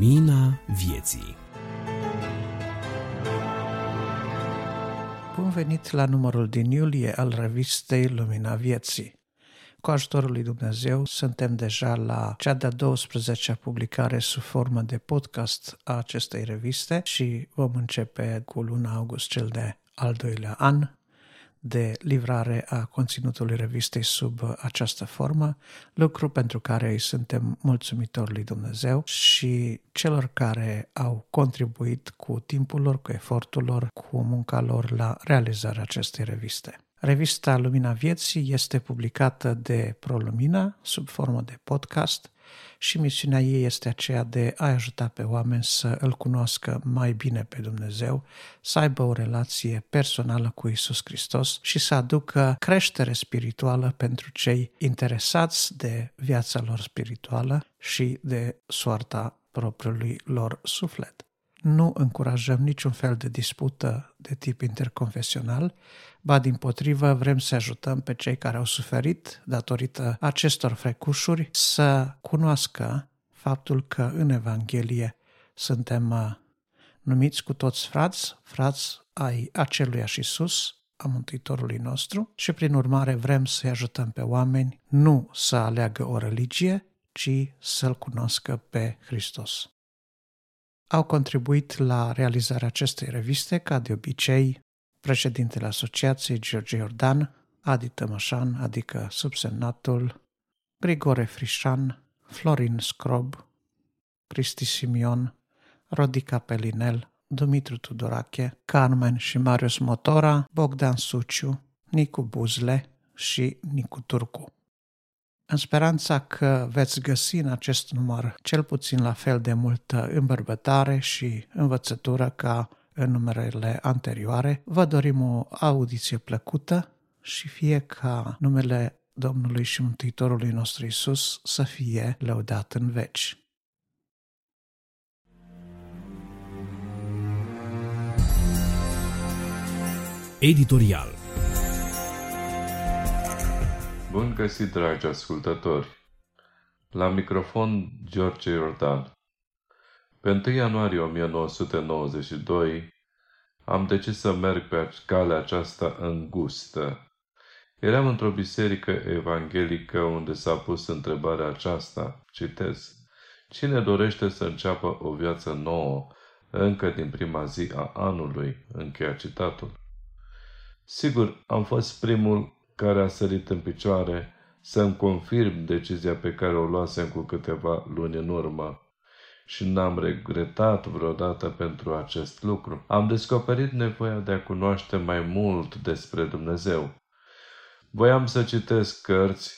Lumina vieții Bun venit la numărul din iulie al revistei Lumina Vieții. Cu ajutorul lui Dumnezeu suntem deja la cea de-a 12-a publicare sub formă de podcast a acestei reviste și vom începe cu luna august cel de al doilea an de livrare a conținutului revistei sub această formă, lucru pentru care îi suntem mulțumitori lui Dumnezeu și celor care au contribuit cu timpul lor, cu efortul lor, cu munca lor la realizarea acestei reviste. Revista Lumina Vieții este publicată de ProLumina sub formă de podcast și misiunea ei este aceea de a ajuta pe oameni să îl cunoască mai bine pe Dumnezeu, să aibă o relație personală cu Isus Hristos și să aducă creștere spirituală pentru cei interesați de viața lor spirituală și de soarta propriului lor suflet. Nu încurajăm niciun fel de dispută de tip interconfesional, ba din potrivă vrem să ajutăm pe cei care au suferit datorită acestor frecușuri să cunoască faptul că în Evanghelie suntem uh, numiți cu toți frați, frați ai aceluiași Iisus, a Mântuitorului nostru și prin urmare vrem să-i ajutăm pe oameni nu să aleagă o religie, ci să-L cunoască pe Hristos. Au contribuit la realizarea acestei reviste, ca de obicei, președintele asociației George Iordan, Adi Tămășan, adică subsemnatul, Grigore Frișan, Florin Scrob, Cristi Simion, Rodica Pelinel, Dumitru Tudorache, Carmen și Marius Motora, Bogdan Suciu, Nicu Buzle și Nicu Turcu în speranța că veți găsi în acest număr cel puțin la fel de multă îmbărbătare și învățătură ca în numerele anterioare, vă dorim o audiție plăcută și fie ca numele Domnului și Mântuitorului nostru Isus să fie lăudat în veci. Editorial Bun găsit, dragi ascultători! La microfon, George Iordan. Pe 1 ianuarie 1992 am decis să merg pe calea aceasta îngustă. Eram într-o biserică evanghelică unde s-a pus întrebarea aceasta, citez, Cine dorește să înceapă o viață nouă încă din prima zi a anului? Încheia citatul. Sigur, am fost primul care a sărit în picioare să-mi confirm decizia pe care o luasem cu câteva luni în urmă. Și n-am regretat vreodată pentru acest lucru. Am descoperit nevoia de a cunoaște mai mult despre Dumnezeu. Voiam să citesc cărți,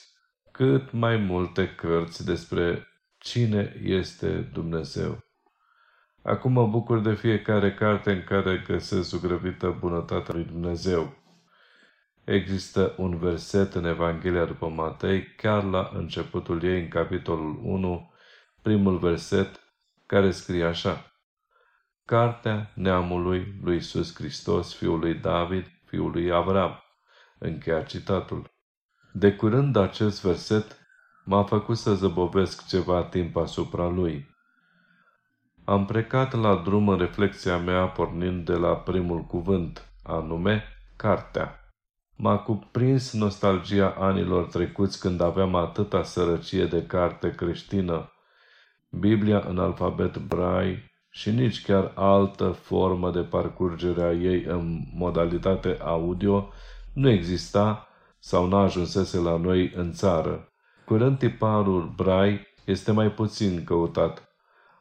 cât mai multe cărți despre cine este Dumnezeu. Acum mă bucur de fiecare carte în care găsesc zugrăvită bunătatea lui Dumnezeu. Există un verset în Evanghelia după Matei, chiar la începutul ei, în capitolul 1, primul verset, care scrie așa. Cartea neamului lui Iisus Hristos, fiul lui David, fiul lui Avram. Încheia citatul. De curând acest verset m-a făcut să zăbovesc ceva timp asupra lui. Am plecat la drum în reflexia mea pornind de la primul cuvânt, anume cartea. M-a cuprins nostalgia anilor trecuți când aveam atâta sărăcie de carte creștină, Biblia în alfabet brai și nici chiar altă formă de parcurgere a ei în modalitate audio nu exista sau n-a ajunsese la noi în țară. Curând tiparul brai este mai puțin căutat.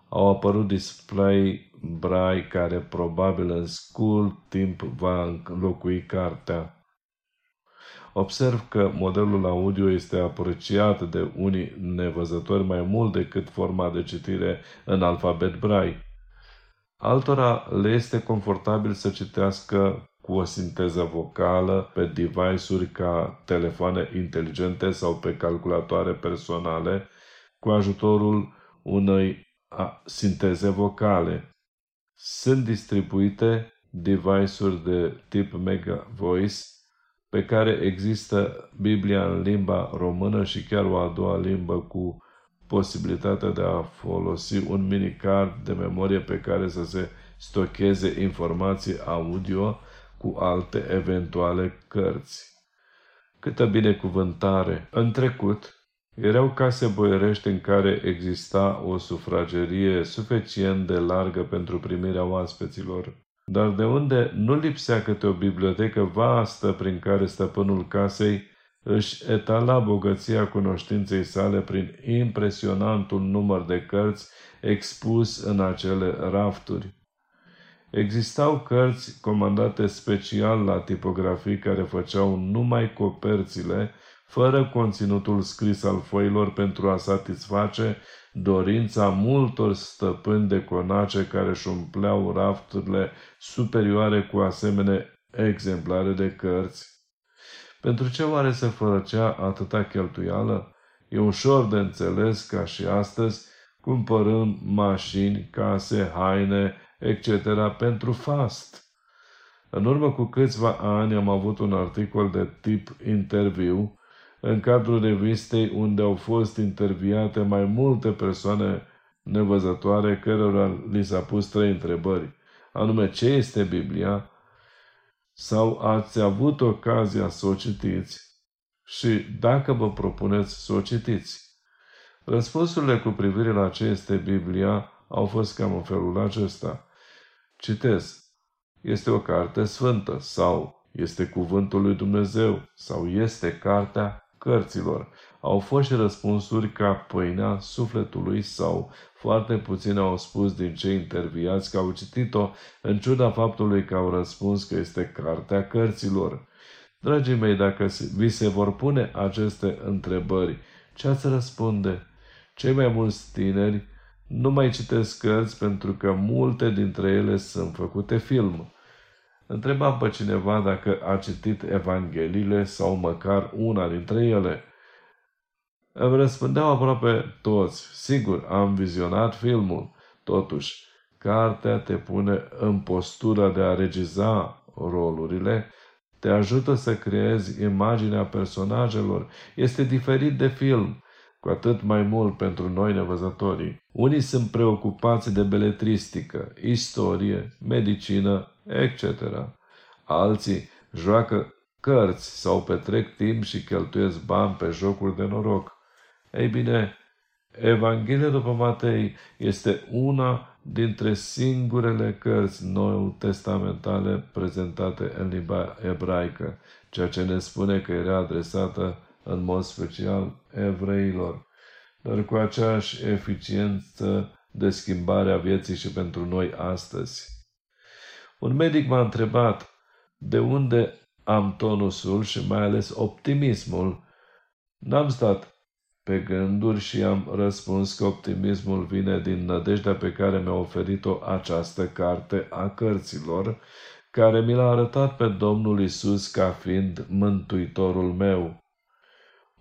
Au apărut display brai care probabil în scurt timp va înlocui cartea. Observ că modelul audio este apreciat de unii nevăzători mai mult decât forma de citire în alfabet brai. Altora le este confortabil să citească cu o sinteză vocală pe device-uri ca telefoane inteligente sau pe calculatoare personale cu ajutorul unei sinteze vocale. Sunt distribuite device-uri de tip Mega Voice pe care există Biblia în limba română și chiar o a doua limbă cu posibilitatea de a folosi un minicard de memorie pe care să se stocheze informații audio cu alte eventuale cărți. Câtă binecuvântare! În trecut, erau case boierești în care exista o sufragerie suficient de largă pentru primirea oaspeților, dar de unde nu lipsea câte o bibliotecă vastă prin care stăpânul casei își etala bogăția cunoștinței sale prin impresionantul număr de cărți expus în acele rafturi. Existau cărți comandate special la tipografii care făceau numai coperțile, fără conținutul scris al foilor pentru a satisface dorința multor stăpâni de conace care își umpleau rafturile superioare cu asemenea exemplare de cărți. Pentru ce oare se făcea atâta cheltuială? E ușor de înțeles ca și astăzi, cumpărând mașini, case, haine, etc. pentru fast. În urmă cu câțiva ani am avut un articol de tip interviu în cadrul revistei unde au fost interviate mai multe persoane nevăzătoare cărora li s-a pus trei întrebări, anume ce este Biblia, sau ați avut ocazia să o citiți și dacă vă propuneți să o citiți. Răspunsurile cu privire la ce este Biblia au fost cam în felul acesta. Citez. Este o carte sfântă sau este cuvântul lui Dumnezeu sau este cartea cărților. Au fost și răspunsuri ca pâinea sufletului sau foarte puțini au spus din cei interviați că au citit-o în ciuda faptului că au răspuns că este cartea cărților. Dragii mei, dacă vi se vor pune aceste întrebări, ce ați răspunde? Cei mai mulți tineri nu mai citesc cărți pentru că multe dintre ele sunt făcute film. Întrebam pe cineva dacă a citit Evangheliile sau măcar una dintre ele. Îmi răspundeau aproape toți. Sigur, am vizionat filmul. Totuși, cartea te pune în postura de a regiza rolurile, te ajută să creezi imaginea personajelor. Este diferit de film cu atât mai mult pentru noi nevăzătorii. Unii sunt preocupați de beletristică, istorie, medicină, etc. Alții joacă cărți sau petrec timp și cheltuiesc bani pe jocuri de noroc. Ei bine, Evanghelia după Matei este una dintre singurele cărți nou testamentale prezentate în limba ebraică, ceea ce ne spune că era adresată în mod special evreilor, dar cu aceeași eficiență de schimbare a vieții și pentru noi astăzi. Un medic m-a întrebat de unde am tonusul și mai ales optimismul. N-am stat pe gânduri și am răspuns că optimismul vine din nădejdea pe care mi-a oferit-o această carte a cărților, care mi l-a arătat pe Domnul Isus ca fiind mântuitorul meu.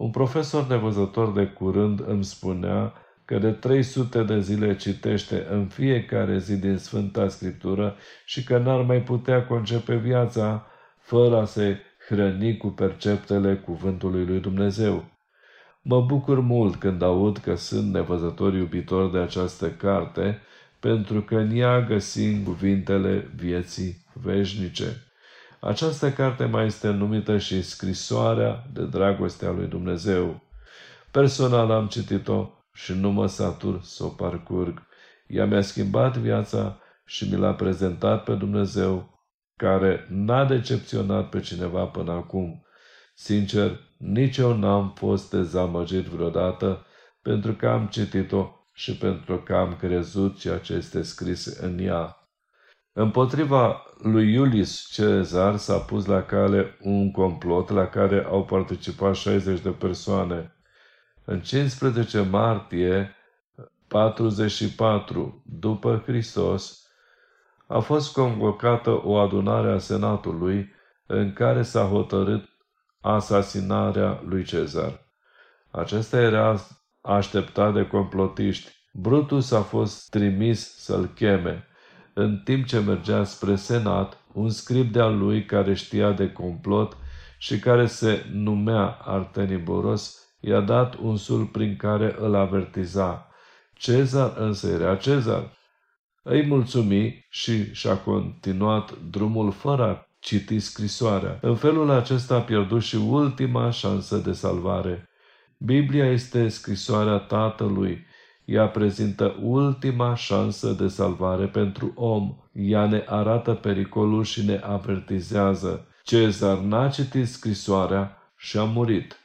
Un profesor nevăzător de curând îmi spunea că de 300 de zile citește în fiecare zi din Sfânta Scriptură și că n-ar mai putea concepe viața fără a se hrăni cu perceptele cuvântului lui Dumnezeu. Mă bucur mult când aud că sunt nevăzători iubitori de această carte, pentru că în ea găsim cuvintele vieții veșnice. Această carte mai este numită și scrisoarea de dragoste a lui Dumnezeu. Personal am citit-o și nu mă satur să o parcurg. Ea mi-a schimbat viața și mi l-a prezentat pe Dumnezeu, care n-a decepționat pe cineva până acum. Sincer, nici eu n-am fost dezamăgit vreodată pentru că am citit-o și pentru că am crezut ceea ce este scris în ea. Împotriva lui Iulius Cezar s-a pus la cale un complot la care au participat 60 de persoane. În 15 martie 44 după Hristos a fost convocată o adunare a Senatului în care s-a hotărât asasinarea lui Cezar. Acesta era așteptat de complotiști. Brutus a fost trimis să-l cheme în timp ce mergea spre senat, un scrib de-al lui care știa de complot și care se numea Arteniboros i-a dat un sul prin care îl avertiza. Cezar însă era Cezar. Îi mulțumi și și-a continuat drumul fără a citi scrisoarea. În felul acesta a pierdut și ultima șansă de salvare. Biblia este scrisoarea Tatălui. Ea prezintă ultima șansă de salvare pentru om. Ea ne arată pericolul și ne avertizează. Cezar n-a citit scrisoarea și a murit.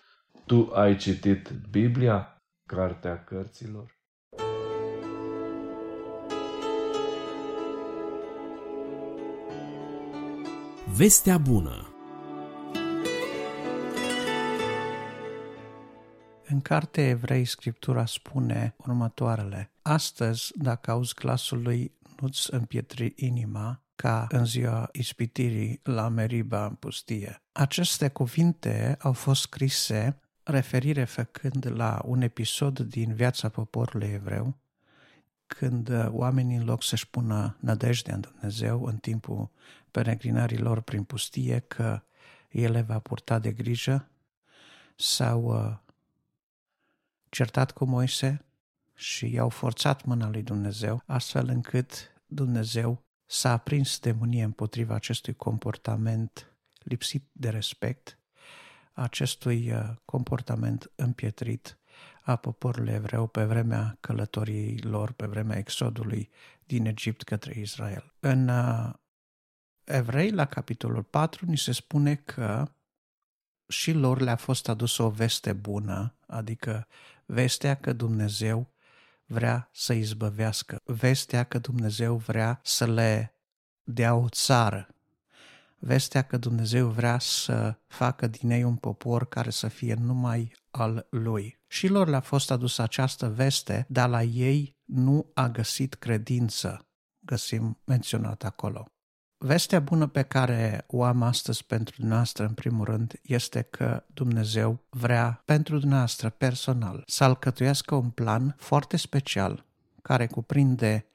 Tu ai citit Biblia? Cartea cărților? Vestea bună În carte Evrei, Scriptura spune următoarele. Astăzi, dacă auzi glasul lui, nu-ți împietri inima, ca în ziua ispitirii la Meriba în pustie. Aceste cuvinte au fost scrise referire făcând la un episod din viața poporului evreu, când oamenii în loc să-și pună nădejde în Dumnezeu în timpul peregrinării lor prin pustie, că El le va purta de grijă, s-au uh, certat cu Moise și i-au forțat mâna lui Dumnezeu, astfel încât Dumnezeu s-a aprins de mânie împotriva acestui comportament lipsit de respect, acestui uh, comportament împietrit a poporului evreu pe vremea călătoriei lor, pe vremea exodului din Egipt către Israel. În uh, Evrei, la capitolul 4, ni se spune că și lor le-a fost adusă o veste bună, adică vestea că Dumnezeu vrea să izbăvească, vestea că Dumnezeu vrea să le dea o țară, vestea că Dumnezeu vrea să facă din ei un popor care să fie numai al lui. Și lor le-a fost adusă această veste, dar la ei nu a găsit credință, găsim menționat acolo. Vestea bună pe care o am astăzi pentru dumneavoastră, în primul rând, este că Dumnezeu vrea pentru dumneavoastră personal să alcătuiască un plan foarte special care cuprinde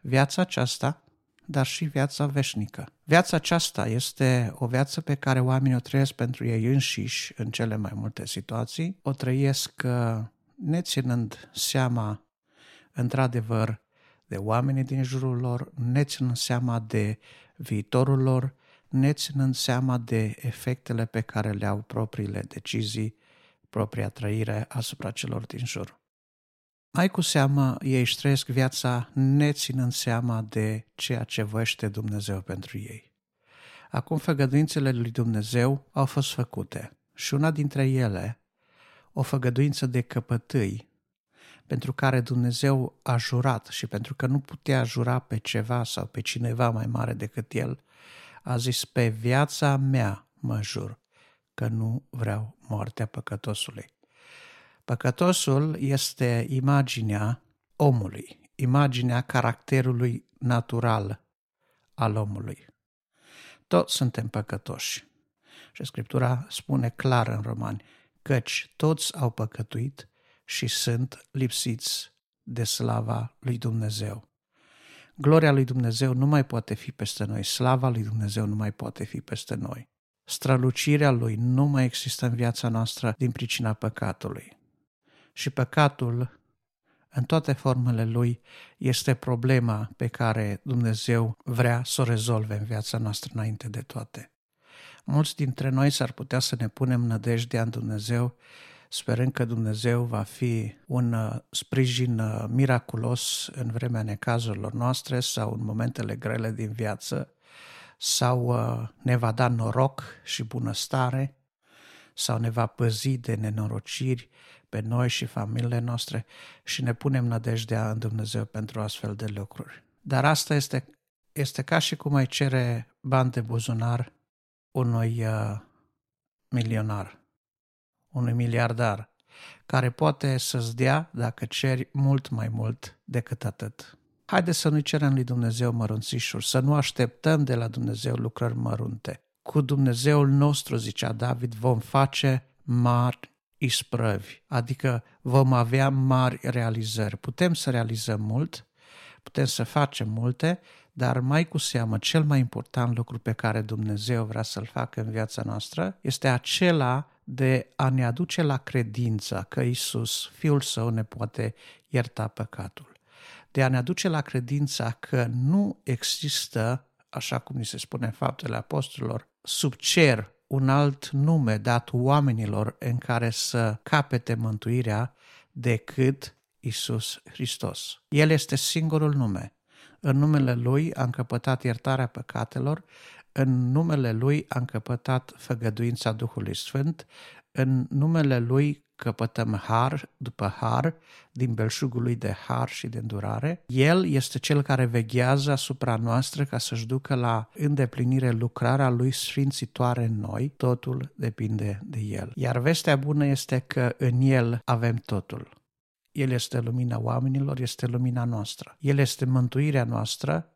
viața aceasta, dar și viața veșnică. Viața aceasta este o viață pe care oamenii o trăiesc pentru ei înșiși în cele mai multe situații. O trăiesc uh, neținând seama, într-adevăr, de oamenii din jurul lor, neținând seama de viitorul lor, neținând seama de efectele pe care le au propriile decizii, propria trăire asupra celor din jur. Mai cu seamă, ei își trăiesc viața neținând seama de ceea ce voiește Dumnezeu pentru ei. Acum făgăduințele lui Dumnezeu au fost făcute și una dintre ele, o făgăduință de căpătâi, pentru care Dumnezeu a jurat și pentru că nu putea jura pe ceva sau pe cineva mai mare decât El, a zis, pe viața mea mă jur că nu vreau moartea păcătosului. Păcătosul este imaginea omului, imaginea caracterului natural al omului. Toți suntem păcătoși. Și Scriptura spune clar în Romani, căci toți au păcătuit și sunt lipsiți de slava lui Dumnezeu. Gloria lui Dumnezeu nu mai poate fi peste noi, slava lui Dumnezeu nu mai poate fi peste noi. Strălucirea lui nu mai există în viața noastră din pricina păcatului. Și păcatul, în toate formele lui, este problema pe care Dumnezeu vrea să o rezolve în viața noastră înainte de toate. Mulți dintre noi s-ar putea să ne punem nădejdea în Dumnezeu sperând că Dumnezeu va fi un uh, sprijin uh, miraculos în vremea necazurilor noastre sau în momentele grele din viață, sau uh, ne va da noroc și bunăstare, sau ne va păzi de nenorociri pe noi și familiile noastre și ne punem nădejdea în Dumnezeu pentru astfel de lucruri. Dar asta este, este ca și cum ai cere bani de buzunar unui uh, milionar unui miliardar, care poate să-ți dea dacă ceri mult mai mult decât atât. Haideți să nu cerem lui Dumnezeu mărunțișuri, să nu așteptăm de la Dumnezeu lucrări mărunte. Cu Dumnezeul nostru, zicea David, vom face mari isprăvi, adică vom avea mari realizări. Putem să realizăm mult, putem să facem multe, dar mai cu seamă, cel mai important lucru pe care Dumnezeu vrea să-l facă în viața noastră este acela de a ne aduce la credința că Isus, Fiul Său, ne poate ierta păcatul. De a ne aduce la credința că nu există, așa cum ni se spune în faptele apostolilor, sub cer un alt nume dat oamenilor în care să capete mântuirea decât Isus Hristos. El este singurul nume. În numele Lui a încăpătat iertarea păcatelor, în numele Lui a încăpătat făgăduința Duhului Sfânt, în numele Lui căpătăm har după har din belșugul lui de har și de îndurare. El este cel care veghează asupra noastră ca să-și ducă la îndeplinire lucrarea lui sfințitoare în noi. Totul depinde de El. Iar vestea bună este că în El avem totul. El este lumina oamenilor, este lumina noastră. El este mântuirea noastră,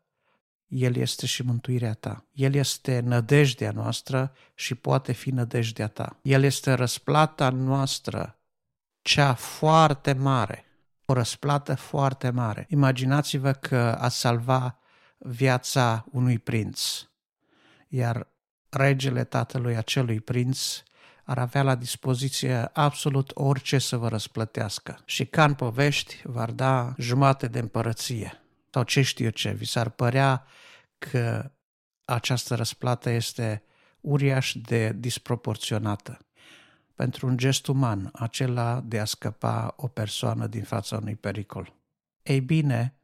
El este și mântuirea ta. El este nădejdea noastră și poate fi nădejdea ta. El este răsplata noastră, cea foarte mare, o răsplată foarte mare. Imaginați-vă că ați salva viața unui prinț, iar regele tatălui acelui prinț ar avea la dispoziție absolut orice să vă răsplătească. Și ca în povești, v-ar da jumate de împărăție. Sau ce știu eu ce, vi s-ar părea că această răsplată este uriaș de disproporționată pentru un gest uman, acela de a scăpa o persoană din fața unui pericol. Ei bine,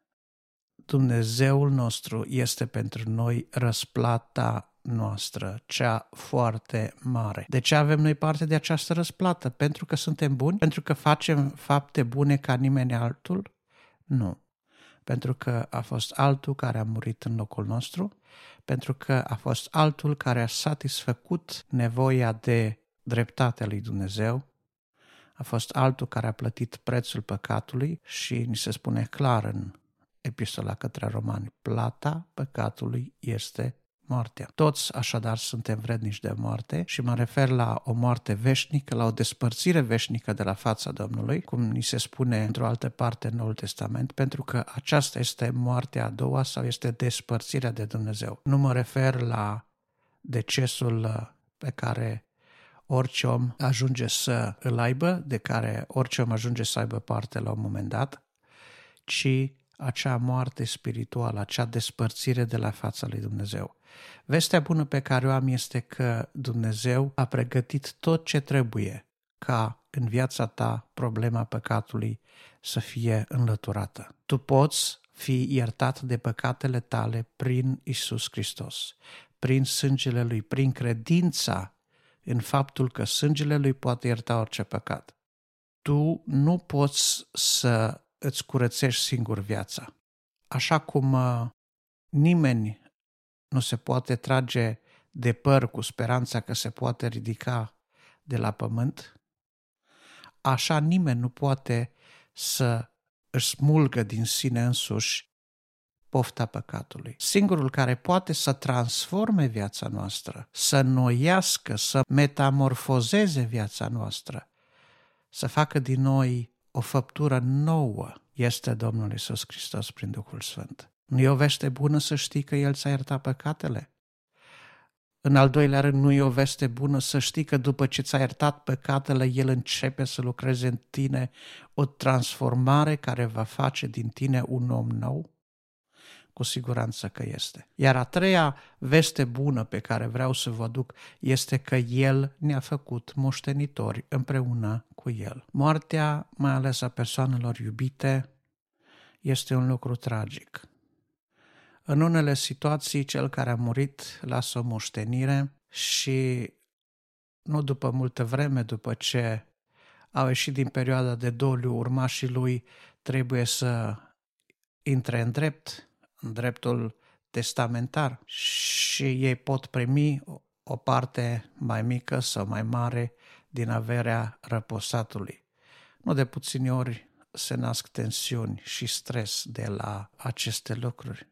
Dumnezeul nostru este pentru noi răsplata noastră, cea foarte mare. De ce avem noi parte de această răsplată? Pentru că suntem buni? Pentru că facem fapte bune ca nimeni altul? Nu. Pentru că a fost altul care a murit în locul nostru, pentru că a fost altul care a satisfăcut nevoia de dreptate a lui Dumnezeu, a fost altul care a plătit prețul păcatului și ni se spune clar în epistola către romani, plata păcatului este moartea. Toți așadar suntem vrednici de moarte și mă refer la o moarte veșnică, la o despărțire veșnică de la fața Domnului, cum ni se spune într-o altă parte în Noul Testament, pentru că aceasta este moartea a doua sau este despărțirea de Dumnezeu. Nu mă refer la decesul uh, pe care orice om ajunge să îl aibă, de care orice om ajunge să aibă parte la un moment dat, ci acea moarte spirituală, acea despărțire de la fața lui Dumnezeu. Vestea bună pe care o am este că Dumnezeu a pregătit tot ce trebuie ca în viața ta problema păcatului să fie înlăturată. Tu poți fi iertat de păcatele tale prin Isus Hristos, prin sângele Lui, prin credința în faptul că sângele Lui poate ierta orice păcat. Tu nu poți să îți curățești singur viața. Așa cum uh, nimeni nu se poate trage de păr cu speranța că se poate ridica de la pământ, așa nimeni nu poate să își smulgă din sine însuși pofta păcatului. Singurul care poate să transforme viața noastră, să noiască, să metamorfozeze viața noastră, să facă din noi o făptură nouă, este Domnul Isus Hristos prin Duhul Sfânt. Nu e o veste bună să știi că El ți-a iertat păcatele? În al doilea rând, nu e o veste bună să știi că după ce ți-a iertat păcatele, El începe să lucreze în tine o transformare care va face din tine un om nou? Cu siguranță că este. Iar a treia veste bună pe care vreau să vă duc este că El ne-a făcut moștenitori împreună cu El. Moartea, mai ales a persoanelor iubite, este un lucru tragic. În unele situații, cel care a murit lasă o moștenire și nu după multă vreme, după ce au ieșit din perioada de doliu, urmașii lui trebuie să intre în drept, în dreptul testamentar și ei pot primi o parte mai mică sau mai mare din averea răposatului. Nu de puțini ori se nasc tensiuni și stres de la aceste lucruri.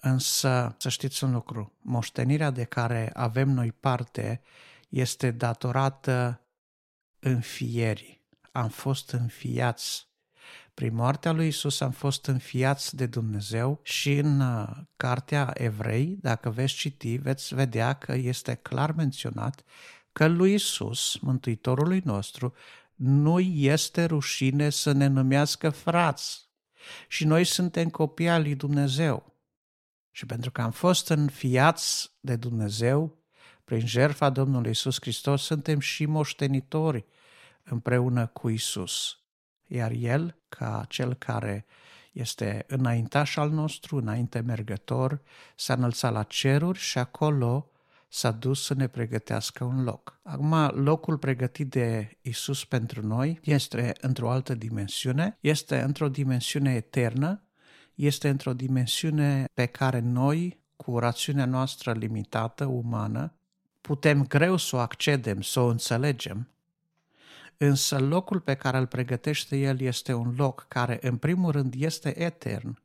Însă, să știți un lucru, moștenirea de care avem noi parte este datorată înfierii. Am fost înfiați. Prin moartea lui Isus am fost înfiați de Dumnezeu și în uh, cartea Evrei, dacă veți citi, veți vedea că este clar menționat că lui Isus, Mântuitorului nostru, nu este rușine să ne numească frați. Și noi suntem copii al lui Dumnezeu. Și pentru că am fost înfiați de Dumnezeu, prin jertfa Domnului Isus Hristos, suntem și moștenitori împreună cu Isus. Iar El, ca cel care este înaintaș al nostru, înainte mergător, s-a înălțat la ceruri și acolo s-a dus să ne pregătească un loc. Acum, locul pregătit de Isus pentru noi este într-o altă dimensiune, este într-o dimensiune eternă, este într-o dimensiune pe care noi, cu rațiunea noastră limitată, umană, putem greu să o accedem, să o înțelegem, însă locul pe care îl pregătește El este un loc care, în primul rând, este etern,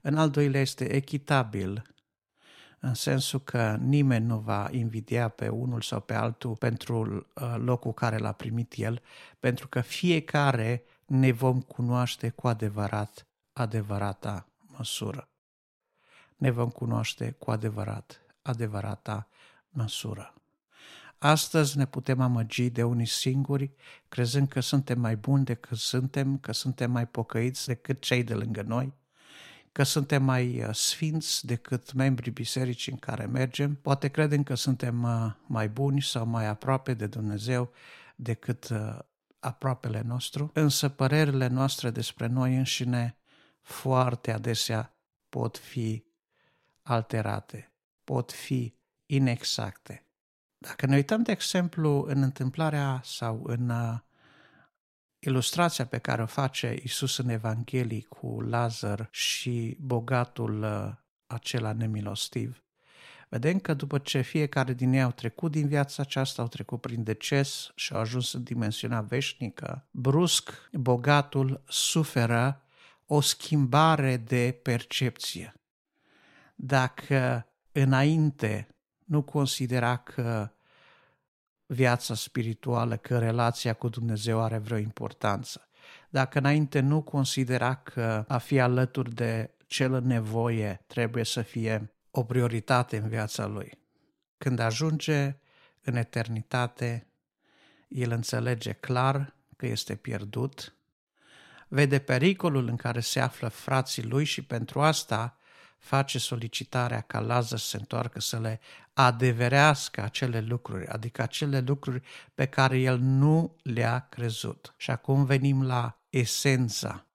în al doilea este echitabil, în sensul că nimeni nu va invidia pe unul sau pe altul pentru uh, locul care l-a primit el, pentru că fiecare ne vom cunoaște cu adevărat adevărata măsură. Ne vom cunoaște cu adevărat adevărata măsură. Astăzi ne putem amăgi de unii singuri, crezând că suntem mai buni decât suntem, că suntem mai pocăiți decât cei de lângă noi, că suntem mai uh, sfinți decât membrii bisericii în care mergem, poate credem că suntem uh, mai buni sau mai aproape de Dumnezeu decât uh, aproapele nostru, însă părerile noastre despre noi înșine foarte adesea pot fi alterate, pot fi inexacte. Dacă ne uităm, de exemplu, în întâmplarea sau în ilustrația pe care o face Isus în Evanghelii cu Lazar și bogatul uh, acela nemilostiv, vedem că după ce fiecare din ei au trecut din viața aceasta, au trecut prin deces și au ajuns în dimensiunea veșnică, brusc bogatul suferă o schimbare de percepție. Dacă înainte nu considera că viața spirituală, că relația cu Dumnezeu are vreo importanță. Dacă înainte nu considera că a fi alături de cel în nevoie trebuie să fie o prioritate în viața lui. Când ajunge în eternitate, el înțelege clar că este pierdut, vede pericolul în care se află frații lui și pentru asta face solicitarea ca Lazar să se întoarcă să le adeverească acele lucruri, adică acele lucruri pe care el nu le-a crezut. Și acum venim la esența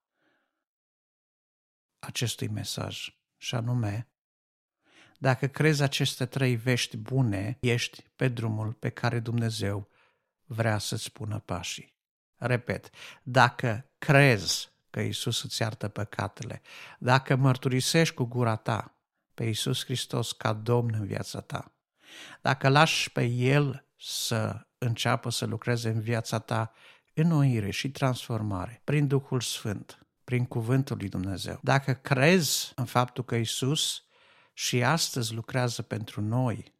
acestui mesaj, și anume, dacă crezi aceste trei vești bune, ești pe drumul pe care Dumnezeu vrea să-ți pună pașii. Repet, dacă crezi că Isus îți iartă păcatele, dacă mărturisești cu gura ta pe Isus Hristos ca Domn în viața ta, dacă lași pe El să înceapă să lucreze în viața ta înnoire și transformare prin Duhul Sfânt, prin Cuvântul lui Dumnezeu, dacă crezi în faptul că Isus și astăzi lucrează pentru noi,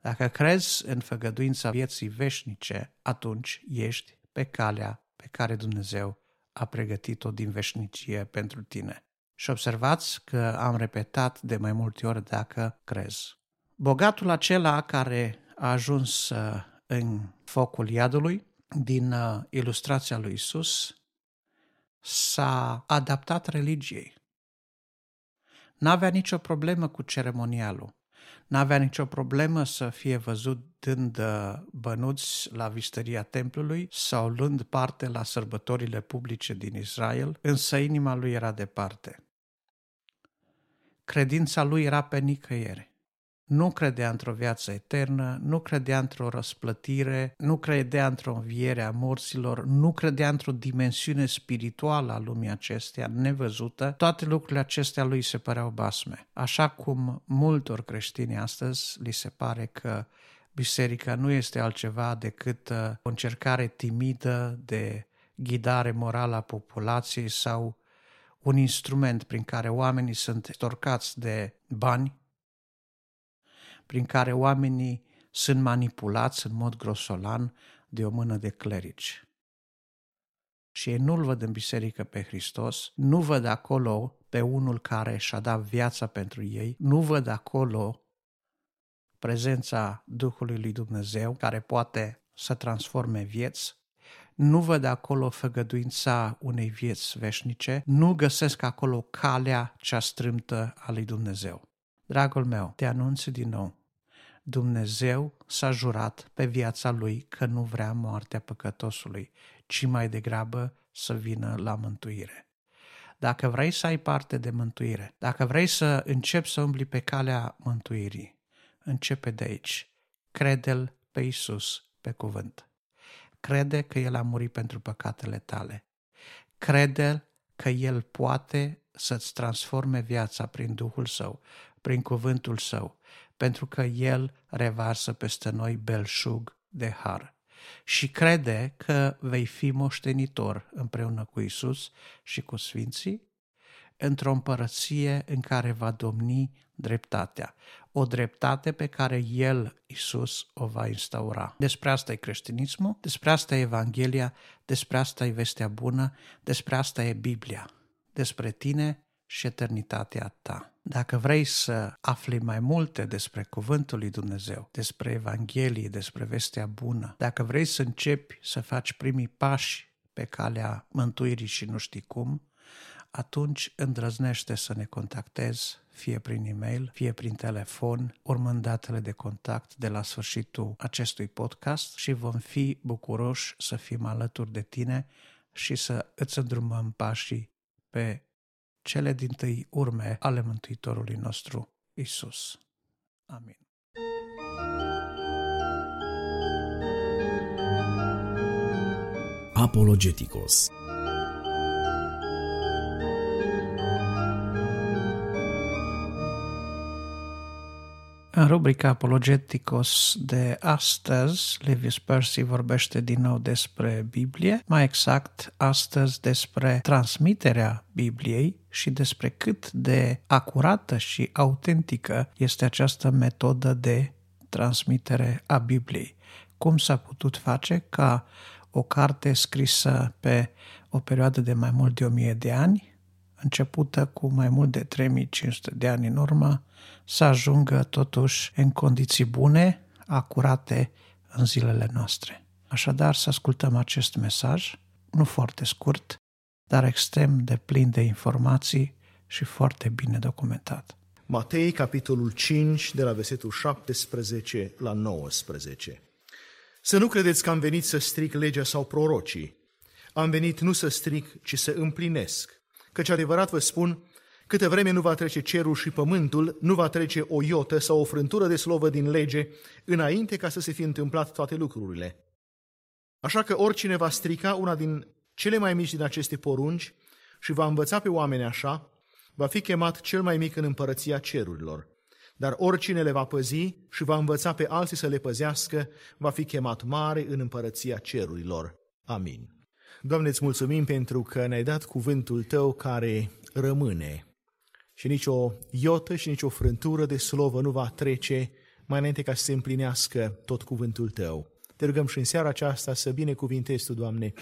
dacă crezi în făgăduința vieții veșnice, atunci ești pe calea pe care Dumnezeu a pregătit-o din veșnicie pentru tine. Și observați că am repetat de mai multe ori dacă crezi. Bogatul acela care a ajuns uh, în focul iadului, din uh, ilustrația lui Isus, s-a adaptat religiei. N-avea nicio problemă cu ceremonialul. N-avea nicio problemă să fie văzut dând uh, bănuți la visteria templului sau luând parte la sărbătorile publice din Israel, însă inima lui era departe. Credința lui era pe nicăiere nu credea într-o viață eternă, nu credea într-o răsplătire, nu credea într-o înviere a morților, nu credea într-o dimensiune spirituală a lumii acesteia, nevăzută, toate lucrurile acestea lui se păreau basme. Așa cum multor creștini astăzi li se pare că biserica nu este altceva decât uh, o încercare timidă de ghidare morală a populației sau un instrument prin care oamenii sunt storcați de bani, prin care oamenii sunt manipulați în mod grosolan de o mână de clerici. Și ei nu-L văd în biserică pe Hristos, nu văd acolo pe unul care și-a dat viața pentru ei, nu văd acolo prezența Duhului lui Dumnezeu, care poate să transforme vieți, nu văd acolo făgăduința unei vieți veșnice, nu găsesc acolo calea cea strâmtă a lui Dumnezeu. Dragul meu, te anunț din nou, Dumnezeu s-a jurat pe viața lui că nu vrea moartea păcătosului, ci mai degrabă să vină la mântuire. Dacă vrei să ai parte de mântuire, dacă vrei să începi să umbli pe calea mântuirii, începe de aici. Crede-L pe Isus pe cuvânt. Crede că El a murit pentru păcatele tale. Crede că El poate să-ți transforme viața prin Duhul Său, prin cuvântul Său, pentru că El revarsă peste noi belșug de har. Și crede că vei fi moștenitor împreună cu Isus și cu Sfinții într-o împărăție în care va domni dreptatea. O dreptate pe care El, Isus, o va instaura. Despre asta e creștinismul, despre asta e Evanghelia, despre asta e vestea bună, despre asta e Biblia. Despre tine și eternitatea ta. Dacă vrei să afli mai multe despre Cuvântul lui Dumnezeu, despre Evanghelie, despre vestea bună, dacă vrei să începi să faci primii pași pe calea mântuirii și nu știi cum, atunci îndrăznește să ne contactezi, fie prin e-mail, fie prin telefon, urmând datele de contact de la sfârșitul acestui podcast și vom fi bucuroși să fim alături de tine și să îți îndrumăm pașii pe cele din tâi urme ale Mântuitorului nostru, Isus. Amin. Apologeticos În rubrica Apologeticos de astăzi, Levius Percy vorbește din nou despre Biblie, mai exact astăzi despre transmiterea Bibliei și despre cât de acurată și autentică este această metodă de transmitere a Bibliei. Cum s-a putut face ca o carte scrisă pe o perioadă de mai mult de o mie de ani, începută cu mai mult de 3500 de ani în urmă, să ajungă totuși în condiții bune, acurate în zilele noastre. Așadar, să ascultăm acest mesaj, nu foarte scurt, dar extrem de plin de informații și foarte bine documentat. Matei, capitolul 5, de la versetul 17 la 19. Să nu credeți că am venit să stric legea sau prorocii. Am venit nu să stric, ci să împlinesc. Căci adevărat vă spun, câte vreme nu va trece cerul și pământul, nu va trece o iotă sau o frântură de slovă din lege, înainte ca să se fi întâmplat toate lucrurile. Așa că oricine va strica una din cele mai mici din aceste porunci și va învăța pe oameni așa, va fi chemat cel mai mic în împărăția cerurilor. Dar oricine le va păzi și va învăța pe alții să le păzească, va fi chemat mare în împărăția cerurilor. Amin. Doamne, îți mulțumim pentru că ne-ai dat cuvântul Tău care rămâne și nicio iotă și nicio frântură de slovă nu va trece mai înainte ca să se împlinească tot cuvântul Tău. Te rugăm și în seara aceasta să binecuvintezi Tu, Doamne,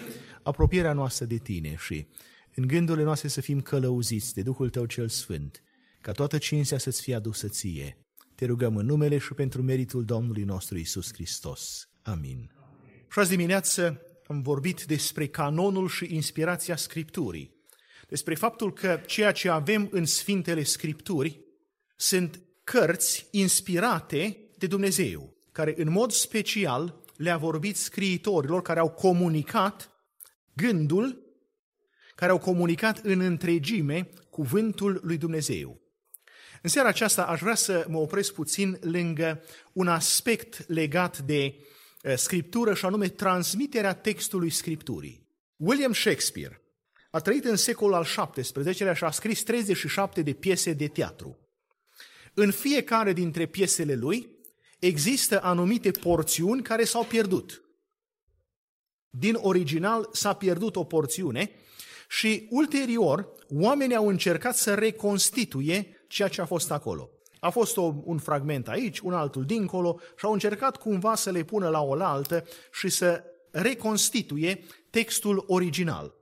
apropierea noastră de Tine și în gândurile noastre să fim călăuziți de Duhul Tău cel Sfânt, ca toată cinstea să-ți fie adusă Ție. Te rugăm în numele și pentru meritul Domnului nostru Isus Hristos. Amin. Și azi dimineață am vorbit despre canonul și inspirația Scripturii, despre faptul că ceea ce avem în Sfintele Scripturi sunt cărți inspirate de Dumnezeu, care în mod special le-a vorbit scriitorilor care au comunicat gândul, care au comunicat în întregime cuvântul lui Dumnezeu. În seara aceasta aș vrea să mă opresc puțin lângă un aspect legat de Eh, scriptură și anume transmiterea textului Scripturii. William Shakespeare a trăit în secolul al XVII-lea și a scris 37 de piese de teatru. În fiecare dintre piesele lui există anumite porțiuni care s-au pierdut. Din original s-a pierdut o porțiune și ulterior oamenii au încercat să reconstituie ceea ce a fost acolo. A fost o, un fragment aici, un altul dincolo și au încercat cumva să le pună la oaltă și să reconstituie textul original.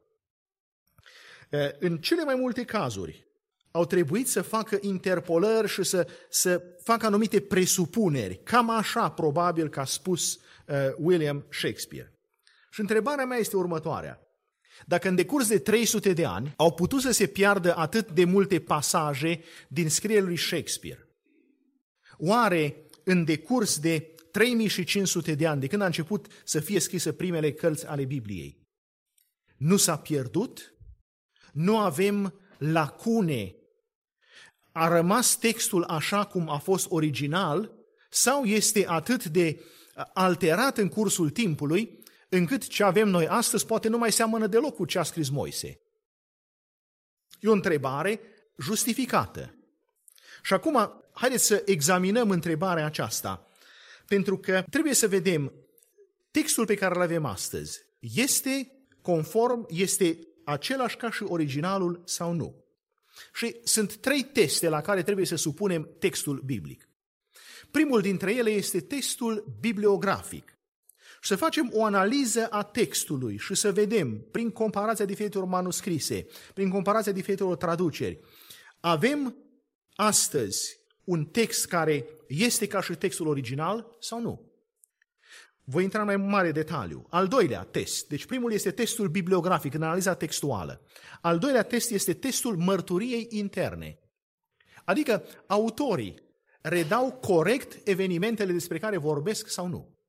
În cele mai multe cazuri, au trebuit să facă interpolări și să, să facă anumite presupuneri. Cam așa, probabil, că a spus uh, William Shakespeare. Și întrebarea mea este următoarea. Dacă în decurs de 300 de ani au putut să se piardă atât de multe pasaje din scrierea lui Shakespeare, oare în decurs de 3500 de ani, de când a început să fie scrise primele cărți ale Bibliei, nu s-a pierdut? Nu avem lacune? A rămas textul așa cum a fost original? Sau este atât de alterat în cursul timpului încât ce avem noi astăzi poate nu mai seamănă deloc cu ce a scris Moise. E o întrebare justificată. Și acum, haideți să examinăm întrebarea aceasta, pentru că trebuie să vedem textul pe care îl avem astăzi. Este conform, este același ca și originalul sau nu? Și sunt trei teste la care trebuie să supunem textul biblic. Primul dintre ele este testul bibliografic și să facem o analiză a textului și să vedem, prin comparația diferitelor manuscrise, prin comparația diferitelor traduceri, avem astăzi un text care este ca și textul original sau nu? Voi intra în mai mare detaliu. Al doilea test, deci primul este testul bibliografic, în analiza textuală. Al doilea test este testul mărturiei interne. Adică autorii redau corect evenimentele despre care vorbesc sau nu.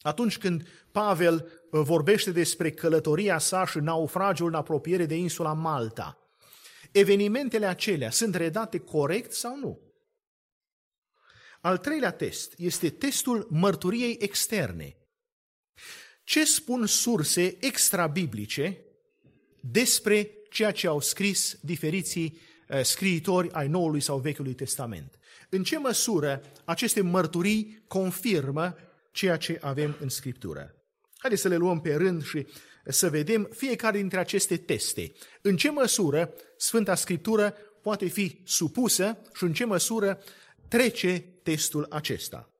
Atunci când Pavel uh, vorbește despre călătoria sa și naufragiul în apropiere de insula Malta, evenimentele acelea sunt redate corect sau nu? Al treilea test este testul mărturiei externe. Ce spun surse extrabiblice despre ceea ce au scris diferiții uh, scriitori ai Noului sau Vechiului Testament? În ce măsură aceste mărturii confirmă ceea ce avem în Scriptură. Haideți să le luăm pe rând și să vedem fiecare dintre aceste teste. În ce măsură Sfânta Scriptură poate fi supusă și în ce măsură trece testul acesta.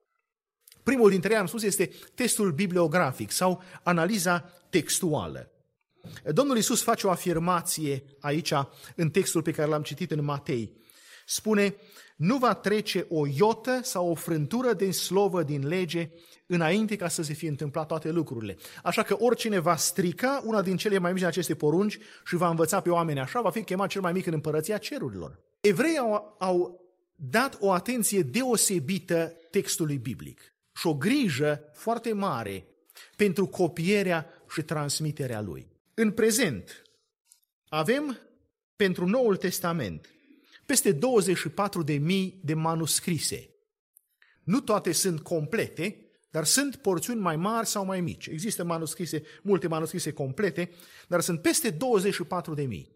Primul dintre ei, am spus, este testul bibliografic sau analiza textuală. Domnul Isus face o afirmație aici în textul pe care l-am citit în Matei. Spune, nu va trece o iotă sau o frântură din slovă din lege înainte ca să se fie întâmplat toate lucrurile. Așa că oricine va strica una din cele mai mici din aceste porunci și va învăța pe oameni așa, va fi chemat cel mai mic în împărăția cerurilor. Evreii au, au dat o atenție deosebită textului biblic și o grijă foarte mare pentru copierea și transmiterea lui. În prezent, avem pentru Noul Testament peste 24.000 de manuscrise. Nu toate sunt complete, dar sunt porțiuni mai mari sau mai mici. Există manuscrise, multe manuscrise complete, dar sunt peste 24 de mii.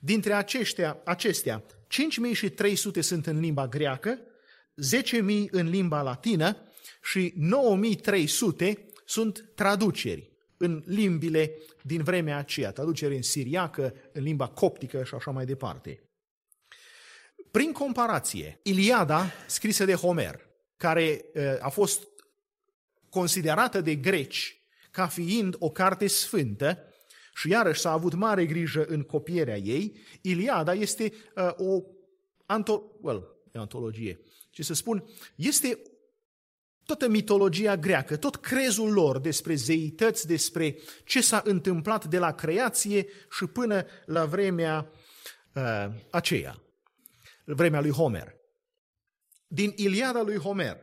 Dintre aceștia, acestea, 5300 sunt în limba greacă, 10.000 în limba latină și 9300 sunt traduceri în limbile din vremea aceea, traduceri în siriacă, în limba coptică și așa mai departe. Prin comparație, Iliada, scrisă de Homer, care uh, a fost considerată de greci ca fiind o carte sfântă și iarăși s-a avut mare grijă în copierea ei, Iliada este uh, o anto- well, antologie, ce să spun, este toată mitologia greacă, tot crezul lor despre zeități, despre ce s-a întâmplat de la creație și până la vremea uh, aceea, vremea lui Homer. Din Iliada lui Homer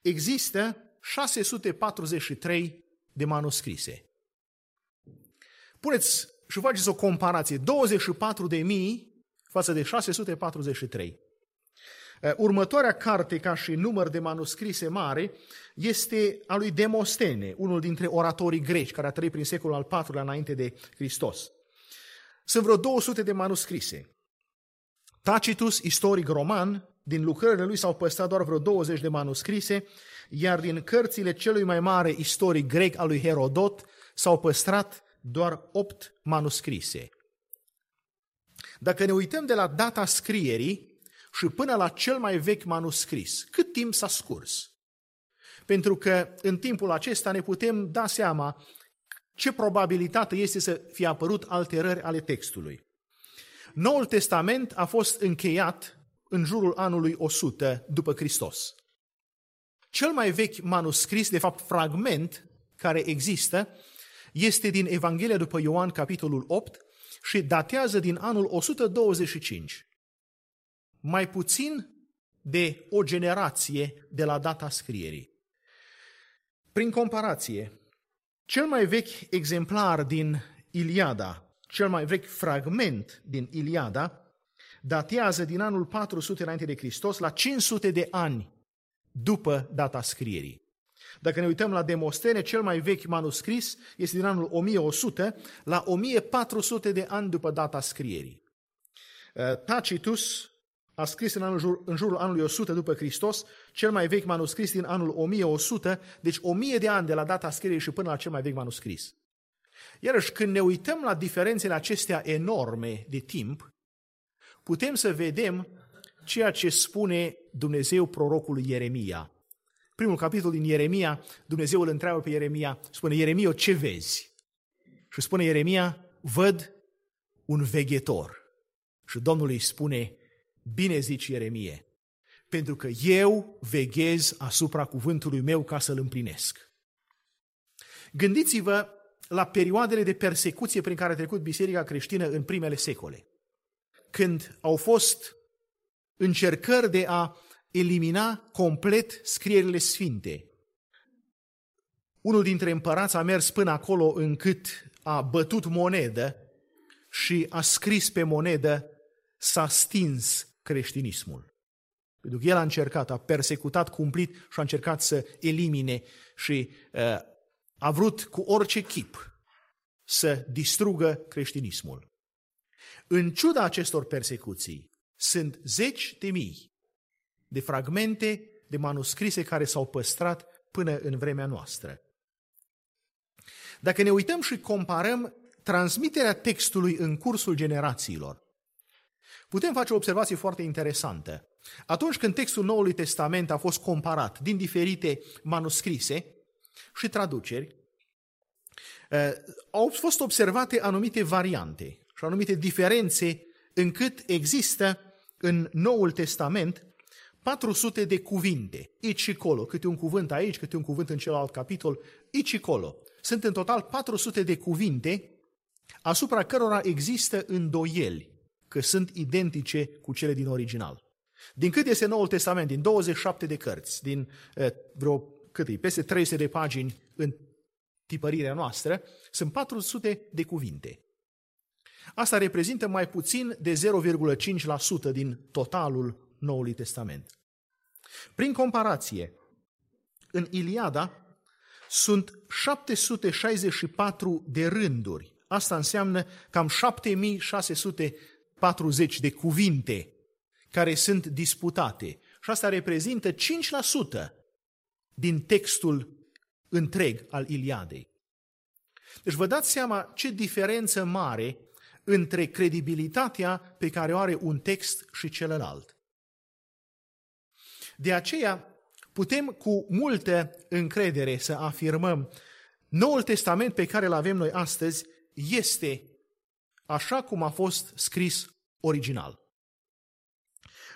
există 643 de manuscrise. Puneți și faceți o comparație, 24 de mii față de 643. Următoarea carte ca și număr de manuscrise mare este a lui Demostene, unul dintre oratorii greci care a trăit prin secolul al IV-lea înainte de Hristos. Sunt vreo 200 de manuscrise. Tacitus, istoric roman, din lucrările lui s-au păstrat doar vreo 20 de manuscrise, iar din cărțile celui mai mare istoric grec al lui Herodot s-au păstrat doar 8 manuscrise. Dacă ne uităm de la data scrierii și până la cel mai vechi manuscris, cât timp s-a scurs? Pentru că în timpul acesta ne putem da seama ce probabilitate este să fie apărut alterări ale textului. Noul Testament a fost încheiat în jurul anului 100 după Hristos. Cel mai vechi manuscris, de fapt fragment, care există, este din Evanghelia după Ioan, capitolul 8, și datează din anul 125. Mai puțin de o generație de la data scrierii. Prin comparație, cel mai vechi exemplar din Iliada, cel mai vechi fragment din Iliada, datează din anul 400 înainte de Hristos la 500 de ani după data scrierii. Dacă ne uităm la Demostene, cel mai vechi manuscris este din anul 1100 la 1400 de ani după data scrierii. Uh, Tacitus a scris în, anul, în jurul anului 100 după Hristos, cel mai vechi manuscris din anul 1100, deci 1000 de ani de la data scrierii și până la cel mai vechi manuscris. Iarăși, când ne uităm la diferențele acestea enorme de timp, putem să vedem ceea ce spune Dumnezeu prorocului Ieremia. Primul capitol din Ieremia, Dumnezeu îl întreabă pe Ieremia, spune, Ieremia, ce vezi? Și spune Ieremia, văd un veghetor. Și Domnul îi spune, bine zici Ieremie, pentru că eu veghez asupra cuvântului meu ca să-l împlinesc. Gândiți-vă la perioadele de persecuție prin care a trecut biserica creștină în primele secole, când au fost încercări de a elimina complet scrierile sfinte. Unul dintre împărați a mers până acolo încât a bătut monedă și a scris pe monedă s-a stins creștinismul. Pentru că el a încercat, a persecutat cumplit și a încercat să elimine și uh, a vrut cu orice chip să distrugă creștinismul. În ciuda acestor persecuții, sunt zeci de mii de fragmente de manuscrise care s-au păstrat până în vremea noastră. Dacă ne uităm și comparăm transmiterea textului în cursul generațiilor, putem face o observație foarte interesantă. Atunci când textul Noului Testament a fost comparat din diferite manuscrise și traduceri, eh, au fost observate anumite variante și anumite diferențe încât există în Noul Testament 400 de cuvinte, aici și colo, câte un cuvânt aici, câte un cuvânt în celălalt capitol, aici și colo. Sunt în total 400 de cuvinte asupra cărora există îndoieli că sunt identice cu cele din original. Din cât este Noul Testament, din 27 de cărți, din eh, vreo cât e, peste 300 de pagini în tipărirea noastră, sunt 400 de cuvinte. Asta reprezintă mai puțin de 0,5% din totalul Noului Testament. Prin comparație, în Iliada sunt 764 de rânduri. Asta înseamnă cam 7640 de cuvinte care sunt disputate. Și asta reprezintă 5% din textul întreg al Iliadei. Deci vă dați seama ce diferență mare între credibilitatea pe care o are un text și celălalt. De aceea putem cu multă încredere să afirmăm Noul Testament pe care îl avem noi astăzi este așa cum a fost scris original.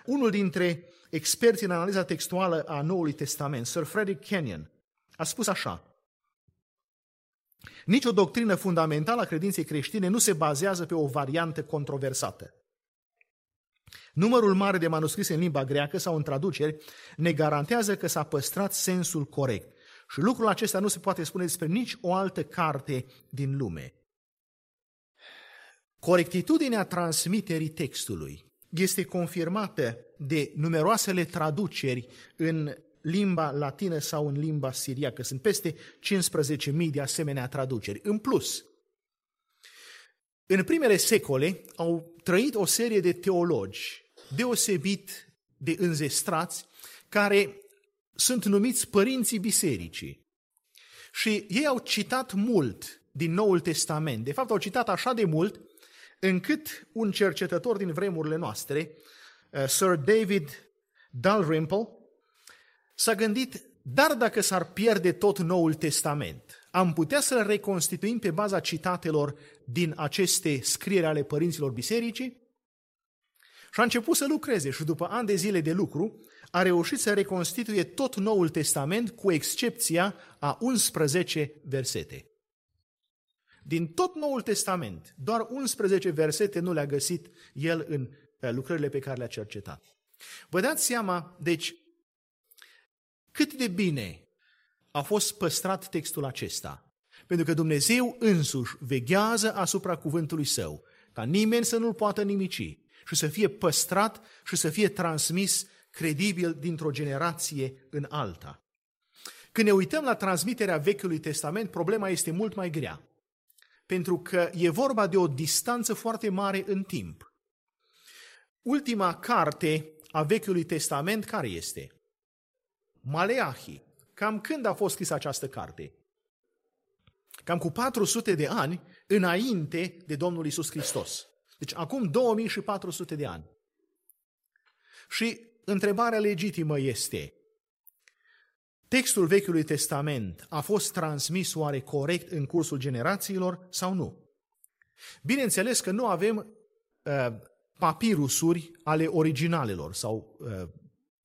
Unul dintre experți în analiza textuală a Noului Testament, Sir Frederick Kenyon, a spus așa. Nici o doctrină fundamentală a credinței creștine nu se bazează pe o variantă controversată. Numărul mare de manuscrise în limba greacă sau în traduceri ne garantează că s-a păstrat sensul corect. Și lucrul acesta nu se poate spune despre nici o altă carte din lume. Corectitudinea transmiterii textului este confirmată de numeroasele traduceri în limba latină sau în limba siriacă. Sunt peste 15.000 de asemenea traduceri. În plus, în primele secole au trăit o serie de teologi deosebit de înzestrați, care sunt numiți părinții bisericii. Și ei au citat mult din Noul Testament. De fapt, au citat așa de mult încât un cercetător din vremurile noastre, uh, Sir David Dalrymple, s-a gândit, dar dacă s-ar pierde tot Noul Testament, am putea să-l reconstituim pe baza citatelor din aceste scrieri ale părinților bisericii? Și a început să lucreze și după ani de zile de lucru a reușit să reconstituie tot Noul Testament cu excepția a 11 versete. Din tot Noul Testament, doar 11 versete nu le-a găsit el în eh, lucrările pe care le-a cercetat. Vă dați seama, deci, cât de bine a fost păstrat textul acesta. Pentru că Dumnezeu însuși veghează asupra cuvântului său, ca nimeni să nu-l poată nimici și să fie păstrat și să fie transmis credibil dintr-o generație în alta. Când ne uităm la transmiterea Vechiului Testament, problema este mult mai grea pentru că e vorba de o distanță foarte mare în timp. Ultima carte a Vechiului Testament care este? Maleahi. Cam când a fost scrisă această carte? Cam cu 400 de ani înainte de Domnul Isus Hristos. Deci acum 2400 de ani. Și întrebarea legitimă este, Textul Vechiului Testament a fost transmis oare corect în cursul generațiilor sau nu? Bineînțeles că nu avem uh, papirusuri ale originalelor sau uh,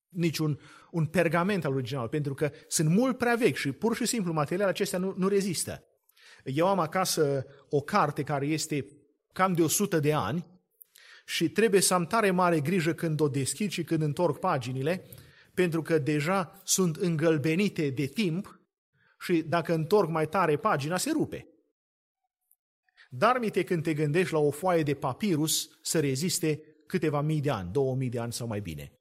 niciun un pergament al original, pentru că sunt mult prea vechi și pur și simplu materialele acestea nu, nu rezistă. Eu am acasă o carte care este cam de 100 de ani și trebuie să am tare mare grijă când o deschid și când întorc paginile, pentru că deja sunt îngălbenite de timp și dacă întorc mai tare pagina, se rupe. Dar mite când te gândești la o foaie de papirus să reziste câteva mii de ani, două mii de ani sau mai bine.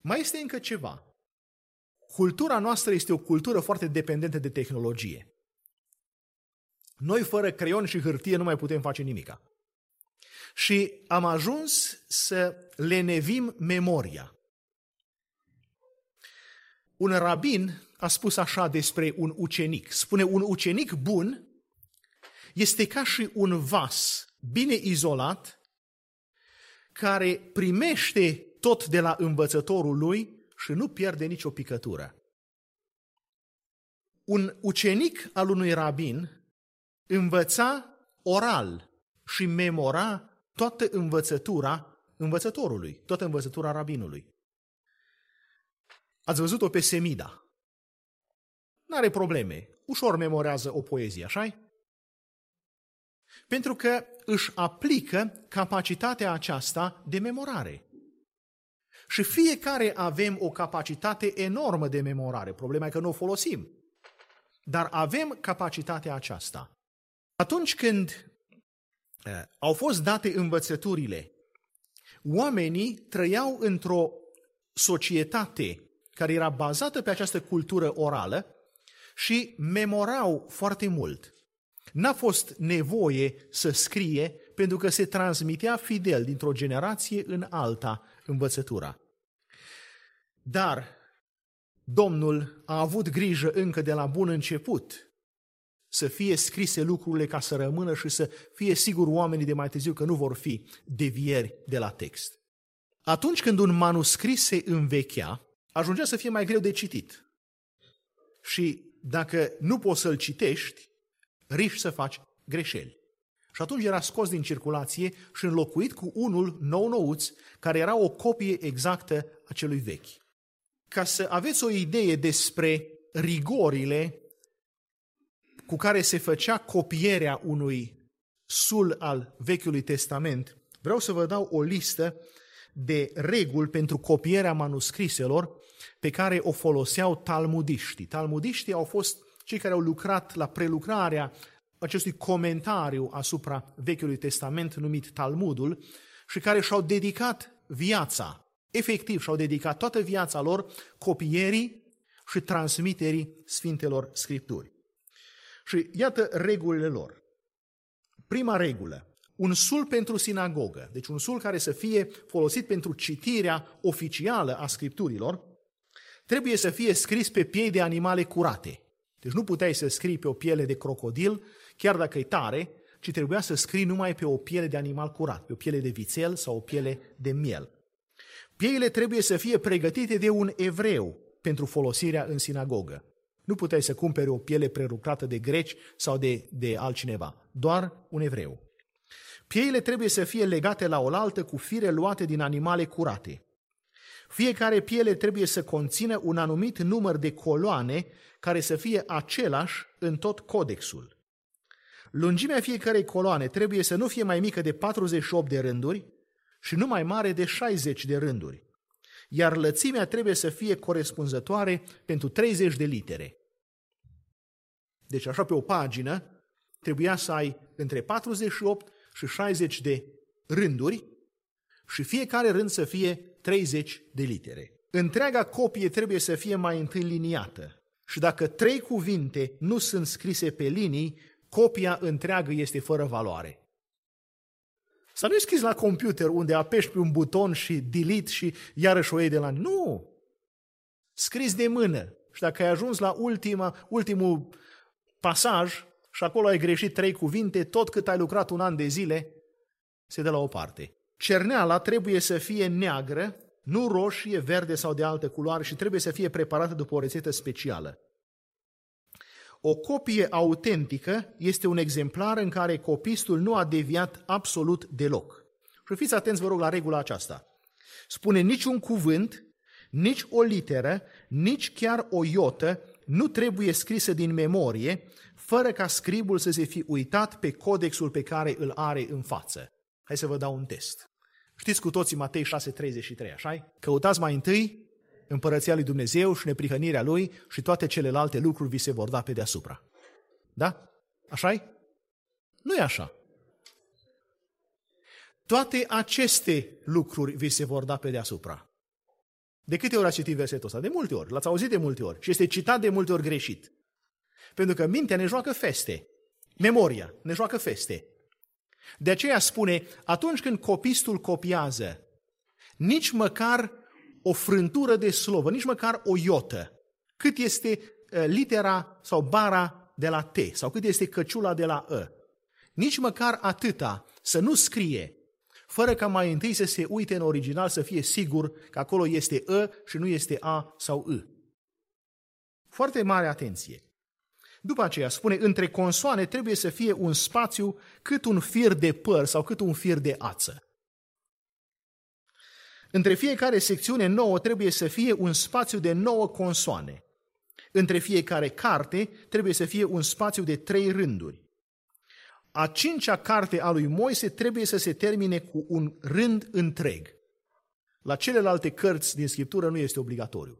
Mai este încă ceva. Cultura noastră este o cultură foarte dependentă de tehnologie. Noi fără creion și hârtie nu mai putem face nimica. Și am ajuns să lenevim memoria. Un rabin a spus așa despre un ucenic. Spune, un ucenic bun este ca și un vas bine izolat care primește tot de la învățătorul lui și nu pierde nicio picătură. Un ucenic al unui rabin învăța oral și memora toată învățătura învățătorului, toată învățătura rabinului. Ați văzut-o pe Semida. N-are probleme. Ușor memorează o poezie, așa Pentru că își aplică capacitatea aceasta de memorare. Și fiecare avem o capacitate enormă de memorare. Problema e că nu o folosim. Dar avem capacitatea aceasta. Atunci când eh, au fost date învățăturile, oamenii trăiau într-o societate care era bazată pe această cultură orală și memorau foarte mult. N-a fost nevoie să scrie pentru că se transmitea fidel dintr-o generație în alta învățătura. Dar Domnul a avut grijă încă de la bun început să fie scrise lucrurile ca să rămână și să fie sigur oamenii de mai târziu că nu vor fi devieri de la text. Atunci când un manuscris se învechea, ajungea să fie mai greu de citit. Și dacă nu poți să-l citești, riști să faci greșeli. Și atunci era scos din circulație și înlocuit cu unul nou-nouț, care era o copie exactă a celui vechi. Ca să aveți o idee despre rigorile cu care se făcea copierea unui sul al Vechiului Testament, vreau să vă dau o listă de reguli pentru copierea manuscriselor pe care o foloseau talmudiștii. Talmudiștii au fost cei care au lucrat la prelucrarea acestui comentariu asupra Vechiului Testament numit Talmudul și care și-au dedicat viața, efectiv și-au dedicat toată viața lor copierii și transmiterii Sfintelor Scripturi. Și iată regulile lor. Prima regulă, un sul pentru sinagogă, deci un sul care să fie folosit pentru citirea oficială a Scripturilor, trebuie să fie scris pe piei de animale curate. Deci nu puteai să scrii pe o piele de crocodil, chiar dacă e tare, ci trebuia să scrii numai pe o piele de animal curat, pe o piele de vițel sau o piele de miel. Pieile trebuie să fie pregătite de un evreu pentru folosirea în sinagogă. Nu puteai să cumperi o piele prelucrată de greci sau de, de altcineva, doar un evreu. Pieile trebuie să fie legate la oaltă cu fire luate din animale curate. Fiecare piele trebuie să conțină un anumit număr de coloane care să fie același în tot codexul. Lungimea fiecarei coloane trebuie să nu fie mai mică de 48 de rânduri și nu mai mare de 60 de rânduri, iar lățimea trebuie să fie corespunzătoare pentru 30 de litere. Deci așa pe o pagină trebuia să ai între 48 și 60 de rânduri și fiecare rând să fie 30 de litere. Întreaga copie trebuie să fie mai întâi liniată și dacă trei cuvinte nu sunt scrise pe linii, copia întreagă este fără valoare. Să nu scris la computer unde apeși pe un buton și delete și iarăși o iei de la... Nu! Scris de mână. Și dacă ai ajuns la ultima, ultimul pasaj și acolo ai greșit trei cuvinte, tot cât ai lucrat un an de zile, se dă la o parte. Cerneala trebuie să fie neagră, nu roșie, verde sau de altă culoare și trebuie să fie preparată după o rețetă specială. O copie autentică este un exemplar în care copistul nu a deviat absolut deloc. Și fiți atenți, vă rog, la regula aceasta. Spune niciun cuvânt, nici o literă, nici chiar o iotă nu trebuie scrisă din memorie, fără ca scribul să se fi uitat pe codexul pe care îl are în față. Hai să vă dau un test. Știți cu toții Matei 6,33, așa Căutați mai întâi împărăția lui Dumnezeu și neprihănirea lui și toate celelalte lucruri vi se vor da pe deasupra. Da? așa -i? Nu e așa. Toate aceste lucruri vi se vor da pe deasupra. De câte ori ați citit versetul ăsta? De multe ori. L-ați auzit de multe ori. Și este citat de multe ori greșit. Pentru că mintea ne joacă feste. Memoria ne joacă feste. De aceea spune, atunci când copistul copiază, nici măcar o frântură de slovă, nici măcar o iotă, cât este ă, litera sau bara de la T, sau cât este căciula de la E. Nici măcar atâta să nu scrie, fără ca mai întâi să se uite în original să fie sigur că acolo este E și nu este A sau I. Foarte mare atenție. După aceea spune, între consoane trebuie să fie un spațiu cât un fir de păr sau cât un fir de ață. Între fiecare secțiune nouă trebuie să fie un spațiu de nouă consoane. Între fiecare carte trebuie să fie un spațiu de trei rânduri. A cincea carte a lui Moise trebuie să se termine cu un rând întreg. La celelalte cărți din Scriptură nu este obligatoriu.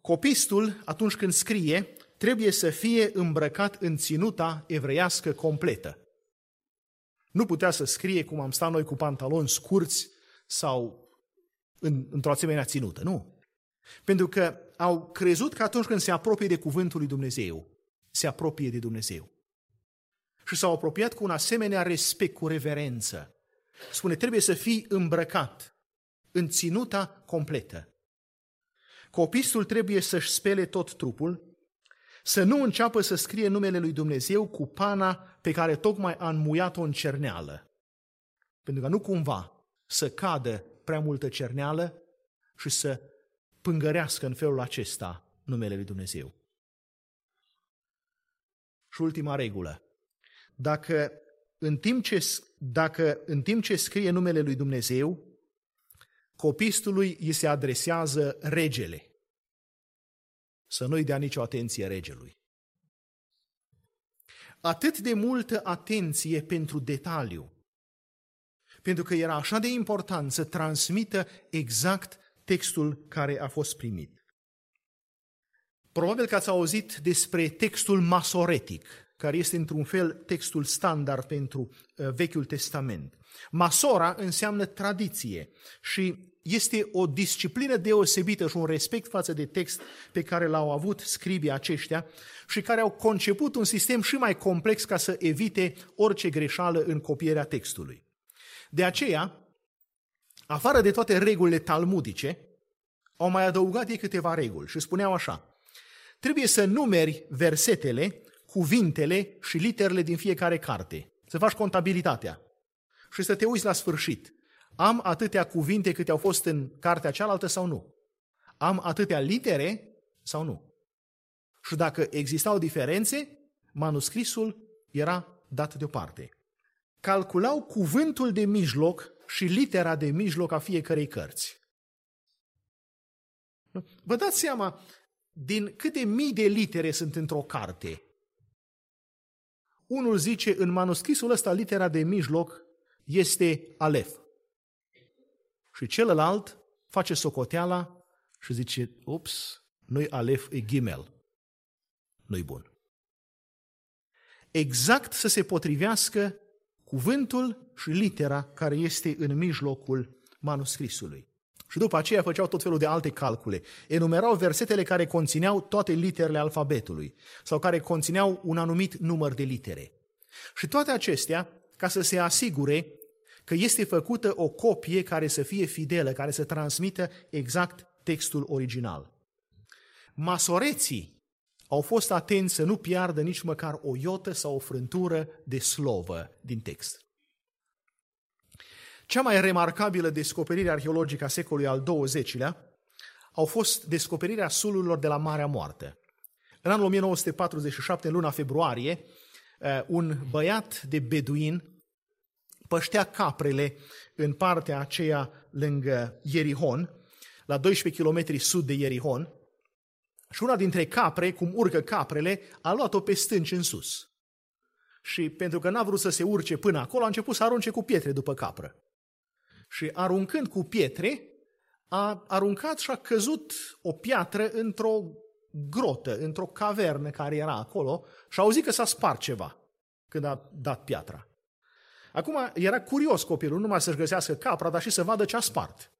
Copistul, atunci când scrie, trebuie să fie îmbrăcat în ținuta evreiască completă. Nu putea să scrie cum am stat noi cu pantaloni scurți sau în, într-o asemenea ținută, nu. Pentru că au crezut că atunci când se apropie de cuvântul lui Dumnezeu, se apropie de Dumnezeu. Și s-au apropiat cu un asemenea respect, cu reverență. Spune, trebuie să fii îmbrăcat în ținuta completă. Copistul trebuie să-și spele tot trupul, să nu înceapă să scrie numele lui Dumnezeu cu pana pe care tocmai a înmuiat-o în cerneală. Pentru că nu cumva să cadă prea multă cerneală și să pângărească în felul acesta numele lui Dumnezeu. Și ultima regulă. Dacă în timp ce, dacă în timp ce scrie numele lui Dumnezeu, copistului îi se adresează regele să nu-i dea nicio atenție regelui. Atât de multă atenție pentru detaliu, pentru că era așa de important să transmită exact textul care a fost primit. Probabil că ați auzit despre textul masoretic, care este într-un fel textul standard pentru uh, Vechiul Testament. Masora înseamnă tradiție și este o disciplină deosebită și un respect față de text pe care l-au avut scribii aceștia și care au conceput un sistem și mai complex ca să evite orice greșeală în copierea textului. De aceea, afară de toate regulile talmudice, au mai adăugat ei câteva reguli și spuneau așa, trebuie să numeri versetele, cuvintele și literele din fiecare carte, să faci contabilitatea și să te uiți la sfârșit am atâtea cuvinte câte au fost în cartea cealaltă sau nu? Am atâtea litere sau nu? Și dacă existau diferențe, manuscrisul era dat deoparte. calculau cuvântul de mijloc și litera de mijloc a fiecărei cărți. Vă dați seama din câte mii de litere sunt într-o carte. Unul zice, în manuscrisul ăsta, litera de mijloc este Alef. Și celălalt face socoteala și zice, ups, nu-i Alef, e Gimel. Nu-i bun. Exact să se potrivească cuvântul și litera care este în mijlocul manuscrisului. Și după aceea făceau tot felul de alte calcule. Enumerau versetele care conțineau toate literele alfabetului sau care conțineau un anumit număr de litere. Și toate acestea ca să se asigure că este făcută o copie care să fie fidelă, care să transmită exact textul original. Masoreții au fost atenți să nu piardă nici măcar o iotă sau o frântură de slovă din text. Cea mai remarcabilă descoperire arheologică a secolului al XX-lea au fost descoperirea sulurilor de la Marea Moartă. În anul 1947, în luna februarie, eh, un băiat de beduin păștea caprele în partea aceea lângă Ierihon, la 12 km sud de Ierihon, și una dintre capre, cum urcă caprele, a luat-o pe stânci în sus. Și pentru că n-a vrut să se urce până acolo, a început să arunce cu pietre după capră. Și aruncând cu pietre, a aruncat și a căzut o piatră într-o grotă, într-o cavernă care era acolo și a auzit că s-a spart ceva când a dat piatra. Acum era curios copilul, nu numai să-și găsească capra, dar și să vadă ce a spart.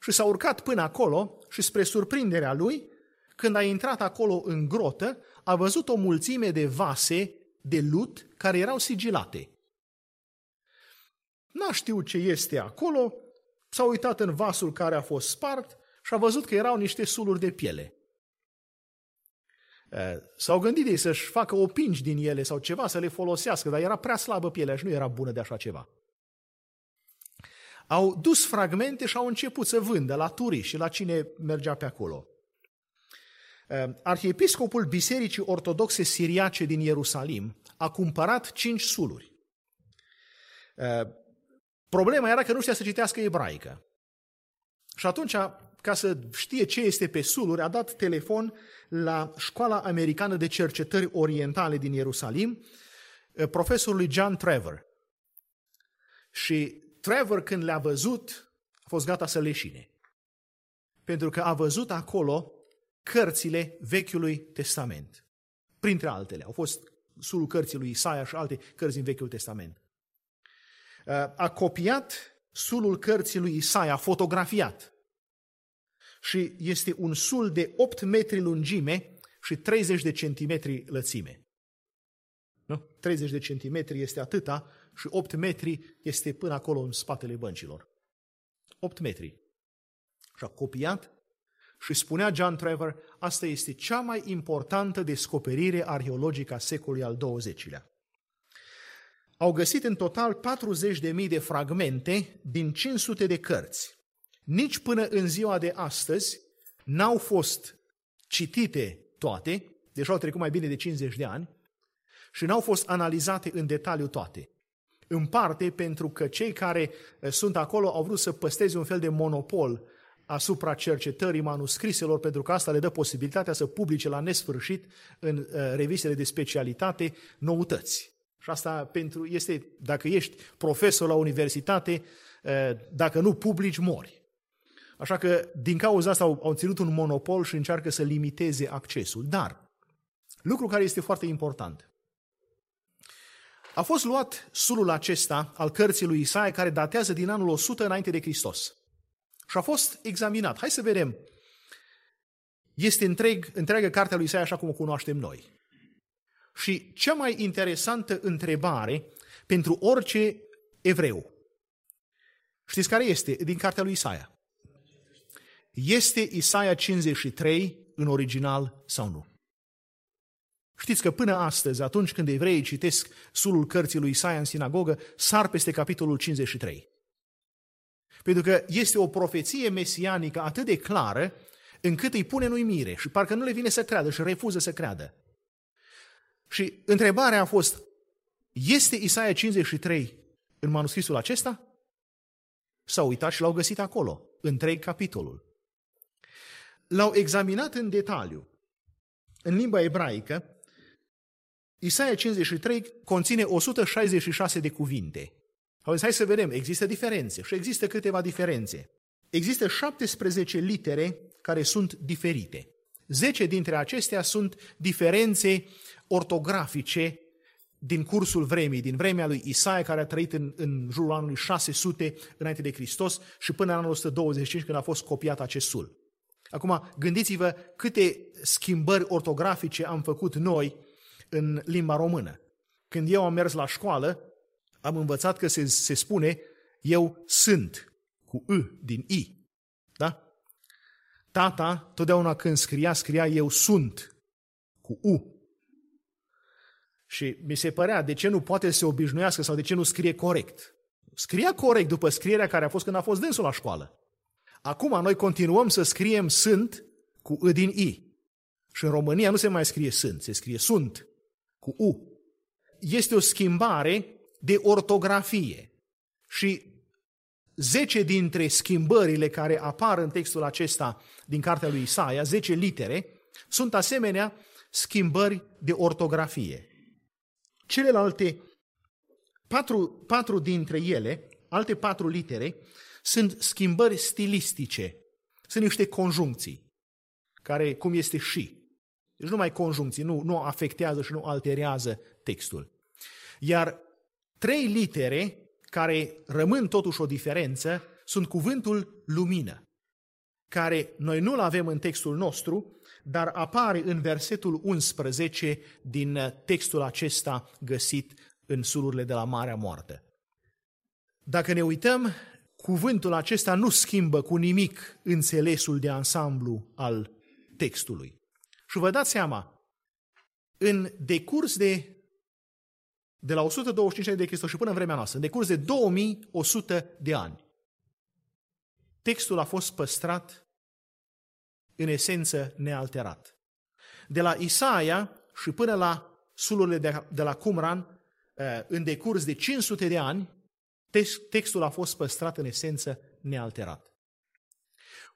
Și s-a urcat până acolo și spre surprinderea lui, când a intrat acolo în grotă, a văzut o mulțime de vase de lut care erau sigilate. N-a știut ce este acolo, s-a uitat în vasul care a fost spart și a văzut că erau niște suluri de piele. S-au gândit ei să-și facă opinci din ele sau ceva, să le folosească, dar era prea slabă pielea și nu era bună de așa ceva. Au dus fragmente și au început să vândă la turiști și la cine mergea pe acolo. Arhiepiscopul Bisericii Ortodoxe Siriace din Ierusalim a cumpărat cinci suluri. Problema era că nu știa să citească ebraică. Și atunci, ca să știe ce este pe suluri, a dat telefon la Școala Americană de Cercetări Orientale din Ierusalim, eh, profesorului John Trevor. Și Trevor, când le-a văzut, a fost gata să leșine. Pentru că a văzut acolo cărțile Vechiului Testament. Printre altele. Au fost sulul cărții lui Isaia și alte cărți din Vechiul Testament. Eh, a copiat sulul cărții lui Isaia, fotografiat și este un sul de 8 metri lungime și 30 de centimetri lățime. Nu? 30 de centimetri este atâta și 8 metri este până acolo în spatele băncilor. 8 metri. Și a copiat și spunea John Trevor, asta este cea mai importantă descoperire arheologică a secolului al XX-lea. Au găsit în total 40.000 de fragmente din 500 de cărți nici până în ziua de astăzi n-au fost citite toate, deci au trecut mai bine de 50 de ani, și n-au fost analizate în detaliu toate. În parte pentru că cei care eh, sunt acolo au vrut să păsteze un fel de monopol asupra cercetării manuscriselor, pentru că asta le dă posibilitatea să publice la nesfârșit în uh, revistele de specialitate noutăți. Și asta pentru este, dacă ești profesor la universitate, uh, dacă nu publici, mori. Așa că din cauza asta au, au ținut un monopol și încearcă să limiteze accesul. Dar, lucru care este foarte important, a fost luat sulul acesta al cărții lui Isaia, care datează din anul 100 înainte de Hristos. Și a fost examinat. Hai să vedem. Este întreg, întreagă cartea lui Isaia așa cum o cunoaștem noi. Și cea mai interesantă întrebare pentru orice evreu. Știți care este? Din cartea lui Isaia. Este Isaia 53 în original sau nu? Știți că până astăzi, atunci când evreii citesc sulul cărții lui Isaia în sinagogă, sar peste capitolul 53. Pentru că este o profeție mesianică atât de clară, încât îi pune în uimire și parcă nu le vine să creadă și refuză să creadă. Și întrebarea a fost, Este Isaia 53 în manuscrisul acesta? S-au uitat și l-au găsit acolo, întreg capitolul. L-au examinat în detaliu. În limba ebraică, Isaia 53 conține 166 de cuvinte. Hai să vedem, există diferențe și există câteva diferențe. Există 17 litere care sunt diferite. 10 dintre acestea sunt diferențe ortografice din cursul vremii, din vremea lui Isaia, care a trăit în, în jurul anului 600 înainte de Hristos și până în anul 125 când a fost copiat acest sul. Acum, gândiți-vă câte schimbări ortografice am făcut noi în limba română. Când eu am mers la școală, am învățat că se, se spune eu sunt, cu I din I. Da? Tata, totdeauna când scria, scria eu sunt, cu U. Și mi se părea, de ce nu poate să se obișnuiască sau de ce nu scrie corect? Scria corect după scrierea care a fost când a fost dânsul la școală. Acum noi continuăm să scriem sunt cu I din I. Și în România nu se mai scrie sunt, se scrie sunt cu U. Este o schimbare de ortografie. Și zece dintre schimbările care apar în textul acesta din cartea lui Isaia, zece litere, sunt asemenea schimbări de ortografie. Celelalte patru, patru dintre ele, alte patru litere, sunt schimbări stilistice. Sunt niște conjuncții, care, cum este și. Deci nu mai conjuncții, nu, nu afectează și nu alterează textul. Iar trei litere, care rămân totuși o diferență, sunt cuvântul lumină, care noi nu-l avem în textul nostru, dar apare în versetul 11 din textul acesta găsit în sulurile de la Marea Moartă. Dacă ne uităm, cuvântul acesta nu schimbă cu nimic înțelesul de ansamblu al textului. Și vă dați seama, în decurs de de la 125 de Hristos și până în vremea noastră, în decurs de 2100 de ani, textul a fost păstrat în esență nealterat. De la Isaia și până la sulurile de, de la Qumran, eh, în decurs de 500 de ani, textul a fost păstrat în esență nealterat.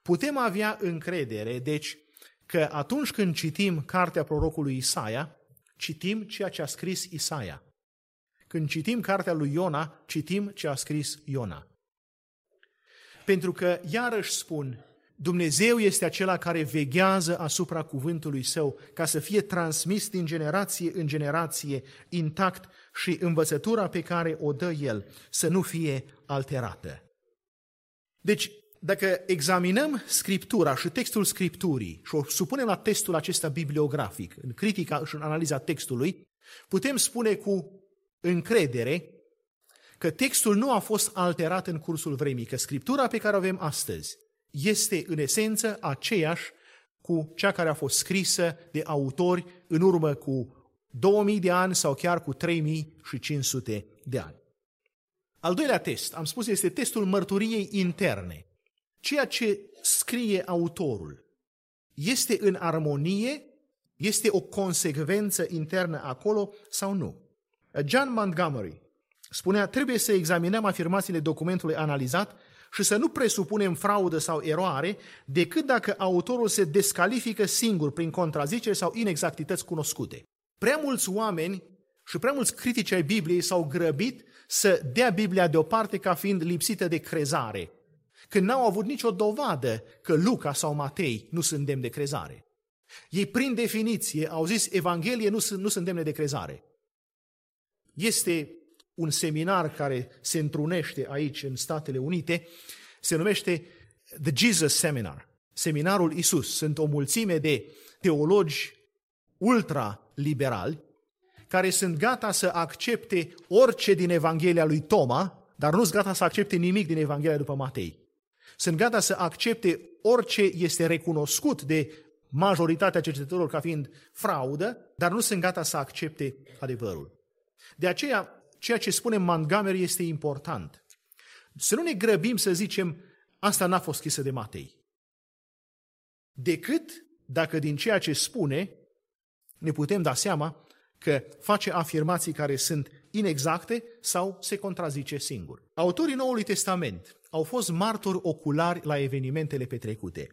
Putem avea încredere, deci, că atunci când citim cartea prorocului Isaia, citim ceea ce a scris Isaia. Când citim cartea lui Iona, citim ce a scris Iona. Pentru că, iarăși spun, Dumnezeu este acela care veghează asupra cuvântului său ca să fie transmis din generație în generație intact și învățătura pe care o dă El să nu fie alterată. Deci, dacă examinăm Scriptura și textul Scripturii și o supunem la testul acesta bibliografic, în critica și în analiza textului, putem spune cu încredere că textul nu a fost alterat în cursul vremii, că Scriptura pe care o avem astăzi este în esență aceeași cu cea care a fost scrisă de autori în urmă cu 2000 de ani sau chiar cu 3500 de ani. Al doilea test, am spus, este testul mărturiei interne. Ceea ce scrie autorul este în armonie, este o consecvență internă acolo sau nu? John Montgomery spunea, trebuie să examinăm afirmațiile documentului analizat și să nu presupunem fraudă sau eroare decât dacă autorul se descalifică singur prin contraziceri sau inexactități cunoscute. Prea mulți oameni și prea mulți critici ai Bibliei s-au grăbit să dea Biblia deoparte ca fiind lipsită de crezare, când n-au avut nicio dovadă că Luca sau Matei nu sunt demni de crezare. Ei, prin definiție, au zis, Evanghelie nu sunt, nu sunt demne de crezare. Este un seminar care se întrunește aici în Statele Unite, se numește The Jesus Seminar, seminarul Isus. Sunt o mulțime de teologi ultraliberali care sunt gata să accepte orice din Evanghelia lui Toma, dar nu sunt gata să accepte nimic din Evanghelia după Matei. Sunt gata să accepte orice este recunoscut de majoritatea cercetătorilor ca fiind fraudă, dar nu sunt gata să accepte adevărul. De aceea, ceea ce spune Montgomery este important. Să nu ne grăbim să zicem, asta n-a fost scrisă de Matei. Decât dacă din ceea ce spune ne putem da seama că face afirmații care sunt inexacte sau se contrazice singur. Autorii Noului Testament au fost martori oculari la evenimentele petrecute.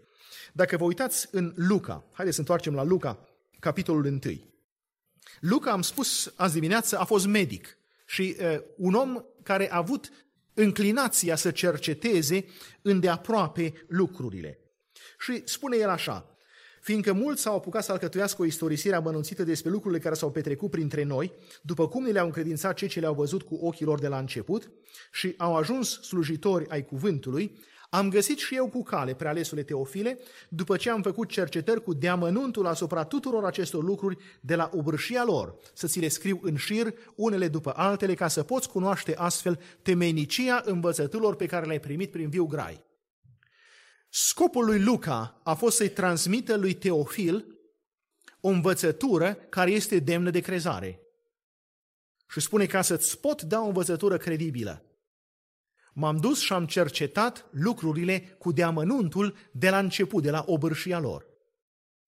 Dacă vă uitați în Luca, haideți să întoarcem la Luca, capitolul 1. Luca, am spus azi dimineață, a fost medic și uh, un om care a avut înclinația să cerceteze îndeaproape lucrurile. Și spune el așa, fiindcă mulți s-au apucat să alcătuiască o istorisire amănunțită despre lucrurile care s-au petrecut printre noi, după cum ne le-au încredințat cei ce le-au văzut cu ochii lor de la început și au ajuns slujitori ai cuvântului, am găsit și eu cu cale, prealesule Teofile, după ce am făcut cercetări cu deamănuntul asupra tuturor acestor lucruri de la obrâșia lor, să ți le scriu în șir, unele după altele, ca să poți cunoaște astfel temenicia învățăturilor pe care le-ai primit prin viu grai. Scopul lui Luca a fost să-i transmită lui Teofil o învățătură care este demnă de crezare. Și spune ca să-ți pot da o învățătură credibilă. M-am dus și am cercetat lucrurile cu deamănuntul de la început, de la obârșia lor.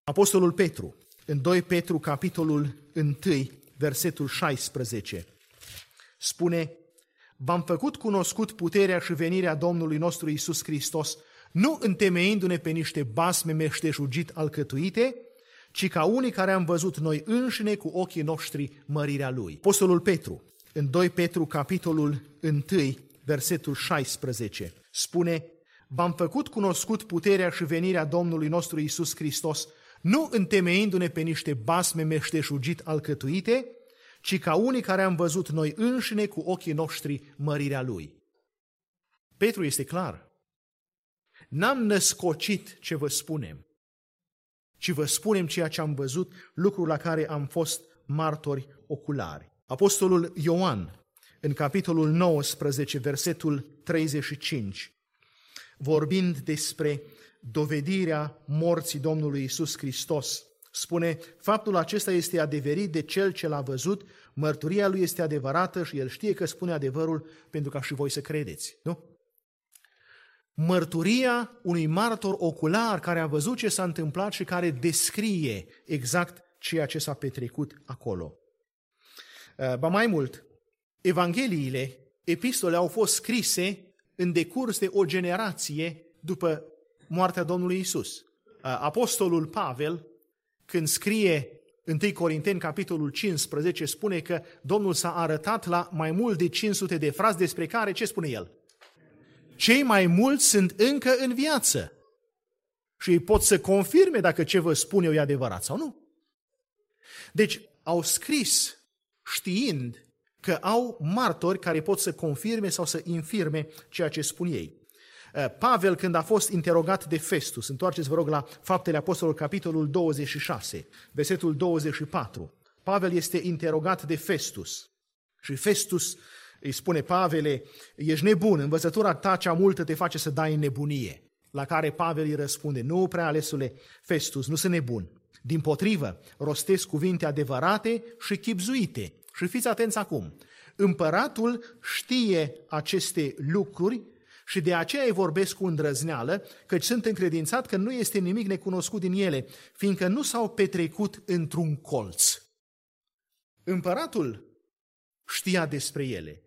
Apostolul Petru, în 2 Petru, capitolul 1, versetul 16, spune V-am făcut cunoscut puterea și venirea Domnului nostru Isus Hristos, nu întemeindu-ne pe niște basme meșteșugit alcătuite, ci ca unii care am văzut noi înșine cu ochii noștri mărirea Lui. Apostolul Petru, în 2 Petru, capitolul 1, versetul 16, spune V-am făcut cunoscut puterea și venirea Domnului nostru Isus Hristos, nu întemeindu-ne pe niște basme meșteșugit alcătuite, ci ca unii care am văzut noi înșine cu ochii noștri mărirea Lui. Petru este clar. N-am născocit ce vă spunem, ci vă spunem ceea ce am văzut, lucrul la care am fost martori oculari. Apostolul Ioan, în capitolul 19, versetul 35, vorbind despre dovedirea morții Domnului Isus Hristos, spune, faptul acesta este adeverit de cel ce l-a văzut, mărturia lui este adevărată și el știe că spune adevărul pentru ca și voi să credeți. Nu? Mărturia unui martor ocular care a văzut ce s-a întâmplat și care descrie exact ceea ce s-a petrecut acolo. Ba mai mult, Evangheliile, epistole au fost scrise în decurs de o generație după moartea Domnului Isus. Apostolul Pavel, când scrie 1 Corinteni, capitolul 15, spune că Domnul s-a arătat la mai mult de 500 de frați despre care, ce spune el? Cei mai mulți sunt încă în viață și ei pot să confirme dacă ce vă spun eu e adevărat sau nu. Deci au scris știind că au martori care pot să confirme sau să infirme ceea ce spun ei. Uh, Pavel, când a fost interogat de Festus, întoarceți vă rog la Faptele Apostolului, capitolul 26, versetul 24. Pavel este interogat de Festus și Festus îi spune Pavele, ești nebun, învățătura ta cea multă te face să dai în nebunie. La care Pavel îi răspunde, nu prea alesule Festus, nu sunt nebun. Din potrivă, rostesc cuvinte adevărate și chipzuite, și fiți atenți acum, împăratul știe aceste lucruri și de aceea îi vorbesc cu îndrăzneală, căci sunt încredințat că nu este nimic necunoscut din ele, fiindcă nu s-au petrecut într-un colț. Împăratul știa despre ele.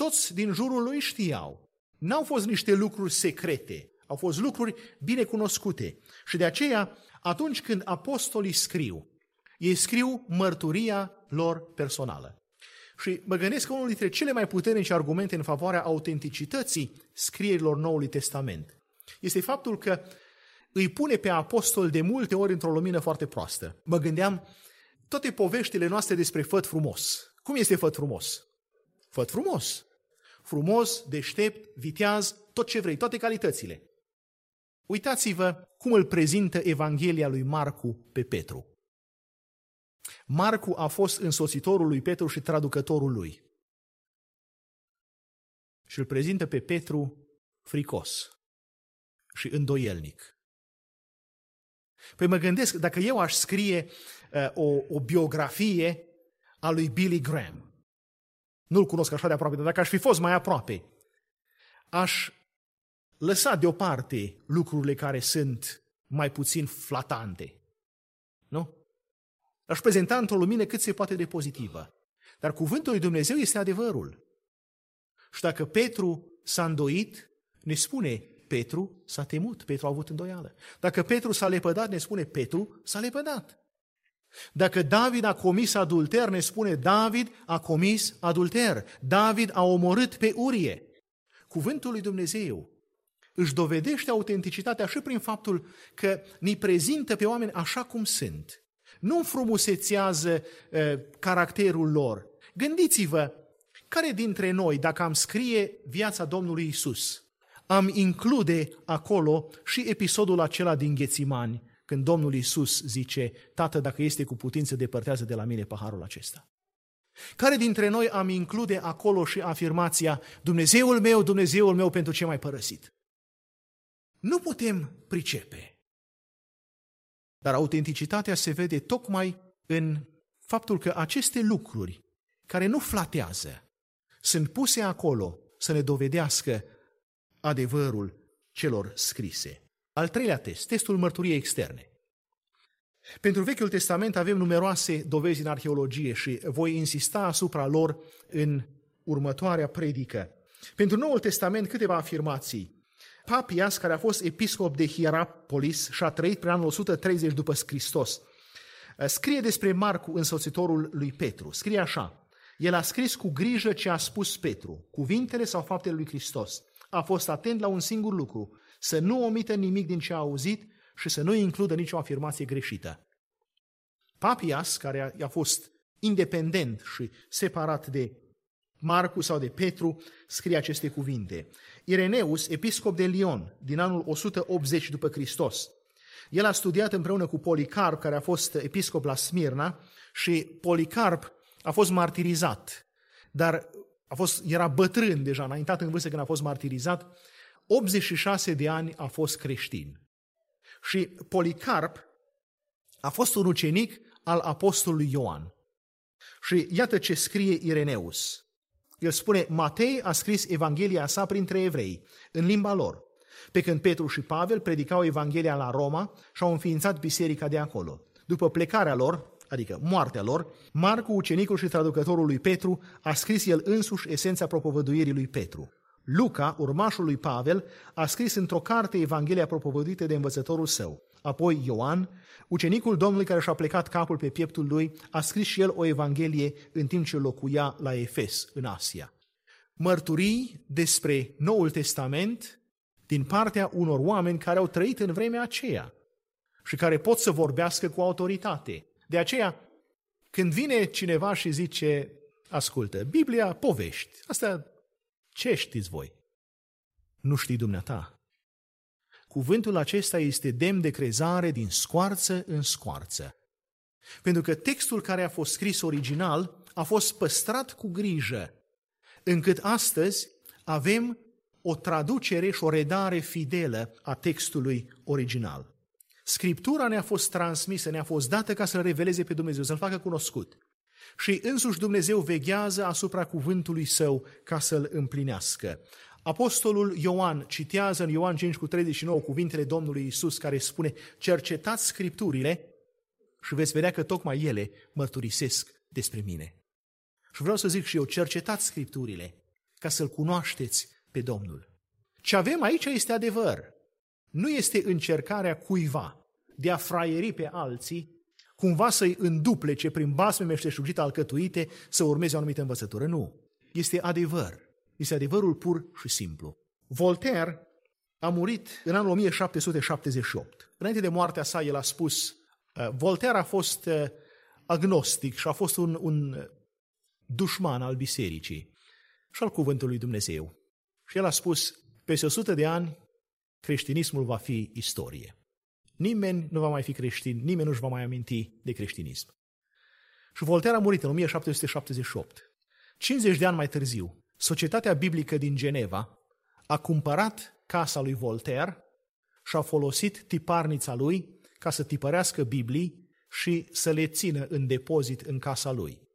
Toți din jurul lui știau. N-au fost niște lucruri secrete, au fost lucruri bine cunoscute. Și de aceea, atunci când apostolii scriu, ei scriu mărturia lor personală. Și mă gândesc că unul dintre cele mai puternice argumente în favoarea autenticității scrierilor Noului Testament este faptul că îi pune pe apostol de multe ori într-o lumină foarte proastă. Mă gândeam, toate poveștile noastre despre făt frumos. Cum este făt frumos? Făt frumos. Frumos, deștept, viteaz, tot ce vrei, toate calitățile. Uitați-vă cum îl prezintă Evanghelia lui Marcu pe Petru. Marcu a fost însoțitorul lui Petru și traducătorul lui. Și îl prezintă pe Petru fricos și îndoielnic. Păi mă gândesc, dacă eu aș scrie uh, o, o biografie a lui Billy Graham, nu-l cunosc așa de aproape, dar dacă aș fi fost mai aproape, aș lăsa deoparte lucrurile care sunt mai puțin flatante. Nu? Aș prezenta într-o lumină cât se poate de pozitivă. Dar cuvântul lui Dumnezeu este adevărul. Și dacă Petru s-a îndoit, ne spune Petru s-a temut, Petru a avut îndoială. Dacă Petru s-a lepădat, ne spune Petru s-a lepădat. Dacă David a comis adulter, ne spune David a comis adulter. David a omorât pe Urie. Cuvântul lui Dumnezeu își dovedește autenticitatea și prin faptul că ni prezintă pe oameni așa cum sunt. Nu înfrumusețează uh, caracterul lor. Gândiți-vă, care dintre noi, dacă am scrie viața Domnului Isus, am include acolo și episodul acela din Ghețimani, când Domnul Isus zice, Tată, dacă este cu putință, depărtează de la mine paharul acesta. Care dintre noi am include acolo și afirmația, Dumnezeul meu, Dumnezeul meu, pentru ce mai părăsit? Nu putem pricepe. Dar autenticitatea se vede tocmai în faptul că aceste lucruri care nu flatează sunt puse acolo să ne dovedească adevărul celor scrise. Al treilea test, testul mărturiei externe. Pentru Vechiul Testament avem numeroase dovezi în arheologie și voi insista asupra lor în următoarea predică. Pentru Noul Testament câteva afirmații. Papias, care a fost episcop de Hierapolis și a trăit prin anul 130 după Hristos, scrie despre Marcu, însoțitorul lui Petru. Scrie așa, el a scris cu grijă ce a spus Petru, cuvintele sau faptele lui Hristos. A fost atent la un singur lucru, să nu omită nimic din ce a auzit și să nu includă nicio afirmație greșită. Papias, care a fost independent și separat de Marcu sau de Petru, scrie aceste cuvinte. Ireneus, episcop de Lion, din anul 180 după Hristos, el a studiat împreună cu Policarp, care a fost episcop la Smirna, și Policarp a fost martirizat, dar a fost, era bătrân deja, înaintat în vârstă când a fost martirizat, 86 de ani a fost creștin. Și Policarp a fost un ucenic al apostolului Ioan. Și iată ce scrie Ireneus. El spune, Matei a scris Evanghelia sa printre evrei, în limba lor, pe când Petru și Pavel predicau Evanghelia la Roma și au înființat biserica de acolo. După plecarea lor, adică moartea lor, Marcu, ucenicul și traducătorul lui Petru, a scris el însuși esența propovăduirii lui Petru. Luca, urmașul lui Pavel, a scris într-o carte Evanghelia propovăduită de învățătorul său. Apoi Ioan, ucenicul Domnului care și-a plecat capul pe pieptul lui, a scris și el o Evanghelie în timp ce locuia la Efes, în Asia. Mărturii despre Noul Testament din partea unor oameni care au trăit în vremea aceea și care pot să vorbească cu autoritate. De aceea, când vine cineva și zice, ascultă, Biblia, povești, asta ce știți voi? Nu știi dumneata. Cuvântul acesta este demn de crezare din scoarță în scoarță. Pentru că textul care a fost scris original a fost păstrat cu grijă, încât astăzi avem o traducere și o redare fidelă a textului original. Scriptura ne-a fost transmisă, ne-a fost dată ca să-L reveleze pe Dumnezeu, să-L facă cunoscut. Și însuși Dumnezeu veghează asupra cuvântului Său ca să-L împlinească. Apostolul Ioan citează în Ioan 5 cu 39 cuvintele Domnului Isus care spune cercetați Scripturile și veți vedea că tocmai ele mărturisesc despre mine. Și vreau să zic și eu, cercetați Scripturile ca să-L cunoașteți pe Domnul. Ce avem aici este adevăr. Nu este încercarea cuiva de a fraieri pe alții, cumva să-i înduplece prin basme meșteșugite alcătuite să urmeze o anumită învățătură. Nu. Este adevăr. Este adevărul pur și simplu. Voltaire a murit în anul 1778. Înainte de moartea sa, el a spus, uh, Voltaire a fost uh, agnostic și a fost un, un dușman al bisericii și al cuvântului Dumnezeu. Și el a spus, peste 100 de ani, creștinismul va fi istorie. Nimeni nu va mai fi creștin, nimeni nu-și va mai aminti de creștinism. Și Voltaire a murit în 1778. 50 de ani mai târziu, Societatea Biblică din Geneva a cumpărat casa lui Voltaire și a folosit tiparnița lui ca să tipărească Biblii și să le țină în depozit în casa lui.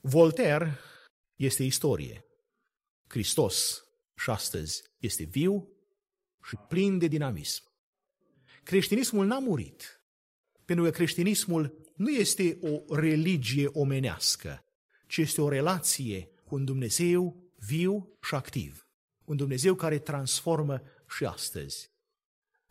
Voltaire este istorie. Hristos și astăzi este viu și plin de dinamism. Creștinismul n-a murit, pentru că creștinismul nu este o religie omenească, ci este o relație cu un Dumnezeu viu și activ. Un Dumnezeu care transformă și astăzi.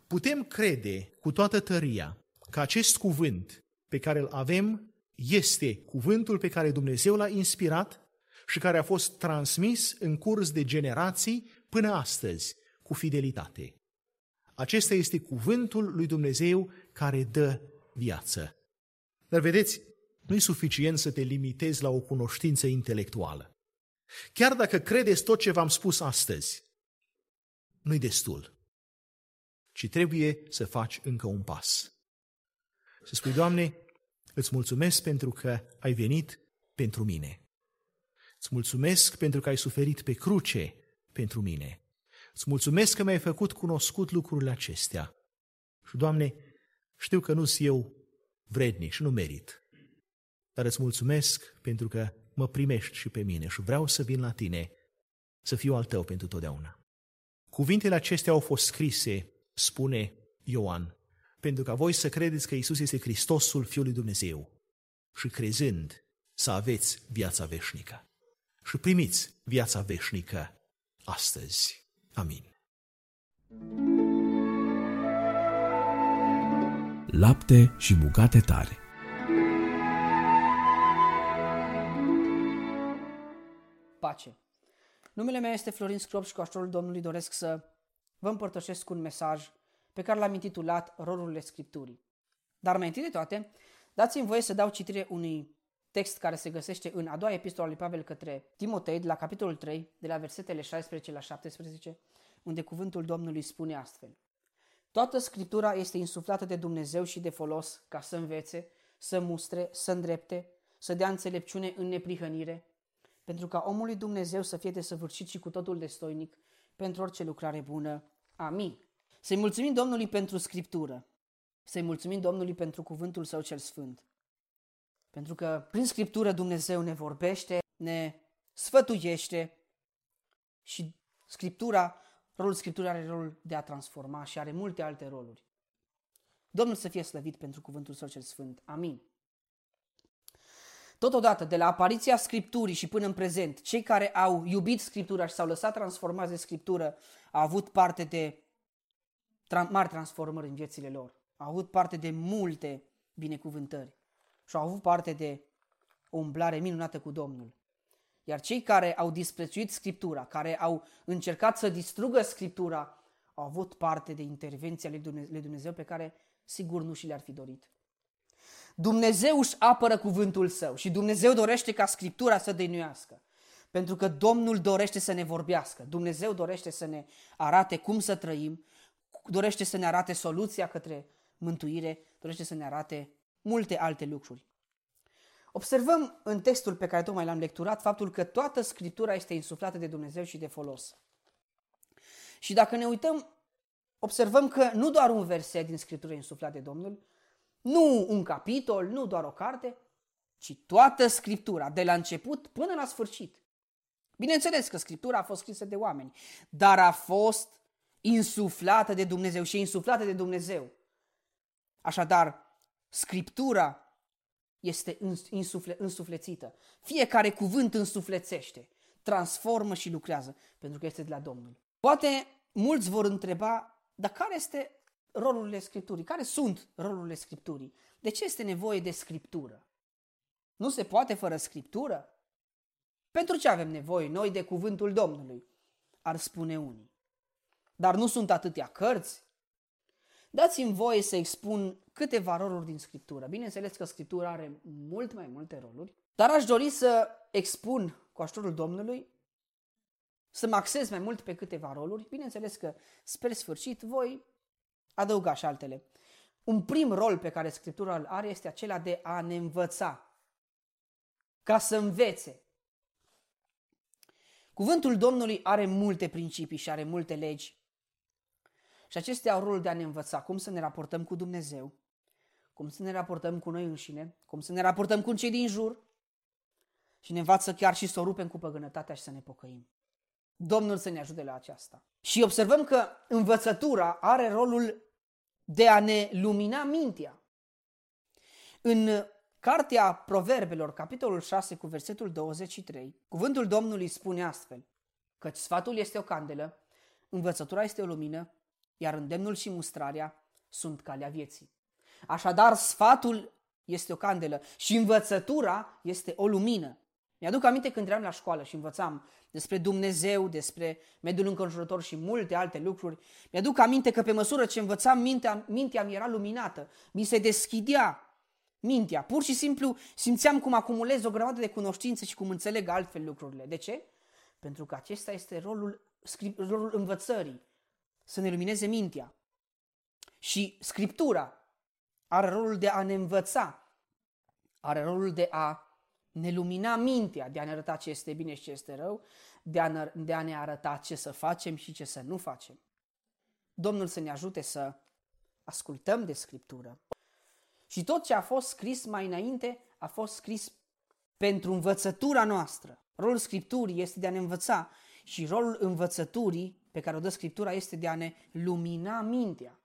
Putem crede cu toată tăria că acest cuvânt pe care îl avem este cuvântul pe care Dumnezeu l-a inspirat și care a fost transmis în curs de generații până astăzi cu fidelitate. Acesta este cuvântul lui Dumnezeu care dă viață. Dar vedeți, nu e suficient să te limitezi la o cunoștință intelectuală. Chiar dacă credeți tot ce v-am spus astăzi, nu-i destul, ci trebuie să faci încă un pas. Să spui, Doamne, îți mulțumesc pentru că ai venit pentru mine. Îți mulțumesc pentru că ai suferit pe cruce pentru mine. Îți mulțumesc că mi-ai făcut cunoscut lucrurile acestea. Și, Doamne, știu că nu sunt eu vrednic și nu merit, dar îți mulțumesc pentru că mă primești și pe mine și vreau să vin la tine, să fiu al tău pentru totdeauna. Cuvintele acestea au fost scrise, spune Ioan, pentru ca voi să credeți că Isus este Hristosul Fiul lui Dumnezeu și crezând să aveți viața veșnică. Și primiți viața veșnică astăzi. Amin. Lapte și bucate tare Pace. Numele meu este Florin Scrop și cu ajutorul Domnului doresc să vă împărtășesc un mesaj pe care l-am intitulat Rolurile Scripturii. Dar mai întâi de toate, dați-mi voie să dau citire unui text care se găsește în a doua epistolă lui Pavel către Timotei, de la capitolul 3, de la versetele 16 la 17, unde cuvântul Domnului spune astfel. Toată Scriptura este insuflată de Dumnezeu și de folos ca să învețe, să mustre, să îndrepte, să dea înțelepciune în neprihănire, pentru ca omului Dumnezeu să fie desăvârșit și cu totul destoinic pentru orice lucrare bună. Amin. Să-i mulțumim Domnului pentru Scriptură. Să-i mulțumim Domnului pentru cuvântul Său cel Sfânt. Pentru că prin Scriptură Dumnezeu ne vorbește, ne sfătuiește și Scriptura, rolul Scripturii are rolul de a transforma și are multe alte roluri. Domnul să fie slăvit pentru cuvântul Său cel Sfânt. Amin. Totodată, de la apariția Scripturii și până în prezent, cei care au iubit Scriptura și s-au lăsat transformați de Scriptură au avut parte de mari transformări în viețile lor. Au avut parte de multe binecuvântări și au avut parte de o umblare minunată cu Domnul. Iar cei care au disprețuit Scriptura, care au încercat să distrugă Scriptura, au avut parte de intervenția lui Dumnezeu pe care sigur nu și le-ar fi dorit. Dumnezeu își apără cuvântul său și Dumnezeu dorește ca Scriptura să dăinuiască. Pentru că Domnul dorește să ne vorbească, Dumnezeu dorește să ne arate cum să trăim, dorește să ne arate soluția către mântuire, dorește să ne arate multe alte lucruri. Observăm în textul pe care tocmai l-am lecturat faptul că toată Scriptura este insuflată de Dumnezeu și de folos. Și dacă ne uităm, observăm că nu doar un verset din Scriptură e insuflat de Domnul, nu un capitol, nu doar o carte, ci toată Scriptura, de la început până la sfârșit. Bineînțeles că Scriptura a fost scrisă de oameni, dar a fost insuflată de Dumnezeu și insuflată de Dumnezeu. Așadar, Scriptura este însufle, însuflețită. Fiecare cuvânt însuflețește, transformă și lucrează, pentru că este de la Domnul. Poate mulți vor întreba, dar care este rolurile Scripturii? Care sunt rolurile Scripturii? De ce este nevoie de Scriptură? Nu se poate fără Scriptură? Pentru ce avem nevoie noi de cuvântul Domnului? Ar spune unii. Dar nu sunt atâtea cărți? Dați-mi voie să expun câteva roluri din Scriptură. Bineînțeles că Scriptura are mult mai multe roluri, dar aș dori să expun cu ajutorul Domnului, să mă axez mai mult pe câteva roluri. Bineînțeles că spre sfârșit voi adăuga și altele. Un prim rol pe care Scriptura îl are este acela de a ne învăța, ca să învețe. Cuvântul Domnului are multe principii și are multe legi. Și acestea au rolul de a ne învăța cum să ne raportăm cu Dumnezeu, cum să ne raportăm cu noi înșine, cum să ne raportăm cu cei din jur și ne învață chiar și să o rupem cu păgânătatea și să ne pocăim. Domnul să ne ajute la aceasta. Și observăm că învățătura are rolul de a ne lumina mintea. În Cartea Proverbelor, capitolul 6, cu versetul 23, cuvântul Domnului spune astfel, căci sfatul este o candelă, învățătura este o lumină, iar îndemnul și mustrarea sunt calea vieții. Așadar, sfatul este o candelă și învățătura este o lumină. Mi-aduc aminte când eram la școală și învățam despre Dumnezeu, despre mediul înconjurător și multe alte lucruri. Mi-aduc aminte că pe măsură ce învățam, mintea, mintea mi era luminată, mi se deschidea mintea. Pur și simplu simțeam cum acumulez o grămadă de cunoștințe și cum înțeleg altfel lucrurile. De ce? Pentru că acesta este rolul, rolul învățării, să ne lumineze mintea. Și Scriptura are rolul de a ne învăța, are rolul de a ne lumina mintea, de a ne arăta ce este bine și ce este rău, de a ne, de a ne arăta ce să facem și ce să nu facem. Domnul să ne ajute să ascultăm de Scriptură. Și tot ce a fost scris mai înainte a fost scris pentru învățătura noastră. Rolul Scripturii este de a ne învăța și rolul învățăturii pe care o dă Scriptura este de a ne lumina mintea.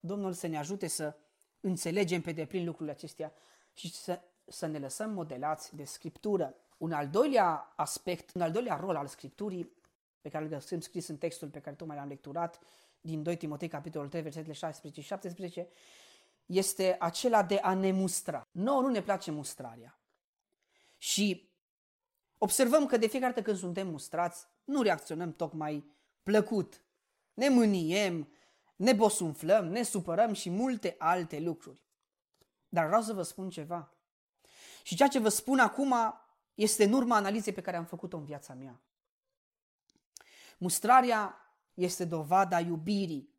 Domnul să ne ajute să înțelegem pe deplin lucrurile acestea și să, să ne lăsăm modelați de Scriptură. Un al doilea aspect, un al doilea rol al Scripturii pe care îl găsim scris în textul pe care tocmai l-am lecturat din 2 Timotei, capitolul 3, versetele 16 și 17, este acela de a ne mustra. Nouă nu ne place mustrarea. Și observăm că de fiecare dată când suntem mustrați, nu reacționăm tocmai plăcut. Ne mâniem, ne bosunflăm, ne supărăm și multe alte lucruri. Dar vreau să vă spun ceva. Și ceea ce vă spun acum este în urma analizei pe care am făcut-o în viața mea. Mustrarea este dovada iubirii.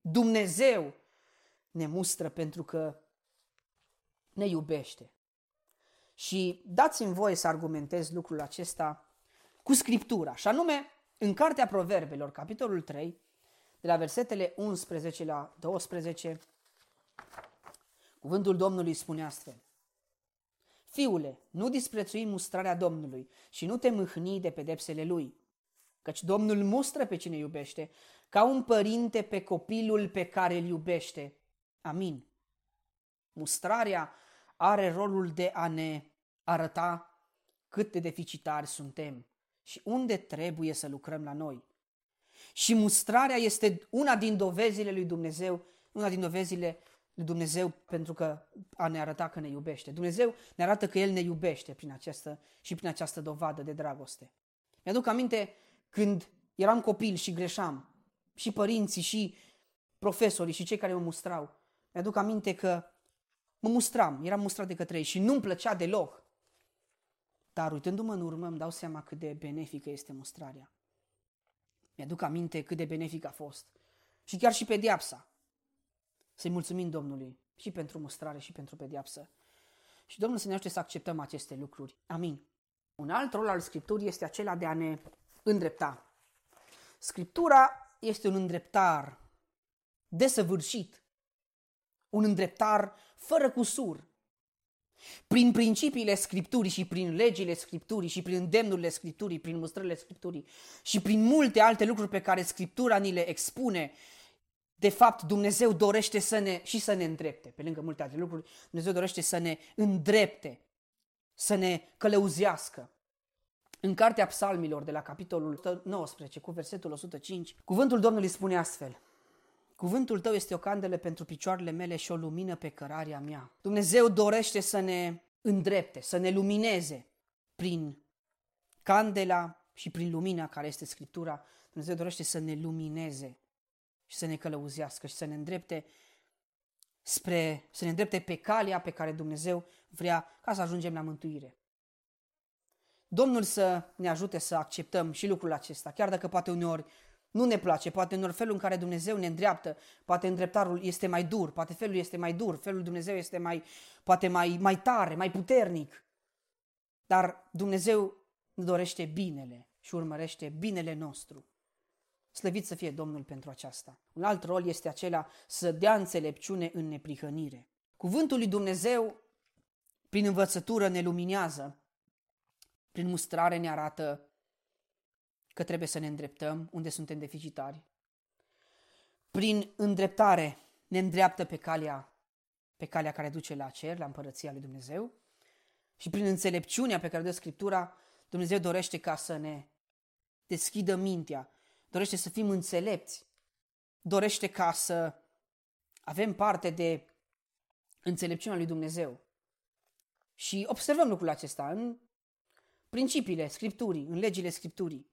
Dumnezeu ne mustră pentru că ne iubește. Și dați-mi voie să argumentez lucrul acesta cu Scriptura, și anume în Cartea Proverbelor, capitolul 3, de la versetele 11 la 12, cuvântul Domnului spune astfel. Fiule, nu disprețui mustrarea Domnului și nu te mâhni de pedepsele Lui, căci Domnul mustră pe cine iubește, ca un părinte pe copilul pe care îl iubește. Amin. Mustrarea are rolul de a ne arăta cât de deficitari suntem și unde trebuie să lucrăm la noi. Și mustrarea este una din dovezile lui Dumnezeu, una din dovezile lui Dumnezeu pentru că a ne arăta că ne iubește. Dumnezeu ne arată că El ne iubește prin această, și prin această dovadă de dragoste. Mi-aduc aminte când eram copil și greșeam, și părinții, și profesorii, și cei care mă mustrau. Mi-aduc aminte că mă mustram, eram mustrat de către ei și nu-mi plăcea deloc. Dar uitându-mă în urmă îmi dau seama cât de benefică este mustrarea. Mi-aduc aminte cât de benefic a fost. Și chiar și pediapsa. Să-i mulțumim Domnului și pentru mustrare și pentru pediapsă. Și Domnul să ne ajute să acceptăm aceste lucruri. Amin. Un alt rol al Scripturii este acela de a ne îndrepta. Scriptura este un îndreptar desăvârșit, un îndreptar fără cusur, prin principiile Scripturii și prin legile Scripturii și prin îndemnurile Scripturii, prin mustrările Scripturii și prin multe alte lucruri pe care Scriptura ni le expune, de fapt Dumnezeu dorește să ne și să ne îndrepte. Pe lângă multe alte lucruri, Dumnezeu dorește să ne îndrepte, să ne călăuzească. În Cartea Psalmilor de la capitolul 19 cu versetul 105, cuvântul Domnului spune astfel – Cuvântul tău este o candelă pentru picioarele mele și o lumină pe cărarea mea. Dumnezeu dorește să ne îndrepte, să ne lumineze prin candela și prin lumina care este Scriptura. Dumnezeu dorește să ne lumineze și să ne călăuzească și să ne îndrepte spre, să ne îndrepte pe calea pe care Dumnezeu vrea ca să ajungem la mântuire. Domnul să ne ajute să acceptăm și lucrul acesta, chiar dacă poate uneori nu ne place, poate în felul în care Dumnezeu ne îndreaptă, poate îndreptarul este mai dur, poate felul este mai dur, felul Dumnezeu este mai, poate mai, mai tare, mai puternic. Dar Dumnezeu ne dorește binele și urmărește binele nostru. Slăvit să fie Domnul pentru aceasta. Un alt rol este acela să dea înțelepciune în neprihănire. Cuvântul lui Dumnezeu, prin învățătură, ne luminează, prin mustrare ne arată că trebuie să ne îndreptăm unde suntem deficitari. Prin îndreptare ne îndreaptă pe calea pe calea care duce la cer, la împărăția lui Dumnezeu. Și prin înțelepciunea pe care dă Scriptura, Dumnezeu dorește ca să ne deschidă mintea, dorește să fim înțelepți, dorește ca să avem parte de înțelepciunea lui Dumnezeu. Și observăm lucrul acesta în principiile Scripturii, în legile Scripturii.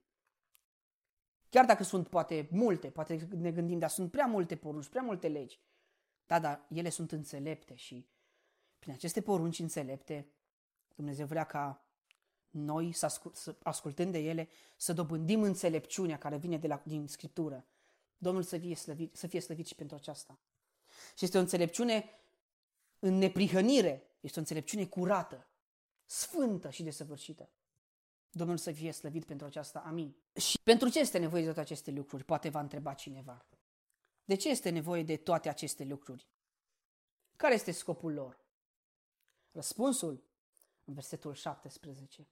Chiar dacă sunt poate multe, poate ne gândim, dar sunt prea multe porunci, prea multe legi. Da, dar ele sunt înțelepte și prin aceste porunci înțelepte, Dumnezeu vrea ca noi, să, ascult, să ascultând de ele, să dobândim înțelepciunea care vine de la, din Scriptură. Domnul să fie, slăvit, să fie slăvit și pentru aceasta. Și este o înțelepciune în neprihănire, este o înțelepciune curată, sfântă și desăvârșită. Domnul să fie slăvit pentru aceasta. Amin. Și pentru ce este nevoie de toate aceste lucruri? Poate va întreba cineva. De ce este nevoie de toate aceste lucruri? Care este scopul lor? Răspunsul în versetul 17.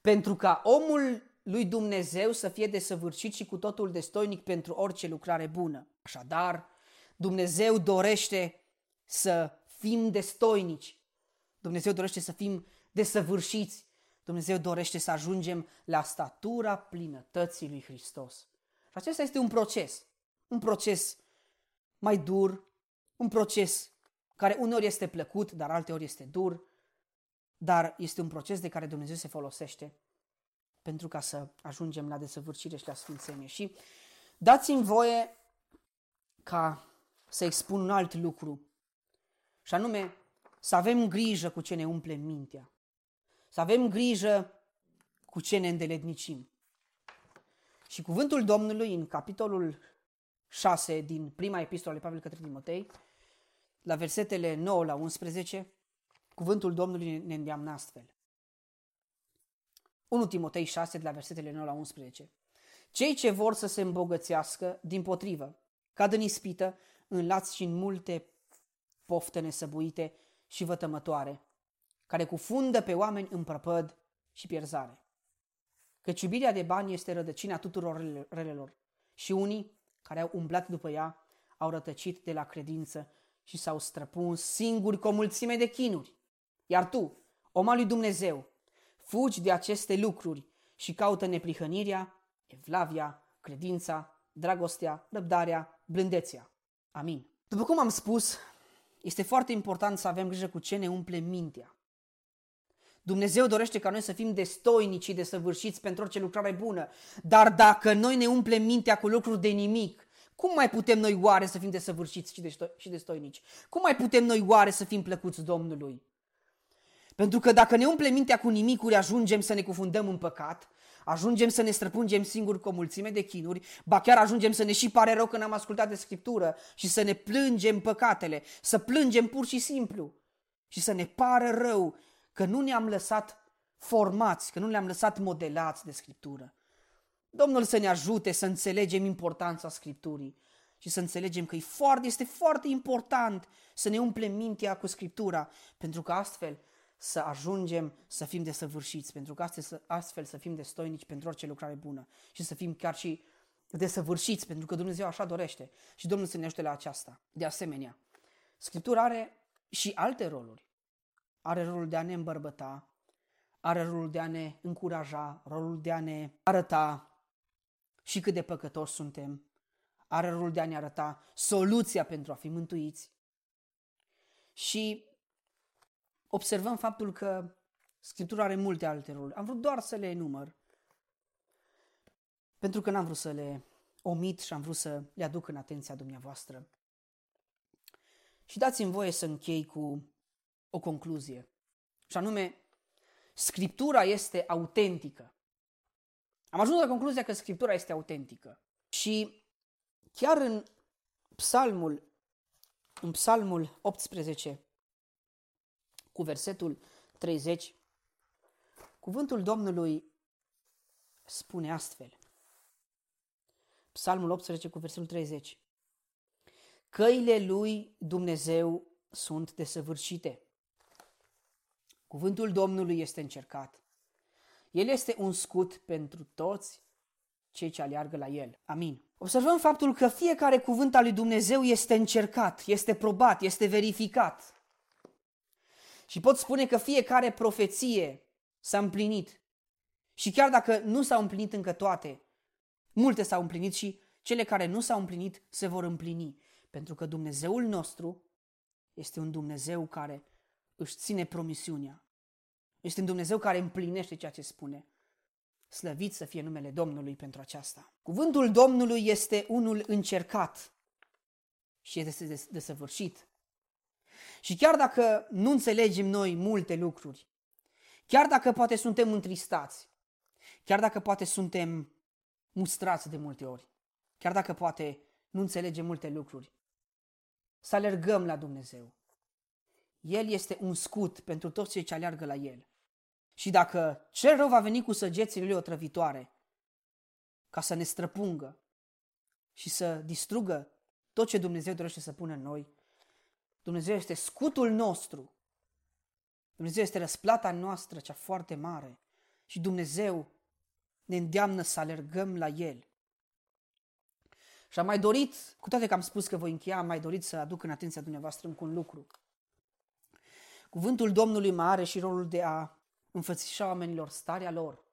Pentru ca omul lui Dumnezeu să fie desăvârșit și cu totul destoinic pentru orice lucrare bună. Așadar, Dumnezeu dorește să fim destoinici. Dumnezeu dorește să fim desăvârșiți. Dumnezeu dorește să ajungem la statura plinătății lui Hristos. Și acesta este un proces. Un proces mai dur, un proces care uneori este plăcut, dar alteori este dur, dar este un proces de care Dumnezeu se folosește pentru ca să ajungem la desăvârșire și la sfințenie. Și dați-mi voie ca să expun un alt lucru, și anume să avem grijă cu ce ne umple mintea, să avem grijă cu ce ne îndeletnicim. Și cuvântul Domnului în capitolul 6 din prima epistolă ale Pavel către Timotei, la versetele 9 la 11, cuvântul Domnului ne îndeamnă astfel. 1 Timotei 6, de la versetele 9 la 11. Cei ce vor să se îmbogățească, din potrivă, cad în ispită, în lați și în multe pofte nesăbuite și vătămătoare, care cufundă pe oameni în prăpăd și pierzare. Căci iubirea de bani este rădăcina tuturor relelor și unii care au umblat după ea au rătăcit de la credință și s-au străpuns singuri cu o mulțime de chinuri. Iar tu, om al lui Dumnezeu, fugi de aceste lucruri și caută neprihănirea, evlavia, credința, dragostea, răbdarea, blândețea. Amin. După cum am spus, este foarte important să avem grijă cu ce ne umple mintea. Dumnezeu dorește ca noi să fim destoinici și desăvârșiți pentru orice lucrare bună, dar dacă noi ne umplem mintea cu lucruri de nimic, cum mai putem noi oare să fim desăvârșiți și, desto- și destoinici? Cum mai putem noi oare să fim plăcuți Domnului? Pentru că dacă ne umple mintea cu nimicuri, ajungem să ne cufundăm în păcat, ajungem să ne străpungem singuri cu o mulțime de chinuri, ba chiar ajungem să ne și pare rău că n-am ascultat de Scriptură și să ne plângem păcatele, să plângem pur și simplu și să ne pară rău că nu ne-am lăsat formați, că nu ne-am lăsat modelați de Scriptură. Domnul să ne ajute să înțelegem importanța Scripturii și să înțelegem că e foarte, este foarte important să ne umplem mintea cu Scriptura, pentru că astfel să ajungem să fim desăvârșiți, pentru că astfel, astfel să fim destoinici pentru orice lucrare bună și să fim chiar și desăvârșiți, pentru că Dumnezeu așa dorește și Domnul să ne ajute la aceasta. De asemenea, Scriptura are și alte roluri. Are rolul de a ne îmbărbăta, are rolul de a ne încuraja, rolul de a ne arăta și cât de păcătoși suntem, are rolul de a ne arăta soluția pentru a fi mântuiți. Și observăm faptul că Scriptura are multe alte roluri. Am vrut doar să le enumăr, pentru că n-am vrut să le omit și am vrut să le aduc în atenția dumneavoastră. Și dați-mi voie să închei cu o concluzie. Și anume, Scriptura este autentică. Am ajuns la concluzia că Scriptura este autentică. Și chiar în Psalmul, în Psalmul 18, cu versetul 30, cuvântul Domnului spune astfel. Psalmul 18 cu versetul 30. Căile lui Dumnezeu sunt desăvârșite. Cuvântul Domnului este încercat. El este un scut pentru toți cei ce aleargă la el. Amin. Observăm faptul că fiecare cuvânt al lui Dumnezeu este încercat, este probat, este verificat. Și pot spune că fiecare profeție s-a împlinit. Și chiar dacă nu s-au împlinit încă toate, multe s-au împlinit și cele care nu s-au împlinit se vor împlini. Pentru că Dumnezeul nostru este un Dumnezeu care își ține promisiunea. Este un Dumnezeu care împlinește ceea ce spune. Slăvit să fie numele Domnului pentru aceasta. Cuvântul Domnului este unul încercat și este desăvârșit. Și chiar dacă nu înțelegem noi multe lucruri, chiar dacă poate suntem întristați, chiar dacă poate suntem mustrați de multe ori, chiar dacă poate nu înțelegem multe lucruri, să alergăm la Dumnezeu. El este un scut pentru toți cei ce aleargă la El. Și dacă cel rău va veni cu săgețile lui otrăvitoare, ca să ne străpungă și să distrugă tot ce Dumnezeu dorește să pună în noi, Dumnezeu este scutul nostru. Dumnezeu este răsplata noastră, cea foarte mare. Și Dumnezeu ne îndeamnă să alergăm la El. Și am mai dorit, cu toate că am spus că voi încheia, am mai dorit să aduc în atenția dumneavoastră încă un lucru. Cuvântul Domnului mai are și rolul de a înfățișa oamenilor starea lor.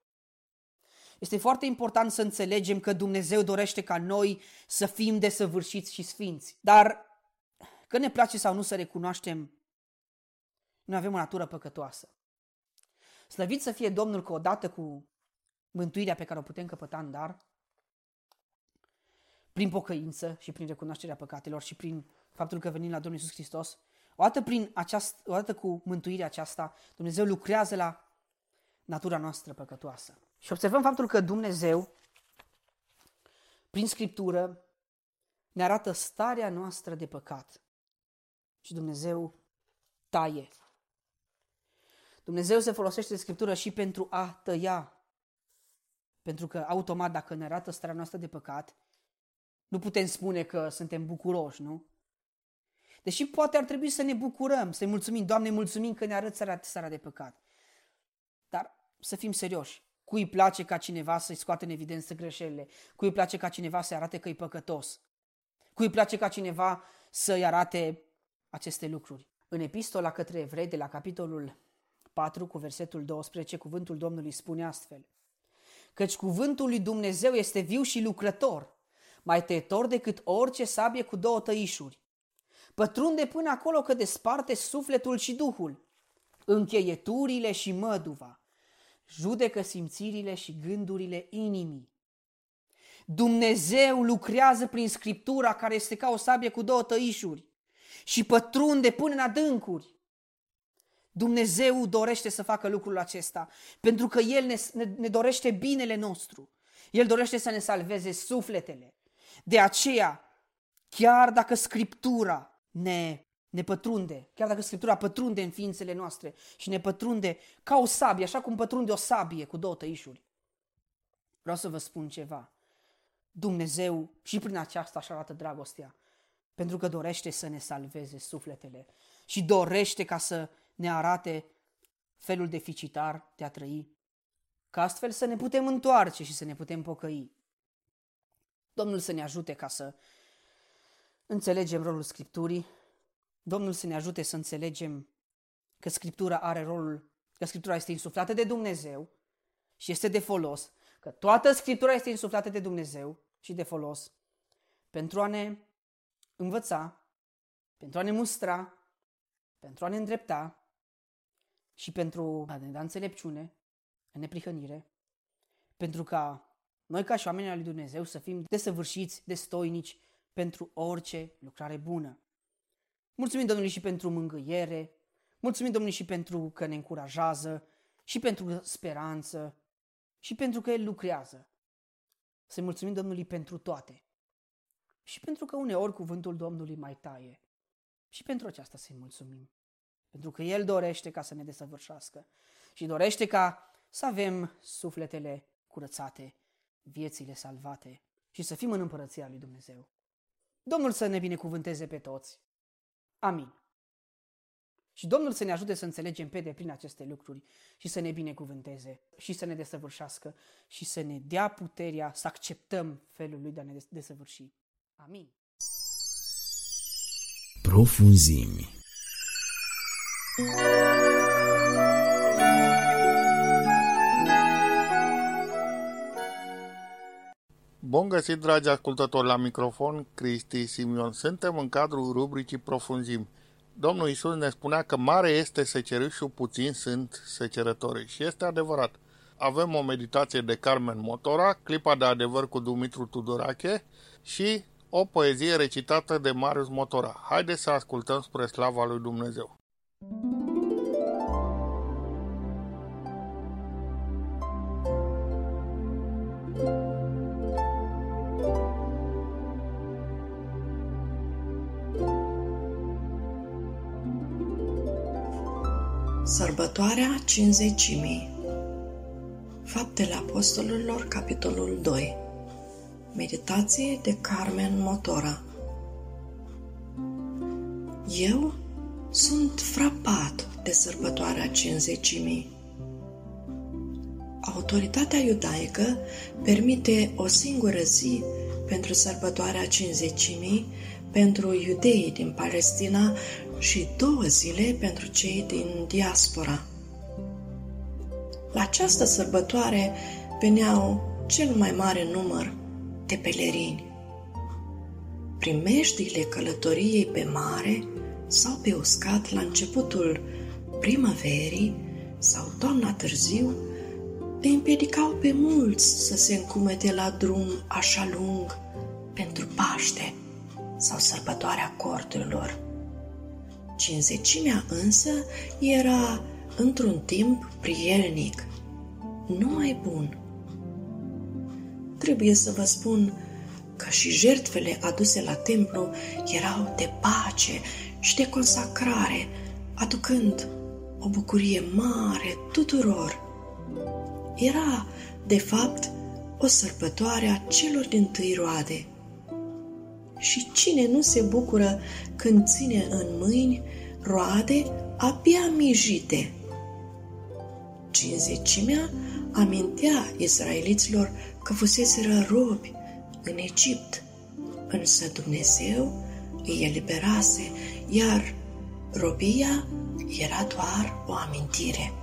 Este foarte important să înțelegem că Dumnezeu dorește ca noi să fim desăvârșiți și sfinți. Dar că ne place sau nu să recunoaștem, noi avem o natură păcătoasă. Slăvit să fie Domnul că odată cu mântuirea pe care o putem căpăta în dar, prin pocăință și prin recunoașterea păcatelor și prin faptul că venim la Domnul Iisus Hristos, odată, prin aceast, odată cu mântuirea aceasta, Dumnezeu lucrează la natura noastră păcătoasă. Și observăm faptul că Dumnezeu, prin Scriptură, ne arată starea noastră de păcat. Și Dumnezeu taie. Dumnezeu se folosește de Scriptură și pentru a tăia. Pentru că, automat, dacă ne arată starea noastră de păcat, nu putem spune că suntem bucuroși, nu? Deși poate ar trebui să ne bucurăm, să-i mulțumim. Doamne, mulțumim că ne arăți starea de păcat. Dar să fim serioși. Cui îi place ca cineva să-i scoate în evidență greșelile? Cui îi place ca cineva să-i arate că e păcătos? Cui îi place ca cineva să-i arate aceste lucruri? În epistola către evrei de la capitolul 4 cu versetul 12, cuvântul Domnului spune astfel. Căci cuvântul lui Dumnezeu este viu și lucrător, mai tăietor decât orice sabie cu două tăișuri. Pătrunde până acolo că desparte sufletul și duhul, încheieturile și măduva, judecă simțirile și gândurile inimii. Dumnezeu lucrează prin Scriptura care este ca o sabie cu două tăișuri și pătrunde până în adâncuri. Dumnezeu dorește să facă lucrul acesta pentru că El ne, ne, ne dorește binele nostru. El dorește să ne salveze sufletele. De aceea, chiar dacă Scriptura ne ne pătrunde, chiar dacă Scriptura pătrunde în ființele noastre și ne pătrunde ca o sabie, așa cum pătrunde o sabie cu două tăișuri. Vreau să vă spun ceva. Dumnezeu și prin aceasta așa arată dragostea, pentru că dorește să ne salveze sufletele și dorește ca să ne arate felul deficitar de a trăi, ca astfel să ne putem întoarce și să ne putem pocăi. Domnul să ne ajute ca să înțelegem rolul Scripturii. Domnul să ne ajute să înțelegem că Scriptura are rolul, că Scriptura este insuflată de Dumnezeu și este de folos, că toată Scriptura este insuflată de Dumnezeu și de folos pentru a ne învăța, pentru a ne mustra, pentru a ne îndrepta și pentru a ne da înțelepciune, în neprihănire, pentru ca noi ca și oamenii al lui Dumnezeu să fim desăvârșiți, destoinici pentru orice lucrare bună. Mulțumim Domnului și pentru mângâiere, mulțumim Domnului și pentru că ne încurajează, și pentru speranță, și pentru că El lucrează. Să mulțumim Domnului pentru toate. Și pentru că uneori cuvântul Domnului mai taie. Și pentru aceasta să-i mulțumim. Pentru că El dorește ca să ne desăvârșească și dorește ca să avem sufletele curățate, viețile salvate și să fim în împărăția lui Dumnezeu. Domnul să ne binecuvânteze pe toți. Amin. Și Domnul să ne ajute să înțelegem pe deplin aceste lucruri și să ne binecuvânteze și să ne desăvârșească și să ne dea puterea să acceptăm felul Lui de a ne desăvârși. Amin. Profunzimi. Bun găsit, dragi ascultători, la microfon, Cristi Simion. Suntem în cadrul rubricii Profunzim. Domnul Isus ne spunea că mare este secerișul, puțin sunt secerătorii. Și este adevărat. Avem o meditație de Carmen Motora, clipa de adevăr cu Dumitru Tudorache și o poezie recitată de Marius Motora. Haideți să ascultăm spre slava lui Dumnezeu. Sărbătoarea Cinzecimii. Faptele Apostolilor, capitolul 2 Meditație de Carmen Motora. Eu sunt frapat de sărbătoarea Cinzecimii. Autoritatea iudaică permite o singură zi pentru sărbătoarea Cinzecimii pentru iudeii din Palestina și două zile pentru cei din diaspora. La această sărbătoare veneau cel mai mare număr de pelerini. Primeștiile călătoriei pe mare sau pe uscat la începutul primăverii sau toamna târziu îi împiedicau pe mulți să se încumete la drum așa lung pentru Paște sau sărbătoarea corturilor. Cinzecimea însă era într-un timp prielnic, numai bun. Trebuie să vă spun că și jertfele aduse la templu erau de pace și de consacrare, aducând o bucurie mare tuturor. Era, de fapt, o sărbătoare a celor din tâi roade – și cine nu se bucură când ține în mâini roade abia mijite. Cinzecimea amintea israeliților că fuseseră robi în Egipt, însă Dumnezeu îi eliberase, iar robia era doar o amintire.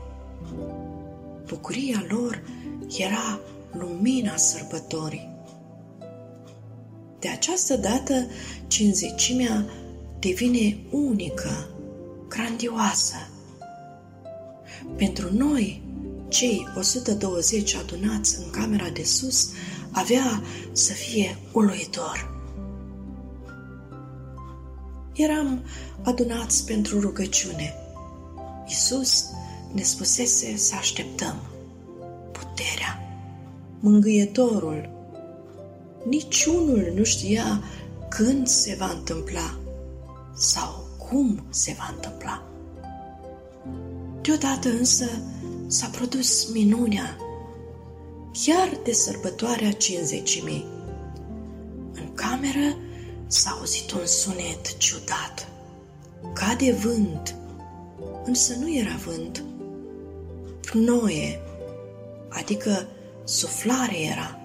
Bucuria lor era lumina sărbătorii. De această dată, cinzecimea devine unică, grandioasă. Pentru noi, cei 120 adunați în camera de sus, avea să fie uluitor. Eram adunați pentru rugăciune. Isus ne spusese să așteptăm puterea, mângâietorul, niciunul nu știa când se va întâmpla sau cum se va întâmpla. Deodată însă s-a produs minunea, chiar de sărbătoarea cinzecimii. În cameră s-a auzit un sunet ciudat, ca de vânt, însă nu era vânt, pnoie, adică suflare era.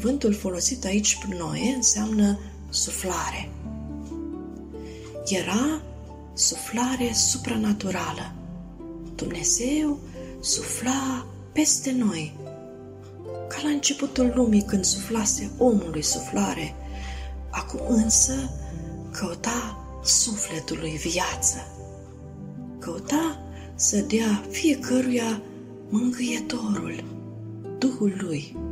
Cuvântul folosit aici noi înseamnă suflare. Era suflare supranaturală. Dumnezeu sufla peste noi. Ca la începutul lumii când suflase omului suflare, acum însă căuta sufletului viață. Căuta să dea fiecăruia mângâietorul, Duhul lui.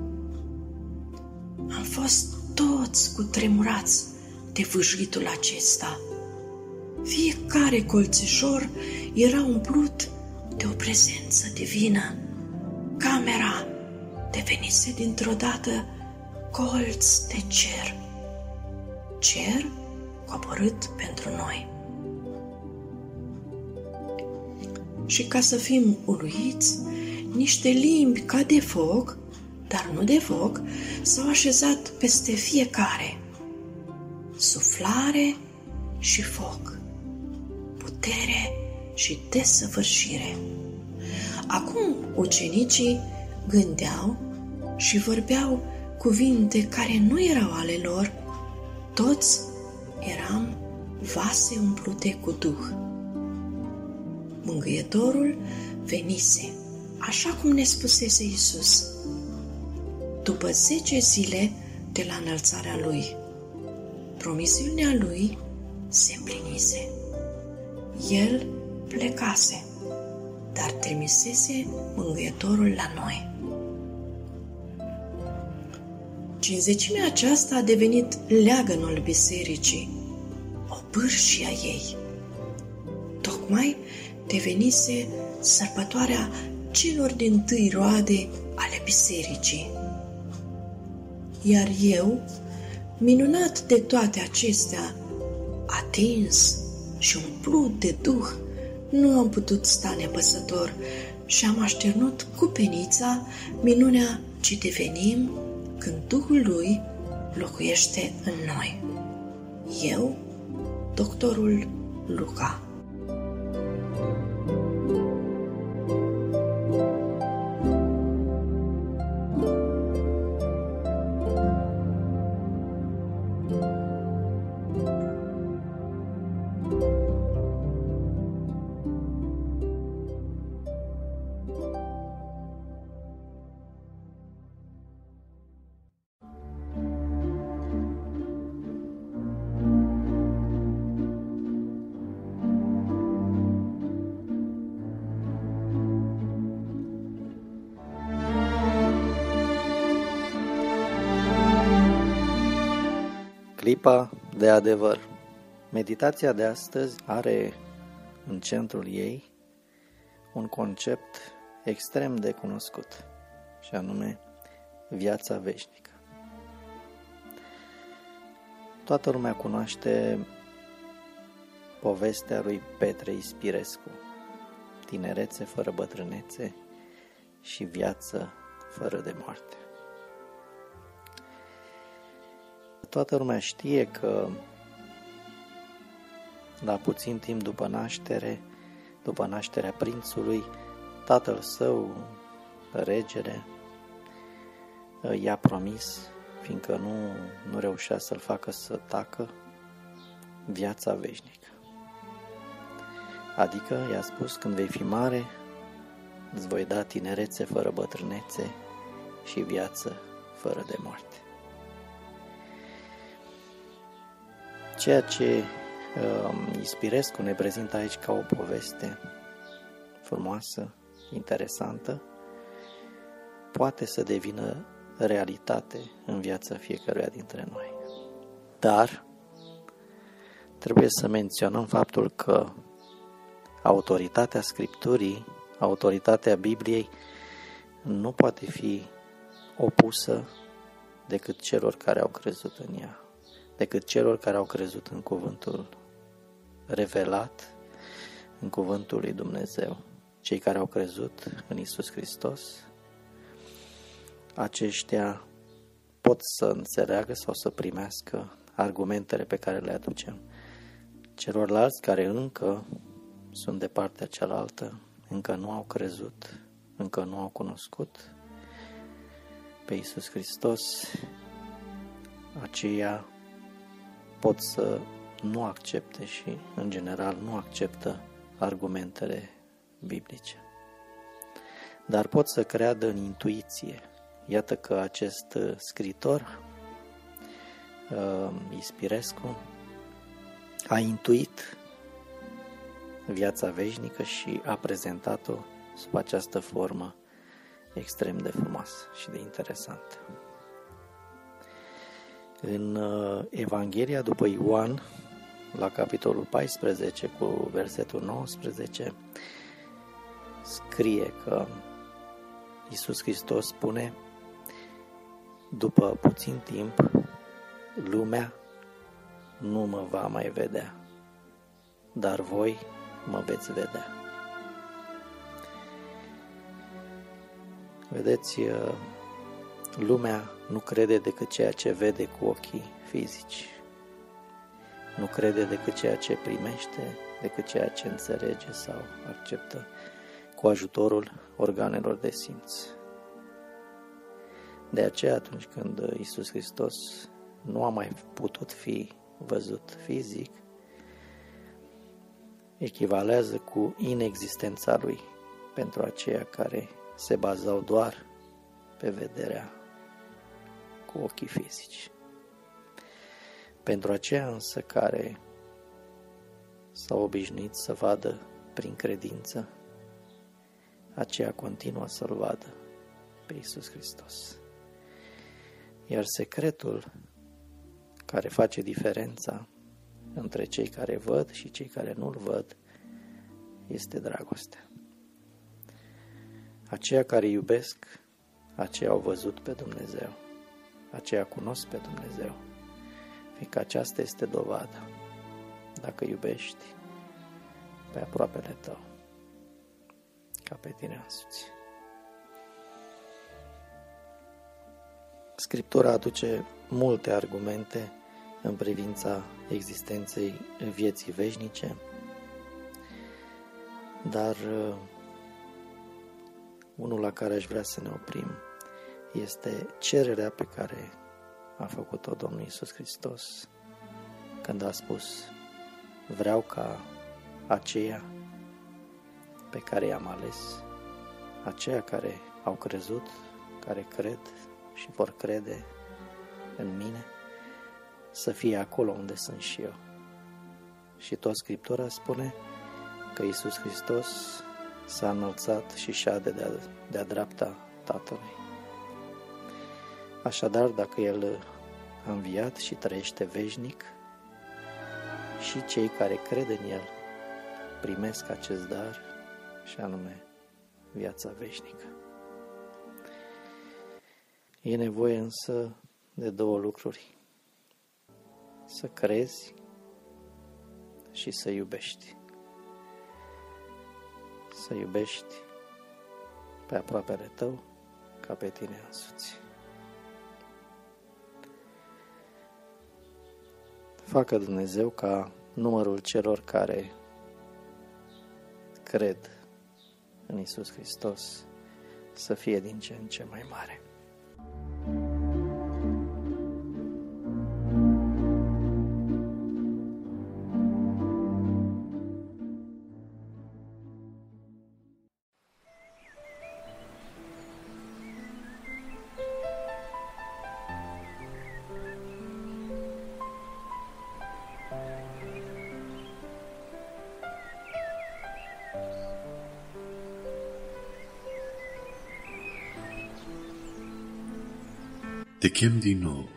Am fost toți cu tremurați de vâjlitul acesta. Fiecare colțișor era umplut de o prezență divină. Camera devenise dintr-o dată colț de cer. Cer coborât pentru noi. Și ca să fim uluiți, niște limbi ca de foc dar nu de foc, s-au așezat peste fiecare. Suflare și foc, putere și desăvârșire. Acum ucenicii gândeau și vorbeau cuvinte care nu erau ale lor, toți eram vase umplute cu Duh. Mângâietorul venise, așa cum ne spusese Isus. După zece zile de la înălțarea lui. Promisiunea lui se împlinise. El plecase, dar trimisese mângâietorul la noi. Cinzecimea aceasta a devenit leagănul bisericii, o pârșie a ei. Tocmai devenise sărbătoarea celor din tâi roade ale bisericii. Iar eu, minunat de toate acestea, atins și umplut de duh, nu am putut sta nepăsător și am așternut cu penița minunea ce devenim când Duhul lui locuiește în noi. Eu, doctorul Luca. Clipa de adevăr. Meditația de astăzi are în centrul ei un concept extrem de cunoscut, și anume viața veșnică. Toată lumea cunoaște povestea lui Petre Ispirescu, tinerețe fără bătrânețe și viață fără de moarte. Toată lumea știe că la puțin timp după naștere, după nașterea prințului, tatăl său, regele, i-a promis, fiindcă nu, nu reușea să-l facă să tacă, viața veșnică. Adică i-a spus, când vei fi mare, îți voi da tinerețe fără bătrânețe și viață fără de moarte. Ceea ce uh, Ispirescu ne prezintă aici ca o poveste frumoasă, interesantă, poate să devină realitate în viața fiecăruia dintre noi. Dar trebuie să menționăm faptul că autoritatea Scripturii, autoritatea Bibliei, nu poate fi opusă decât celor care au crezut în ea decât celor care au crezut în cuvântul revelat, în cuvântul lui Dumnezeu. Cei care au crezut în Isus Hristos, aceștia pot să înțeleagă sau să primească argumentele pe care le aducem. Celorlalți care încă sunt de partea cealaltă, încă nu au crezut, încă nu au cunoscut pe Isus Hristos, aceia pot să nu accepte și, în general, nu acceptă argumentele biblice. Dar pot să creadă în intuiție. Iată că acest uh, scritor, uh, Ispirescu, a intuit viața veșnică și a prezentat-o sub această formă extrem de frumoasă și de interesantă. În uh, Evanghelia după Ioan, la capitolul 14 cu versetul 19, scrie că Iisus Hristos spune după puțin timp, lumea nu mă va mai vedea, dar voi mă veți vedea. Vedeți, uh, lumea nu crede decât ceea ce vede cu ochii fizici. Nu crede decât ceea ce primește, decât ceea ce înțelege sau acceptă cu ajutorul organelor de simț. De aceea, atunci când Isus Hristos nu a mai putut fi văzut fizic, echivalează cu inexistența lui pentru aceia care se bazau doar pe vederea cu ochii fizici. Pentru aceia însă care s-au obișnuit să vadă prin credință, aceea continuă să-L vadă pe Iisus Hristos. Iar secretul care face diferența între cei care văd și cei care nu-L văd este dragostea. Aceia care iubesc, aceia au văzut pe Dumnezeu, aceia cunosc pe Dumnezeu, fiindcă aceasta este dovada. Dacă iubești pe aproapele tău, ca pe tine însuți. Scriptura aduce multe argumente în privința existenței vieții veșnice, dar uh, unul la care aș vrea să ne oprim este cererea pe care a făcut-o Domnul Isus Hristos când a spus vreau ca aceia pe care i-am ales, aceia care au crezut, care cred și vor crede în mine, să fie acolo unde sunt și eu. Și tot Scriptura spune că Isus Hristos s-a înălțat și șade de-a, de-a dreapta Tatălui. Așadar, dacă El a înviat și trăiește veșnic, și cei care cred în El primesc acest dar și anume viața veșnică. E nevoie însă de două lucruri. Să crezi și să iubești. Să iubești pe aproapele tău ca pe tine însuți. Facă Dumnezeu ca numărul celor care cred în Isus Hristos să fie din ce în ce mai mare. Chem din nou.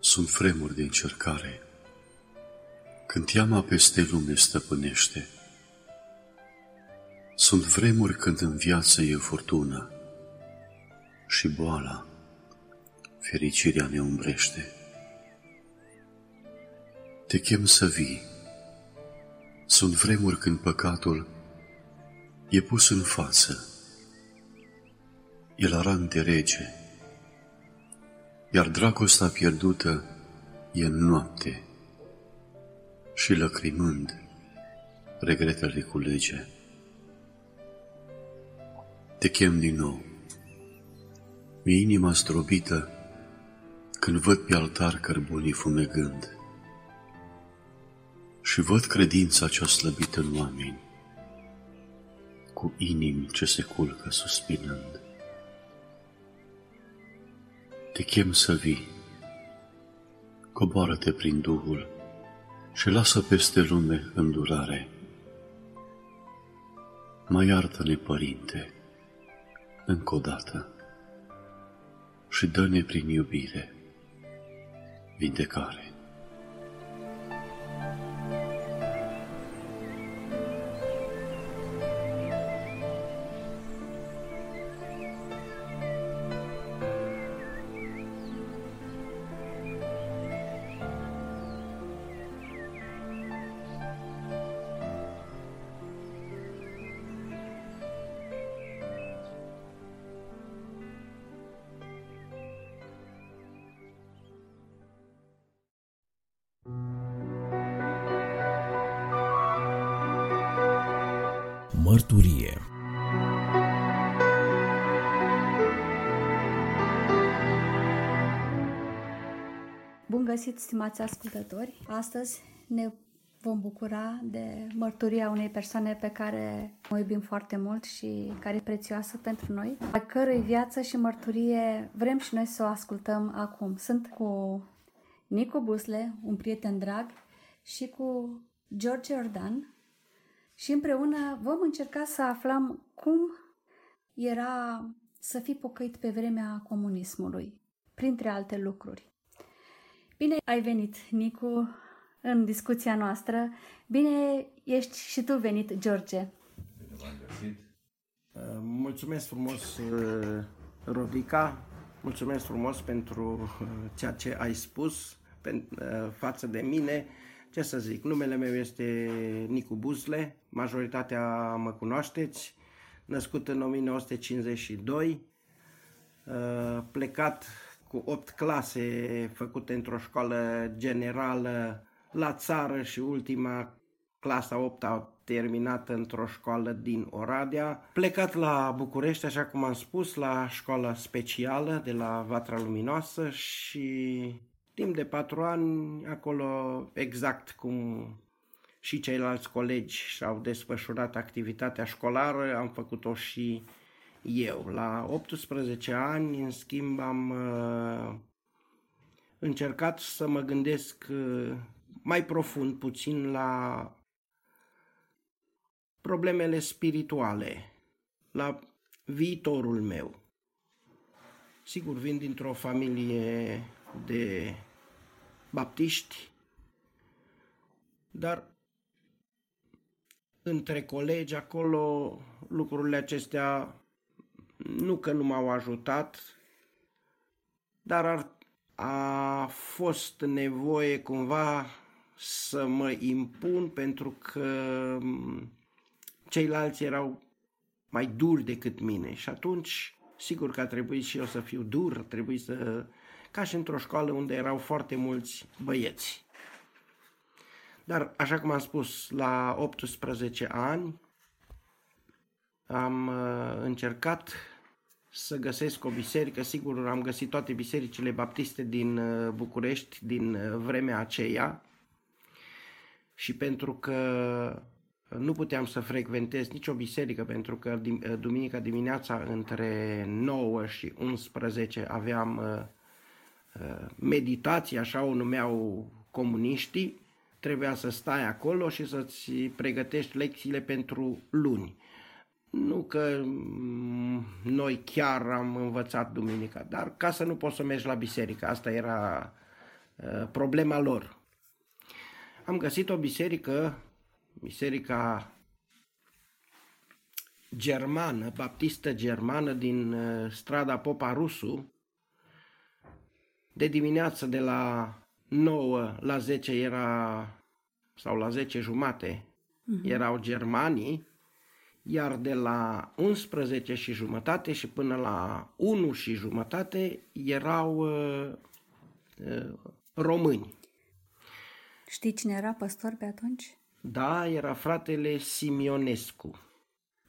Sunt fremuri de încercare. Când teama peste lume stăpânește. Sunt vremuri când în viață e furtună și boala, fericirea ne umbrește. Te chem să vii. Sunt vremuri când păcatul e pus în față. El aran de rege, iar dragostea pierdută e în noapte și lăcrimând regretele culege. Te chem din nou. Mi inima zdrobită când văd pe altar cărbunii fumegând și văd credința cea slăbită în oameni, cu inimi ce se culcă suspinând. Te chem să vii, coboară-te prin Duhul și lasă peste lume îndurare. Mai iartă-ne, Părinte, încă o dată și dă-ne prin iubire vindecare. Mărturie Bun găsit, stimați ascultători! Astăzi ne vom bucura de mărturia unei persoane pe care o iubim foarte mult și care e prețioasă pentru noi, a cărui viață și mărturie vrem și noi să o ascultăm acum. Sunt cu Nicu Busle, un prieten drag, și cu George Jordan și împreună vom încerca să aflăm cum era să fii pocăit pe vremea comunismului, printre alte lucruri. Bine ai venit, Nicu, în discuția noastră. Bine ești și tu venit, George. Mulțumesc frumos, Rodica. Mulțumesc frumos pentru uh, ceea ce ai spus uh, față de mine. Ce să zic, numele meu este Nicu Buzle, majoritatea mă cunoașteți, născut în 1952, uh, plecat cu 8 clase făcute într-o școală generală la țară și ultima clasa 8 a terminat într-o școală din Oradea. Plecat la București, așa cum am spus, la școala specială de la Vatra Luminoasă și timp de patru ani acolo exact cum și ceilalți colegi și-au desfășurat activitatea școlară, am făcut-o și eu. La 18 ani, în schimb, am uh, încercat să mă gândesc uh, mai profund puțin la problemele spirituale, la viitorul meu. Sigur, vin dintr-o familie de baptiști, dar între colegi acolo lucrurile acestea nu că nu m-au ajutat, dar ar, a fost nevoie cumva să mă impun pentru că ceilalți erau mai duri decât mine. Și atunci sigur că a trebuit și eu să fiu dur, a trebuit să... ca și într-o școală unde erau foarte mulți băieți. Dar, așa cum am spus, la 18 ani am uh, încercat să găsesc o biserică. Sigur, am găsit toate bisericile baptiste din uh, București din uh, vremea aceea și pentru că nu puteam să frecventez nicio biserică pentru că duminica dimineața între 9 și 11 aveam meditații, așa o numeau comuniștii, trebuia să stai acolo și să-ți pregătești lecțiile pentru luni. Nu că mm, noi chiar am învățat duminica, dar ca să nu poți să mergi la biserică, asta era uh, problema lor. Am găsit o biserică, biserica germană, baptistă germană din uh, strada Popa Rusu. De dimineață de la 9 la 10 era, sau la 10 jumate, uh-huh. erau germanii, iar de la 11 și jumătate și până la 1 și jumătate erau uh, uh, români. Știi cine era păstor pe atunci? Da, era fratele Simionescu.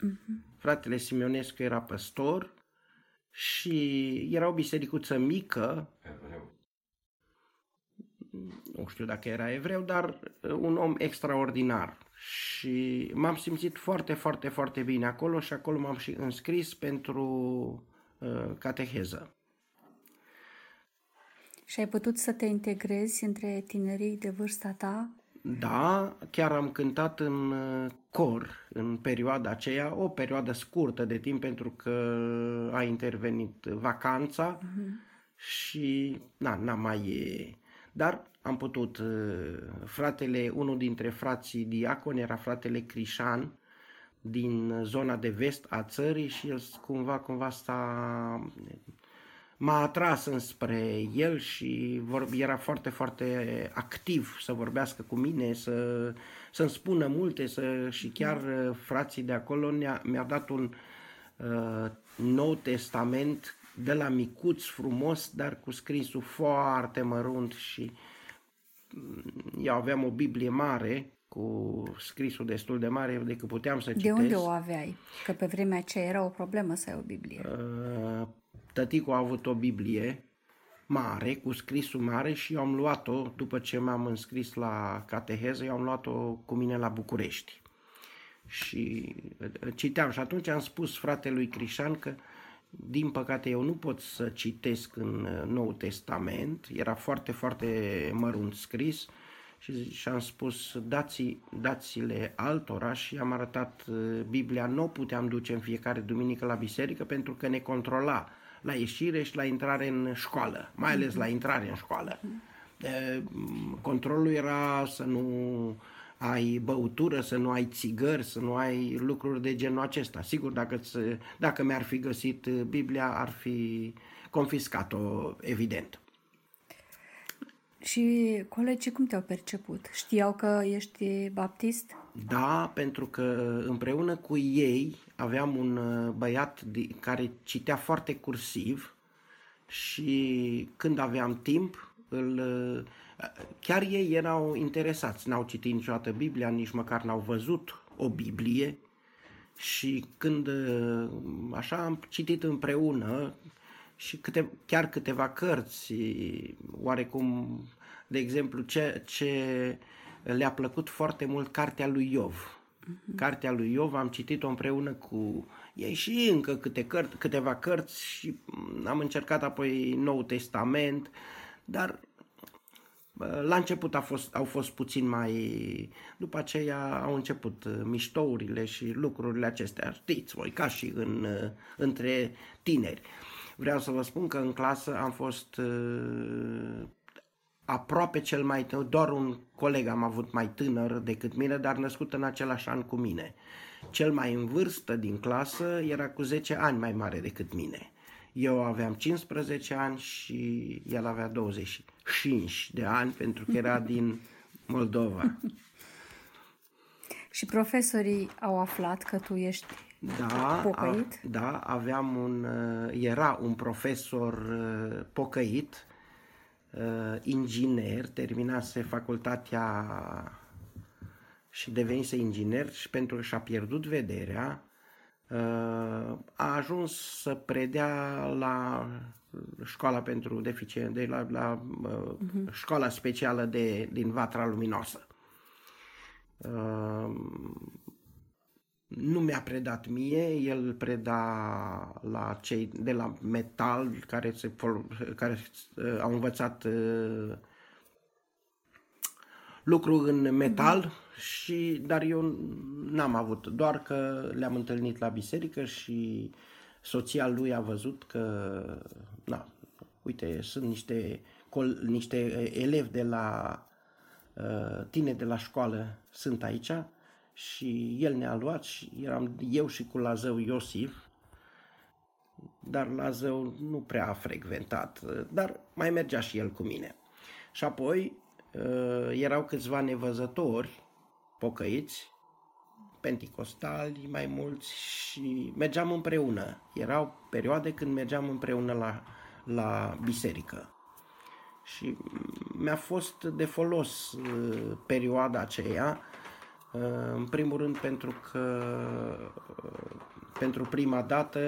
Uh-huh. Fratele Simionescu era păstor și era o bisericuță mică. Evreu nu știu dacă era evreu, dar uh, un om extraordinar. Și m-am simțit foarte, foarte, foarte bine acolo și acolo m-am și înscris pentru uh, cateheză. Și ai putut să te integrezi între tinerii de vârsta ta? Da, chiar am cântat în uh, cor în perioada aceea, o perioadă scurtă de timp pentru că a intervenit vacanța uh-huh. și na, n-am mai dar am putut, uh, fratele, unul dintre frații diaconi era fratele Crișan din zona de vest a țării și el cumva, cumva s-a, m-a atras înspre el și vor, era foarte, foarte activ să vorbească cu mine, să, să-mi spună multe să, și chiar uh, frații de acolo ne-a, mi-a dat un uh, nou testament de la micuț frumos, dar cu scrisul foarte mărunt și mm, eu aveam o Biblie mare cu scrisul destul de mare decât puteam să citesc. De unde o aveai? Că pe vremea aceea era o problemă să ai o Biblie. Uh, tăticul a avut o Biblie mare, cu scrisul mare și eu am luat-o, după ce m-am înscris la cateheză, eu am luat-o cu mine la București. Și uh, citeam și atunci am spus fratelui Crișan că din păcate eu nu pot să citesc în uh, Nou Testament, era foarte, foarte mărunt scris și, și am spus dați, dați-le altora. Și am arătat uh, Biblia, nu o puteam duce în fiecare duminică la biserică pentru că ne controla la ieșire și la intrare în școală, mai ales la intrare în școală. Controlul era să nu ai băutură, să nu ai țigări, să nu ai lucruri de genul acesta. Sigur, dacă, dacă mi-ar fi găsit Biblia, ar fi confiscat-o, evident. Și colegii cum te-au perceput? Știau că ești baptist? Da, pentru că împreună cu ei aveam un uh, băiat care citea foarte cursiv și când aveam timp, îl, uh, chiar ei erau interesați, n-au citit niciodată Biblia, nici măcar n-au văzut o Biblie și când uh, așa am citit împreună și câte, chiar câteva cărți, oarecum, de exemplu, ce, ce le-a plăcut foarte mult cartea lui Iov. Uh-huh. Cartea lui Iov am citit-o împreună cu ei și încă câte căr- câteva cărți și am încercat apoi Nou Testament, dar la început a fost, au fost puțin mai... După aceea au început uh, miștourile și lucrurile acestea, știți voi, ca și în, uh, între tineri. Vreau să vă spun că în clasă am fost uh, aproape cel mai tânăr, doar un coleg am avut mai tânăr decât mine, dar născut în același an cu mine. Cel mai în vârstă din clasă era cu 10 ani mai mare decât mine. Eu aveam 15 ani și el avea 25 de ani pentru că era din Moldova. și profesorii au aflat că tu ești da, pocăit? A, da, aveam un, era un profesor uh, pocăit uh, inginer, terminase facultatea și devenise inginer și pentru că și-a pierdut vederea, uh, a ajuns să predea la școala pentru deficient, de la, la uh, uh-huh. școala specială de, din Vatra Luminoasă. Uh, nu mi-a predat mie, el preda la cei de la metal care, se, care uh, au învățat uh, lucru în metal, și, dar eu n-am avut, doar că le-am întâlnit la biserică și soția lui a văzut că, na, uite, sunt niște, col, niște elevi de la uh, tine de la școală sunt aici și el ne-a luat și eram eu și cu Lazău Iosif, dar Lazău nu prea a frecventat, dar mai mergea și el cu mine. Și apoi uh, erau câțiva nevăzători pocăiți, penticostali mai mulți și mergeam împreună. Erau perioade când mergeam împreună la, la biserică. Și mi-a fost de folos uh, perioada aceea în primul rând pentru că pentru prima dată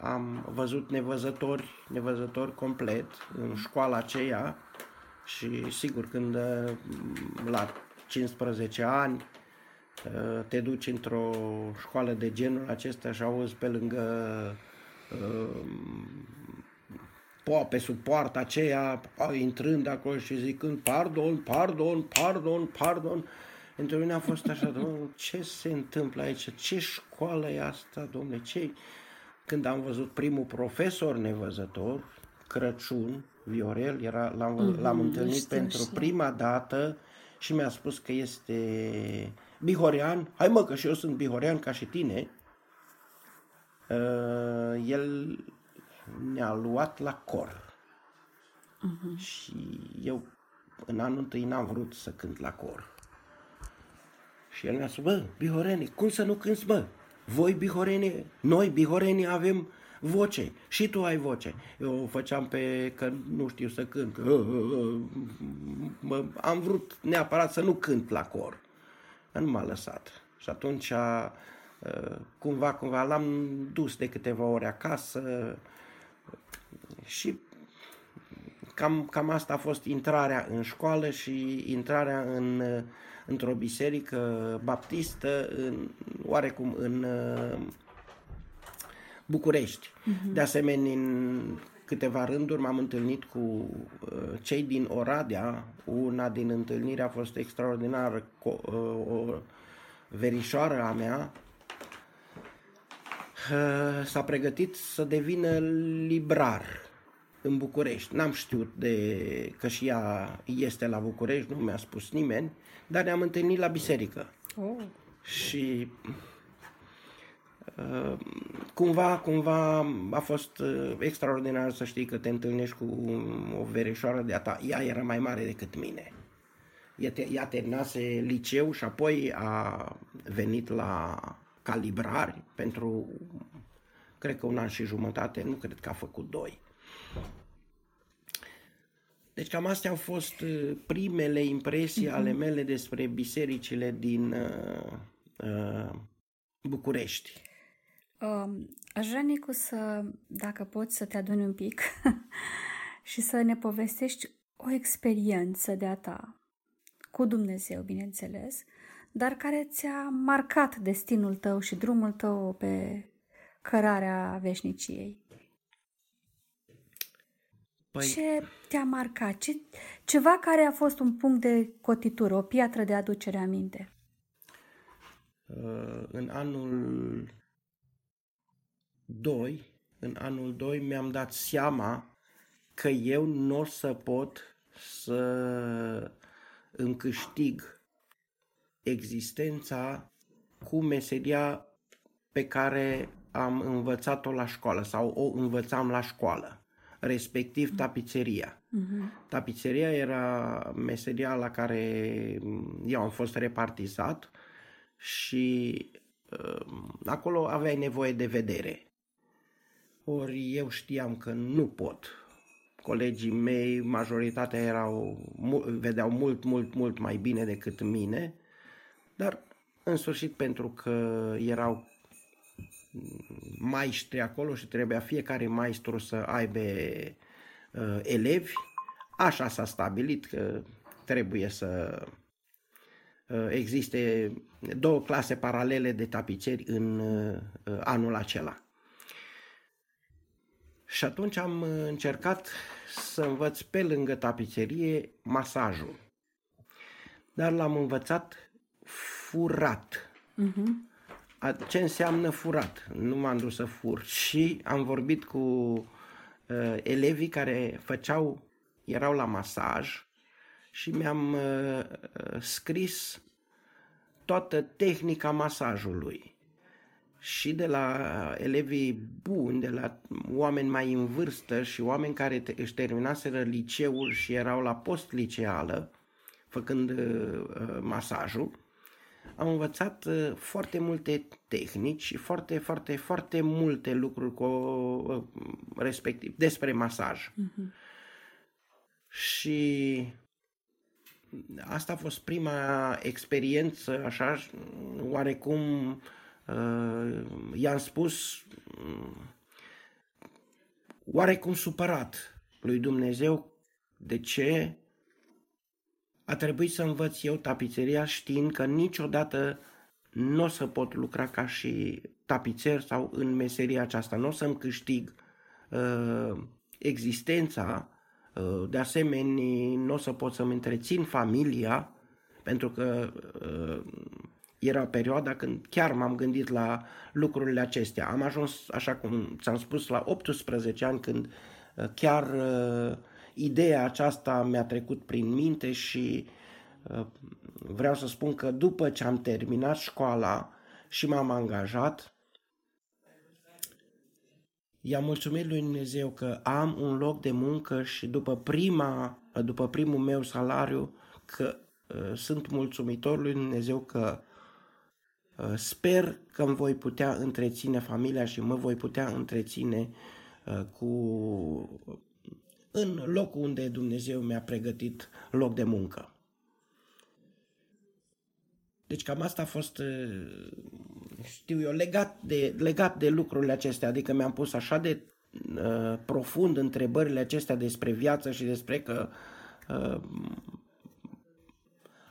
am văzut nevăzători, nevăzători complet în școala aceea și sigur când la 15 ani te duci într-o școală de genul acesta și auzi pe lângă pe sub poarta aceea, intrând acolo și zicând pardon, pardon, pardon, pardon, pentru mine a fost așa, domnule, ce se întâmplă aici? Ce școală e asta, domnule? Ce Când am văzut primul profesor nevăzător, Crăciun, Viorel, era, l-am, mm-hmm, l-am întâlnit pentru așa. prima dată și mi-a spus că este bihorean. Hai mă, că și eu sunt bihorean ca și tine. Uh, el ne-a luat la cor. Uh-huh. Și eu în anul întâi n-am vrut să cânt la cor. Și el mi-a spus, bă, bihorene, cum să nu cânți, bă? Voi bihorene, noi bihorene avem voce și tu ai voce. Eu o făceam pe că nu știu să cânt. Mă, am vrut neapărat să nu cânt la cor. Dar nu m-a lăsat. Și atunci cumva, cumva l-am dus de câteva ore acasă și cam, cam asta a fost intrarea în școală și intrarea în, într-o biserică baptistă, în, oarecum în București. Uh-huh. De asemenea, în câteva rânduri m-am întâlnit cu uh, cei din Oradea. Una din întâlniri a fost extraordinară. Co- uh, o verișoară a mea uh, s-a pregătit să devină librar în București. N-am știut de că și ea este la București, nu mi-a spus nimeni, dar ne-am întâlnit la biserică. Oh. Și uh, cumva, cumva a fost uh, extraordinar să știi că te întâlnești cu o verișoară de-a ta. Ea era mai mare decât mine. Ea, te, ea terminase liceu și apoi a venit la calibrari pentru, cred că un an și jumătate, nu cred că a făcut doi. Deci cam astea au fost uh, primele impresii ale mhm. mele despre bisericile din uh, uh, București. Um, aș vrea, Nicu, să, dacă poți, să te aduni un pic și să ne povestești o experiență de-a ta, cu Dumnezeu, bineînțeles, dar care ți-a marcat destinul tău și drumul tău pe cărarea veșniciei. Păi... Ce te-a marcat? Ce, ceva care a fost un punct de cotitură, o piatră de aducere aminte? Uh, în anul 2, în anul 2 mi-am dat seama că eu nu o să pot să îmi câștig existența cu meseria pe care am învățat-o la școală sau o învățam la școală respectiv tapiseria. Uh-huh. Tapiseria era meseria la care eu am fost repartizat și uh, acolo aveai nevoie de vedere. Ori eu știam că nu pot. Colegii mei, majoritatea erau, vedeau mult, mult, mult mai bine decât mine, dar în sfârșit pentru că erau maestri acolo și trebuia fiecare maestru să aibă uh, elevi. Așa s-a stabilit că trebuie să uh, existe două clase paralele de tapiceri în uh, anul acela. Și atunci am încercat să învăț pe lângă tapiserie masajul. Dar l-am învățat furat. Uh-huh ce înseamnă furat. Nu m-am dus să fur și am vorbit cu uh, elevii care făceau, erau la masaj și mi-am uh, scris toată tehnica masajului. Și de la elevii buni, de la oameni mai în vârstă și oameni care te- își terminaseră liceul și erau la post-liceală, făcând uh, masajul, am învățat uh, foarte multe tehnici și foarte, foarte, foarte multe lucruri cu, uh, respectiv despre masaj. Uh-huh. Și asta a fost prima experiență, așa, oarecum uh, i-am spus oarecum supărat lui Dumnezeu de ce a trebuit să învăț eu tapiseria știind că niciodată nu o să pot lucra ca și tapițer sau în meseria aceasta, nu o să-mi câștig uh, existența, uh, de asemenea nu o să pot să-mi întrețin familia, pentru că uh, era perioada când chiar m-am gândit la lucrurile acestea. Am ajuns, așa cum ți-am spus, la 18 ani când uh, chiar uh, ideea aceasta mi-a trecut prin minte și uh, vreau să spun că după ce am terminat școala și m-am angajat, i-am mulțumit lui Dumnezeu că am un loc de muncă și după, prima, după primul meu salariu că uh, sunt mulțumitor lui Dumnezeu că uh, sper că îmi voi putea întreține familia și mă voi putea întreține uh, cu în locul unde Dumnezeu mi-a pregătit loc de muncă. Deci cam asta a fost, știu eu, legat de, legat de lucrurile acestea, adică mi-am pus așa de uh, profund întrebările acestea despre viață și despre că uh,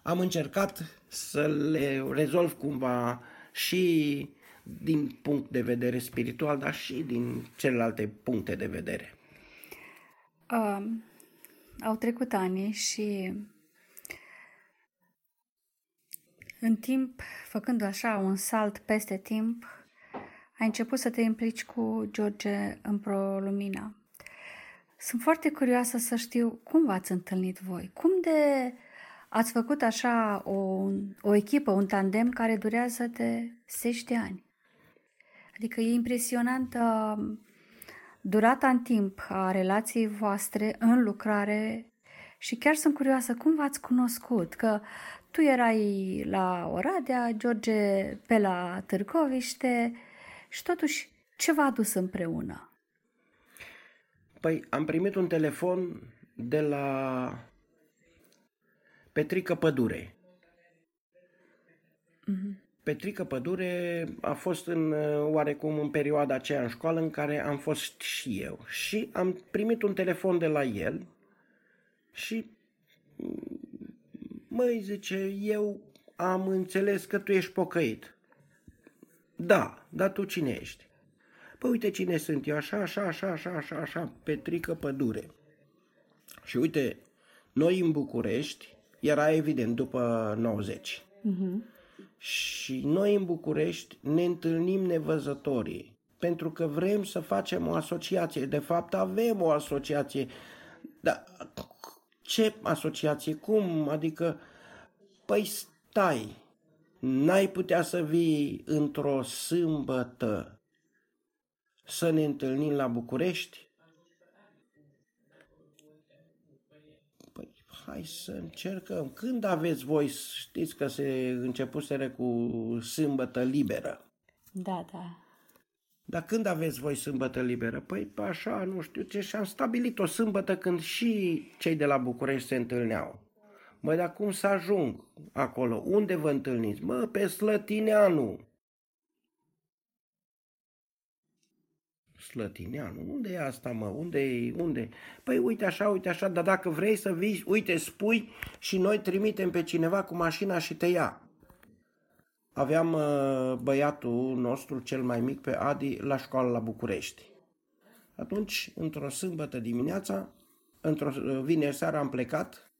am încercat să le rezolv cumva și din punct de vedere spiritual, dar și din celelalte puncte de vedere. Uh, au trecut ani și în timp, făcând așa un salt peste timp, ai început să te implici cu George în Pro-Lumina. Sunt foarte curioasă să știu cum v-ați întâlnit voi. Cum de ați făcut așa o, o echipă, un tandem care durează de zeci de ani? Adică e impresionant uh, durata în timp a relației voastre în lucrare și chiar sunt curioasă cum v-ați cunoscut, că tu erai la Oradea, George pe la Târgoviște și totuși ce v-a adus împreună? Păi am primit un telefon de la Petrică Pădure. Mm-hmm. Petrică Pădure a fost în oarecum în perioada aceea în școală în care am fost și eu. Și am primit un telefon de la el și măi, zice, eu am înțeles că tu ești pocăit. Da, dar tu cine ești? Păi uite cine sunt eu, așa, așa, așa, așa, așa, așa, Petrică Pădure. Și uite, noi în București, era evident după 90. Uh-huh. Și noi în București ne întâlnim nevăzătorii, pentru că vrem să facem o asociație. De fapt, avem o asociație. Dar ce asociație? Cum? Adică, păi stai, n-ai putea să vii într-o sâmbătă să ne întâlnim la București? Păi, hai să încercăm. Când aveți voi, știți că se începuseră cu sâmbătă liberă. Da, da. Dar când aveți voi sâmbătă liberă? Păi așa, nu știu ce, și am stabilit o sâmbătă când și cei de la București se întâlneau. Măi, dar cum să ajung acolo? Unde vă întâlniți? Mă, pe Slătineanu. Slătineanu, unde e asta, mă? Unde e? Unde? Păi uite așa, uite așa, dar dacă vrei să vii, uite, spui și noi trimitem pe cineva cu mașina și te ia. Aveam uh, băiatul nostru, cel mai mic, pe Adi, la școală la București. Atunci, într-o sâmbătă dimineața, într-o uh, vineri seara am plecat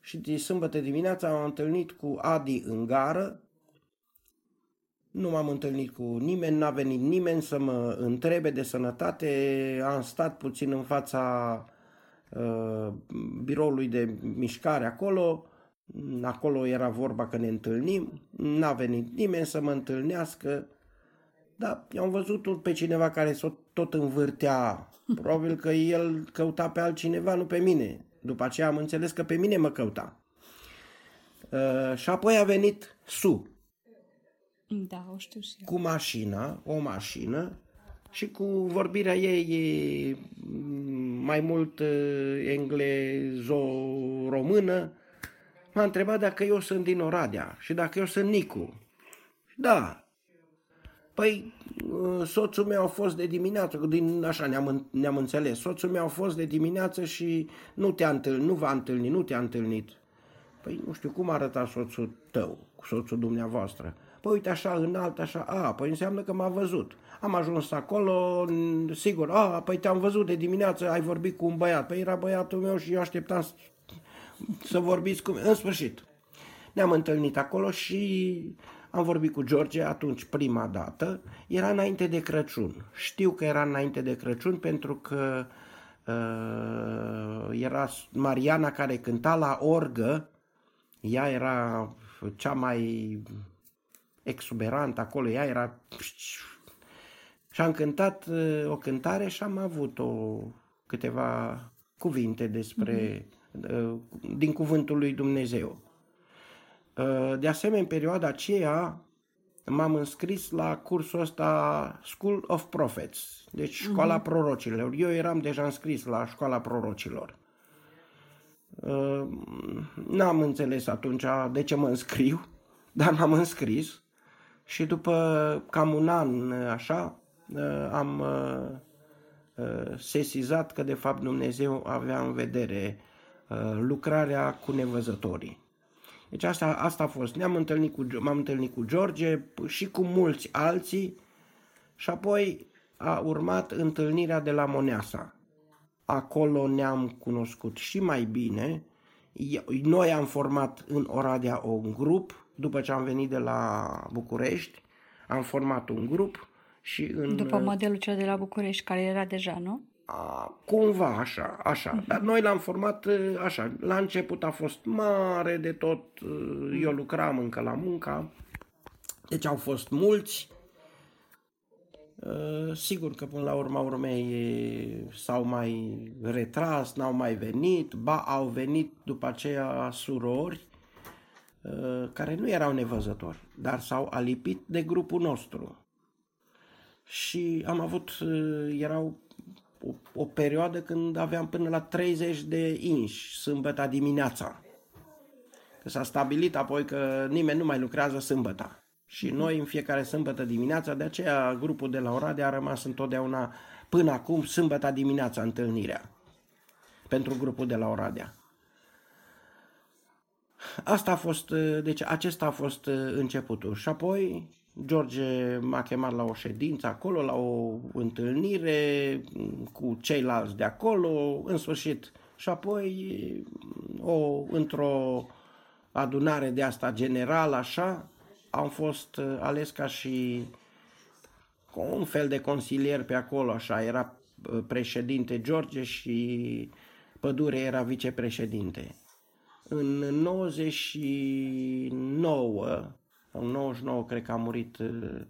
și de sâmbătă dimineața am întâlnit cu Adi în gară. Nu m-am întâlnit cu nimeni, n-a venit nimeni să mă întrebe de sănătate. Am stat puțin în fața uh, biroului de mișcare acolo Acolo era vorba că ne întâlnim, n-a venit nimeni să mă întâlnească, dar am văzut pe cineva care s-o tot învârtea. Probabil că el căuta pe altcineva, nu pe mine. După aceea am înțeles că pe mine mă căuta. Uh, și apoi a venit Su. Da, o știu și eu. Cu mașina, o mașină și cu vorbirea ei mai mult uh, englezo-română, m-a întrebat dacă eu sunt din Oradea și dacă eu sunt Nicu. Da. Păi, uh, soțul meu a fost de dimineață, din, așa ne-am, ne-am înțeles, soțul meu a fost de dimineață și nu te-a întâlnit, nu v-a întâlnit, nu te-a întâlnit. Păi nu știu, cum arăta soțul tău, soțul dumneavoastră? Păi uite așa, înalt, așa, a, păi înseamnă că m-a văzut. Am ajuns acolo, sigur, a, păi te-am văzut de dimineață, ai vorbit cu un băiat. Păi era băiatul meu și eu așteptam să vorbiți cu mine. În sfârșit, ne-am întâlnit acolo și am vorbit cu George atunci prima dată. Era înainte de Crăciun. Știu că era înainte de Crăciun pentru că uh, era Mariana care cânta la orgă. Ea era cea mai exuberantă acolo. Ea era... Și am cântat uh, o cântare și am avut o câteva cuvinte despre mm-hmm Uh, din cuvântul lui Dumnezeu. Uh, de asemenea, în perioada aceea m-am înscris la cursul ăsta School of Prophets, deci școala uh-huh. prorocilor. Eu eram deja înscris la școala prorocilor. Uh, n-am înțeles atunci de ce mă înscriu, dar m-am înscris și după cam un an așa am uh, sesizat că de fapt Dumnezeu avea în vedere uh, lucrarea cu nevăzătorii. Deci asta, asta a fost. Ne-am întâlnit cu, m-am întâlnit cu George și cu mulți alții și apoi a urmat întâlnirea de la Moneasa. Acolo ne-am cunoscut și mai bine. Noi am format în Oradea un grup, după ce am venit de la București, am format un grup și în... După modelul cel de la București, care era deja, nu? A, cumva așa, așa. Uh-huh. Dar noi l-am format uh, așa. La început a fost mare de tot. Uh, eu lucram încă la munca. Deci au fost mulți. Uh, sigur că până la urma urmei s-au mai retras, n-au mai venit, ba au venit după aceea surori care nu erau nevăzători, dar s-au alipit de grupul nostru. Și am avut, erau o, o perioadă când aveam până la 30 de inși sâmbătă dimineața. Că s-a stabilit apoi că nimeni nu mai lucrează sâmbătă. Și noi în fiecare sâmbătă dimineața, de aceea grupul de la Oradea a rămas întotdeauna până acum sâmbătă dimineața întâlnirea pentru grupul de la Oradea. Asta a fost, deci acesta a fost începutul. Și apoi George m-a chemat la o ședință acolo, la o întâlnire cu ceilalți de acolo, în sfârșit. Și apoi, o, într-o adunare de asta generală, așa, am fost ales ca și un fel de consilier pe acolo, așa, era președinte George și Pădure era vicepreședinte. În 99 în 99 cred că a murit, uh,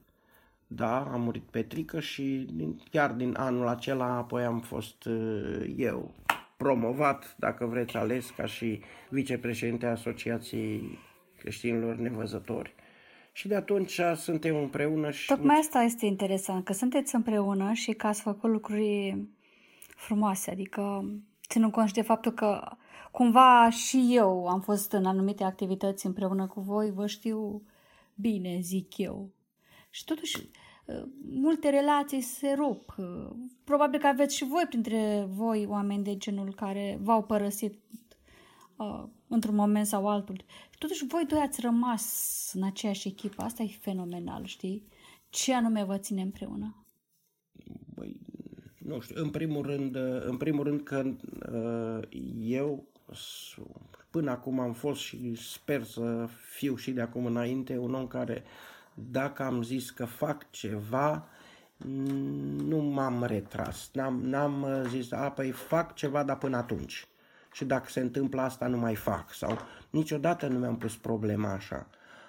da, a murit Petrică și chiar din anul acela apoi am fost uh, eu promovat, dacă vreți, ales ca și vicepreședinte Asociației Creștinilor Nevăzători. Și de atunci suntem împreună și... Tocmai asta este interesant, că sunteți împreună și că ați făcut lucruri frumoase, adică ținând cont și de faptul că cumva și eu am fost în anumite activități împreună cu voi, vă știu bine, zic eu. Și totuși, uh, multe relații se rup. Uh, probabil că aveți și voi printre voi oameni de genul care v-au părăsit uh, într-un moment sau altul. Și totuși voi doi ați rămas în aceeași echipă. Asta e fenomenal, știi? Ce anume vă ține împreună? Băi, nu știu, în primul rând, uh, în primul rând că uh, eu până acum am fost și sper să fiu și de acum înainte un om care dacă am zis că fac ceva, nu m-am retras. N-am, n-am zis, a, păi fac ceva, dar până atunci. Și dacă se întâmplă asta, nu mai fac. Sau niciodată nu mi-am pus problema așa.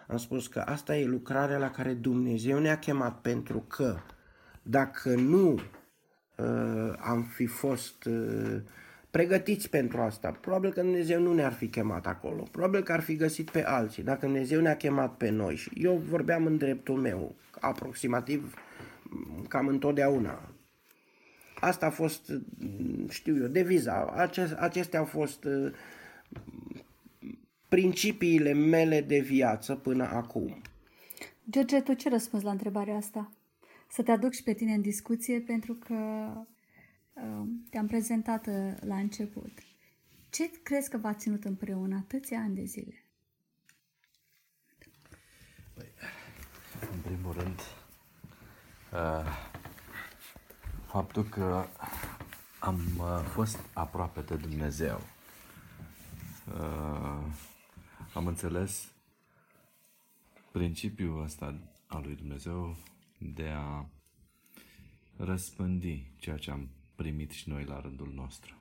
Am spus că asta e lucrarea la care Dumnezeu ne-a chemat pentru că dacă nu uh, am fi fost uh, pregătiți pentru asta. Probabil că Dumnezeu nu ne-ar fi chemat acolo. Probabil că ar fi găsit pe alții. Dacă Dumnezeu ne-a chemat pe noi și eu vorbeam în dreptul meu, aproximativ cam întotdeauna. Asta a fost, știu eu, deviza. Acest, acestea au fost uh, principiile mele de viață până acum. George, tu ce răspunzi la întrebarea asta? Să te aduc și pe tine în discuție pentru că te-am prezentat uh, la început. Ce crezi că v-a ținut împreună atâția ani de zile? Păi, în primul rând, uh, faptul că am uh, fost aproape de Dumnezeu. Am înțeles principiul ăsta al lui Dumnezeu de a răspândi ceea ce am primit și noi la rândul nostru.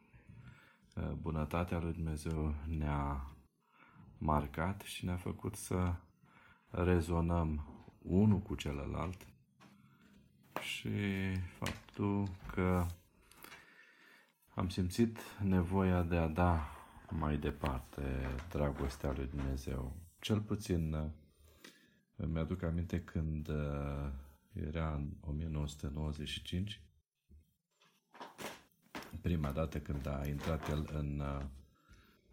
Uh, bunătatea lui Dumnezeu ne-a marcat și ne-a făcut să rezonăm unul cu celălalt și faptul că am simțit nevoia de a da mai departe dragostea lui Dumnezeu. Cel puțin uh, mi-aduc aminte când uh, era în 1995 prima dată când a intrat el în,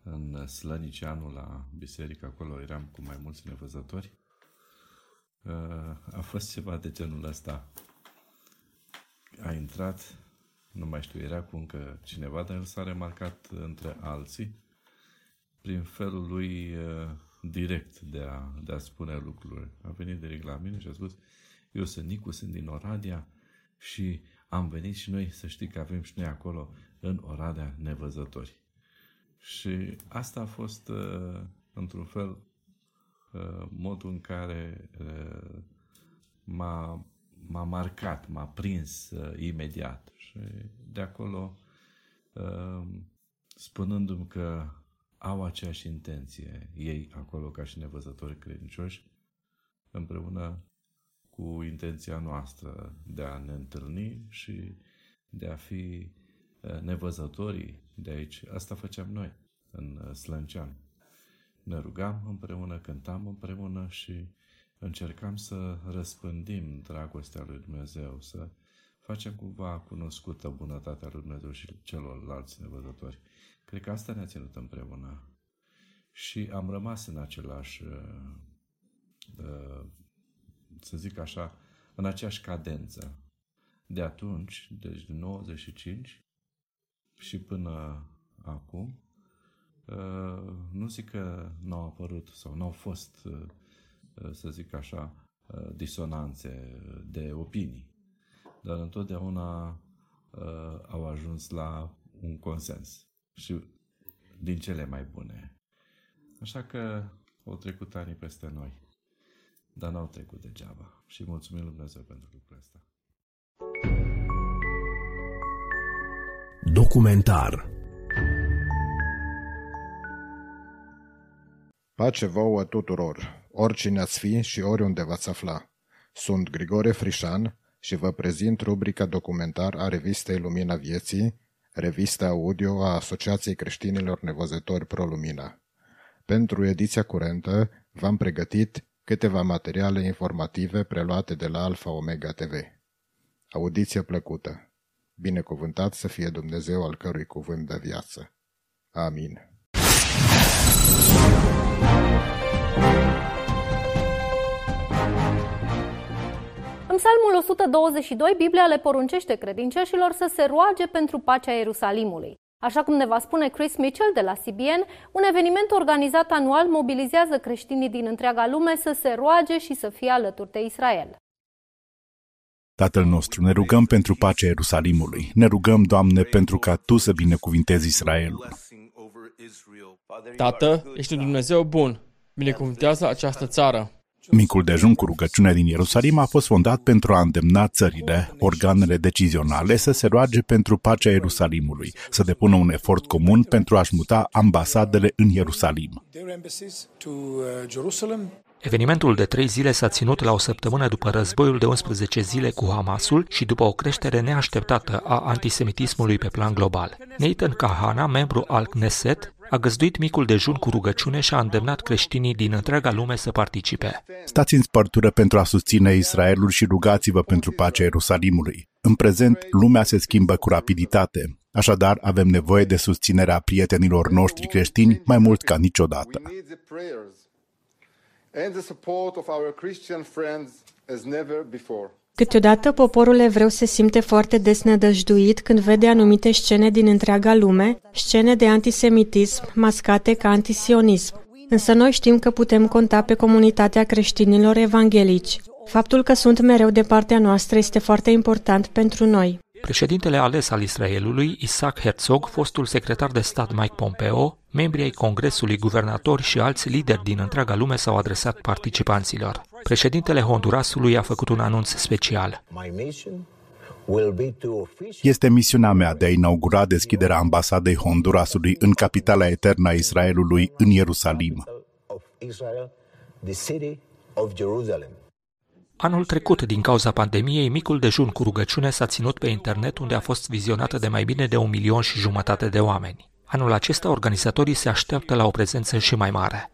în Slăniceanu la biserică, acolo eram cu mai mulți nevăzători, a fost ceva de genul ăsta. A intrat nu mai știu, era cu încă cineva, dar el s-a remarcat între alții prin felul lui uh, direct de a, de a spune lucruri. A venit direct la mine și a spus, eu sunt Nicu, sunt din Oradea și am venit și noi să știi că avem și noi acolo în Oradea nevăzători. Și asta a fost, uh, într-un fel, uh, modul în care uh, m-a, m-a marcat, m-a prins uh, imediat. Și de acolo, uh, spunându-mi că au aceeași intenție ei acolo ca și nevăzători credincioși, împreună cu intenția noastră de a ne întâlni și de a fi uh, nevăzătorii de aici. Asta făceam noi în uh, Slăncean. Ne rugam împreună, cântam împreună și încercam să răspândim dragostea lui Dumnezeu, să facem cumva cunoscută bunătatea lui Dumnezeu și celorlalți nevăzători. Cred că asta ne-a ținut împreună. Și am rămas în același, uh, uh, să zic așa, în aceeași cadență. De atunci, deci din 95 și până acum, uh, nu zic că nu au apărut sau nu au fost, să zic așa, disonanțe de opinii, dar întotdeauna au ajuns la un consens și din cele mai bune. Așa că au trecut ani peste noi, dar n-au trecut degeaba. Și mulțumim Lui Dumnezeu pentru lucrul ăsta. Documentar Pace vouă tuturor, oricine ați fi și oriunde v-ați afla. Sunt Grigore Frișan și vă prezint rubrica documentar a revistei Lumina Vieții, revista audio a Asociației Creștinilor Nevăzători Pro Lumina. Pentru ediția curentă v-am pregătit câteva materiale informative preluate de la Alfa Omega TV. Audiție plăcută! Binecuvântat să fie Dumnezeu al cărui cuvânt de viață. Amin. În Psalmul 122, Biblia le poruncește credincioșilor să se roage pentru pacea Ierusalimului. Așa cum ne va spune Chris Mitchell de la CBN, un eveniment organizat anual mobilizează creștinii din întreaga lume să se roage și să fie alături de Israel. Tatăl nostru, ne rugăm pentru pacea Ierusalimului. Ne rugăm, Doamne, pentru ca Tu să binecuvintezi Israelul. Tată, ești un Dumnezeu bun. Binecuvântează această țară. Micul dejun cu rugăciune din Ierusalim a fost fondat pentru a îndemna țările, organele decizionale, să se roage pentru pacea Ierusalimului, să depună un efort comun pentru a-și muta ambasadele în Ierusalim. Evenimentul de trei zile s-a ținut la o săptămână după războiul de 11 zile cu Hamasul și după o creștere neașteptată a antisemitismului pe plan global. Nathan Kahana, membru al Knesset, a găzduit micul dejun cu rugăciune și a îndemnat creștinii din întreaga lume să participe. Stați în spărtură pentru a susține Israelul și rugați-vă pentru pacea Ierusalimului. În prezent, lumea se schimbă cu rapiditate, așadar avem nevoie de susținerea prietenilor noștri creștini mai mult ca niciodată. Câteodată poporul evreu se simte foarte desnădăjduit când vede anumite scene din întreaga lume, scene de antisemitism mascate ca antisionism. Însă noi știm că putem conta pe comunitatea creștinilor evanghelici. Faptul că sunt mereu de partea noastră este foarte important pentru noi. Președintele ales al Israelului, Isaac Herzog, fostul secretar de stat Mike Pompeo, membrii ai Congresului, guvernatori și alți lideri din întreaga lume s-au adresat participanților. Președintele Hondurasului a făcut un anunț special. Este misiunea mea de a inaugura deschiderea ambasadei Hondurasului în capitala eternă a Israelului, în Ierusalim. Anul trecut, din cauza pandemiei, micul dejun cu rugăciune s-a ținut pe internet unde a fost vizionată de mai bine de un milion și jumătate de oameni. Anul acesta, organizatorii se așteaptă la o prezență și mai mare.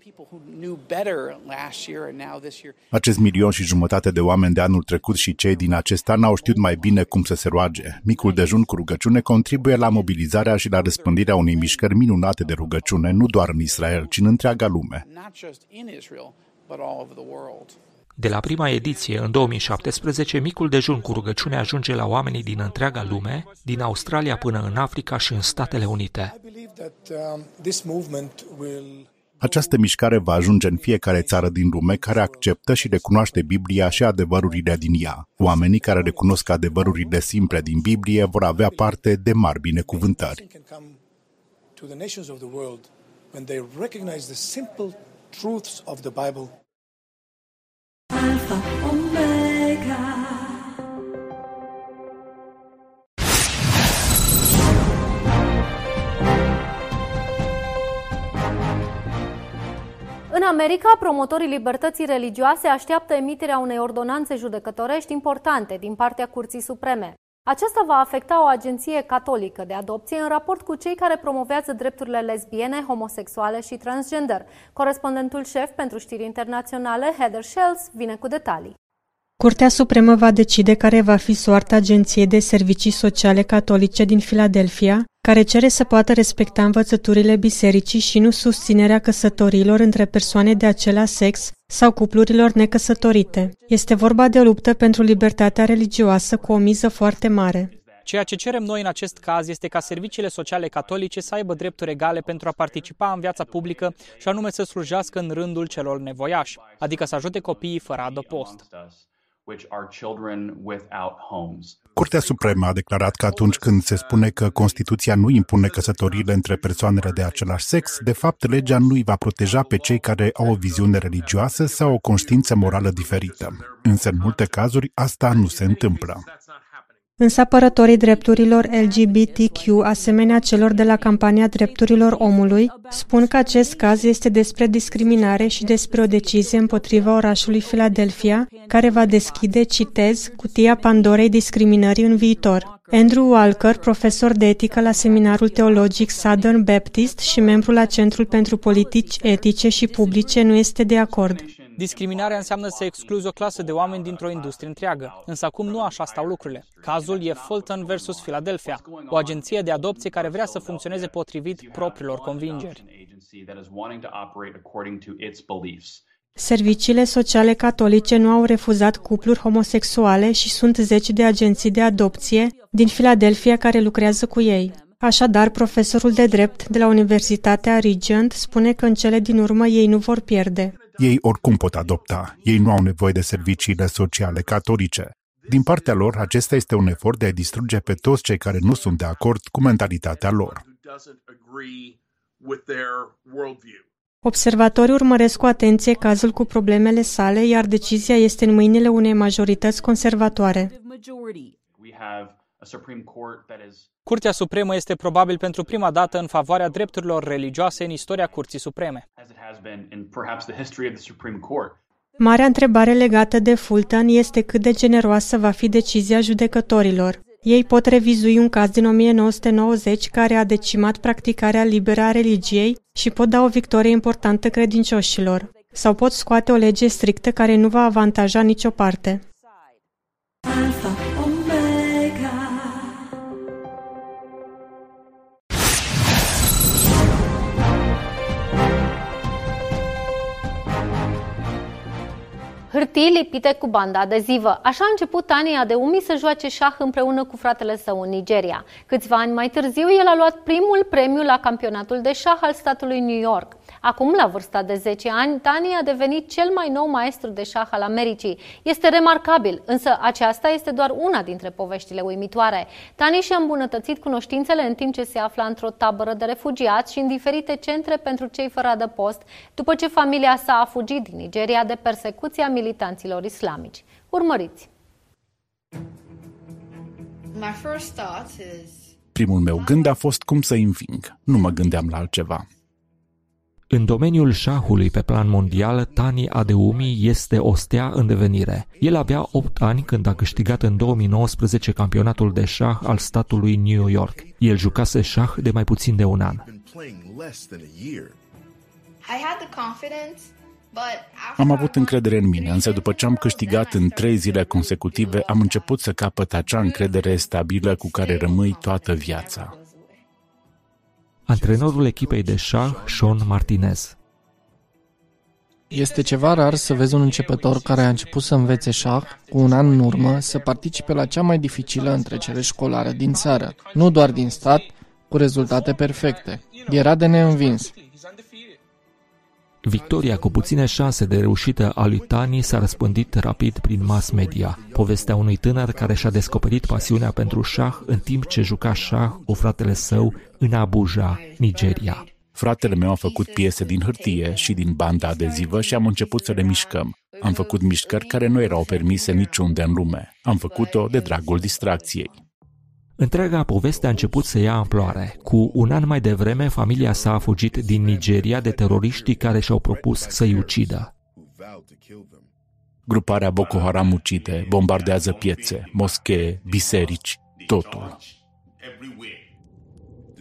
Acest milion și jumătate de oameni de anul trecut și cei din acest an au știut mai bine cum să se roage. Micul dejun cu rugăciune contribuie la mobilizarea și la răspândirea unei mișcări minunate de rugăciune, nu doar în Israel, ci în întreaga lume. De la prima ediție, în 2017, micul dejun cu rugăciune ajunge la oamenii din întreaga lume, din Australia până în Africa și în Statele Unite. Această mișcare va ajunge în fiecare țară din lume care acceptă și recunoaște Biblia și adevărurile din ea. Oamenii care recunosc adevărurile simple din Biblie vor avea parte de mari binecuvântări. Alpha Omega. În America, promotorii libertății religioase așteaptă emiterea unei ordonanțe judecătorești importante din partea Curții Supreme. Aceasta va afecta o agenție catolică de adopție în raport cu cei care promovează drepturile lesbiene, homosexuale și transgender. Corespondentul șef pentru știri internaționale, Heather Shells, vine cu detalii. Curtea Supremă va decide care va fi soarta Agenției de Servicii Sociale Catolice din Filadelfia, care cere să poată respecta învățăturile bisericii și nu susținerea căsătorilor între persoane de același sex sau cuplurilor necăsătorite. Este vorba de o luptă pentru libertatea religioasă cu o miză foarte mare. Ceea ce cerem noi în acest caz este ca serviciile sociale catolice să aibă drepturi egale pentru a participa în viața publică și anume să slujească în rândul celor nevoiași, adică să ajute copiii fără adăpost. Curtea Supremă a declarat că atunci când se spune că Constituția nu impune căsătoriile între persoanele de același sex, de fapt legea nu îi va proteja pe cei care au o viziune religioasă sau o conștiință morală diferită. Însă, în multe cazuri, asta nu se întâmplă. Însă apărătorii drepturilor LGBTQ, asemenea celor de la campania drepturilor omului, spun că acest caz este despre discriminare și despre o decizie împotriva orașului Philadelphia, care va deschide, citez, cutia Pandorei discriminării în viitor. Andrew Walker, profesor de etică la seminarul teologic Southern Baptist și membru la Centrul pentru Politici Etice și Publice, nu este de acord. Discriminarea înseamnă să excluzi o clasă de oameni dintr-o industrie întreagă, însă acum nu așa stau lucrurile. Cazul e Fulton versus Philadelphia, o agenție de adopție care vrea să funcționeze potrivit propriilor convingeri. Serviciile sociale catolice nu au refuzat cupluri homosexuale și sunt zeci de agenții de adopție din Philadelphia care lucrează cu ei. Așadar, profesorul de drept de la Universitatea Regent spune că în cele din urmă ei nu vor pierde. Ei oricum pot adopta, ei nu au nevoie de serviciile sociale catolice. Din partea lor, acesta este un efort de a distruge pe toți cei care nu sunt de acord cu mentalitatea lor. Observatorii urmăresc cu atenție cazul cu problemele sale, iar decizia este în mâinile unei majorități conservatoare. Curtea Supremă este probabil pentru prima dată în favoarea drepturilor religioase în istoria Curții Supreme. Marea întrebare legată de Fulton este cât de generoasă va fi decizia judecătorilor. Ei pot revizui un caz din 1990 care a decimat practicarea liberă a religiei și pot da o victorie importantă credincioșilor. Sau pot scoate o lege strictă care nu va avantaja nicio parte. Alpha Hârtii lipite cu bandă adezivă. Așa a început Tania de Umi să joace șah împreună cu fratele său în Nigeria. Câțiva ani mai târziu, el a luat primul premiu la campionatul de șah al statului New York. Acum, la vârsta de 10 ani, Tani a devenit cel mai nou maestru de șah al Americii. Este remarcabil, însă aceasta este doar una dintre poveștile uimitoare. Tani și-a îmbunătățit cunoștințele în timp ce se afla într-o tabără de refugiați și în diferite centre pentru cei fără adăpost, după ce familia sa a fugit din Nigeria de persecuția militanților islamici. Urmăriți! Primul meu gând a fost cum să înving. Nu mă gândeam la altceva. În domeniul șahului pe plan mondial, Tani Adeumi este o stea în devenire. El avea 8 ani când a câștigat în 2019 campionatul de șah al statului New York. El jucase șah de mai puțin de un an. Am avut încredere în mine, însă după ce am câștigat în trei zile consecutive, am început să capăt acea încredere stabilă cu care rămâi toată viața. Antrenorul echipei de șah, Sean Martinez. Este ceva rar să vezi un începător care a început să învețe șah cu un an în urmă să participe la cea mai dificilă întrecere școlară din țară, nu doar din stat, cu rezultate perfecte. Era de neînvins. Victoria cu puține șanse de reușită a lui Tani s-a răspândit rapid prin mass media. Povestea unui tânăr care și-a descoperit pasiunea pentru șah în timp ce juca șah cu fratele său în Abuja, Nigeria. Fratele meu a făcut piese din hârtie și din bandă adezivă și am început să le mișcăm. Am făcut mișcări care nu erau permise niciunde în lume. Am făcut-o de dragul distracției. Întreaga poveste a început să ia amploare. Cu un an mai devreme, familia sa a fugit din Nigeria de teroriștii care și-au propus să-i ucidă. Gruparea Boko Haram ucide, bombardează piețe, moschee, biserici, totul.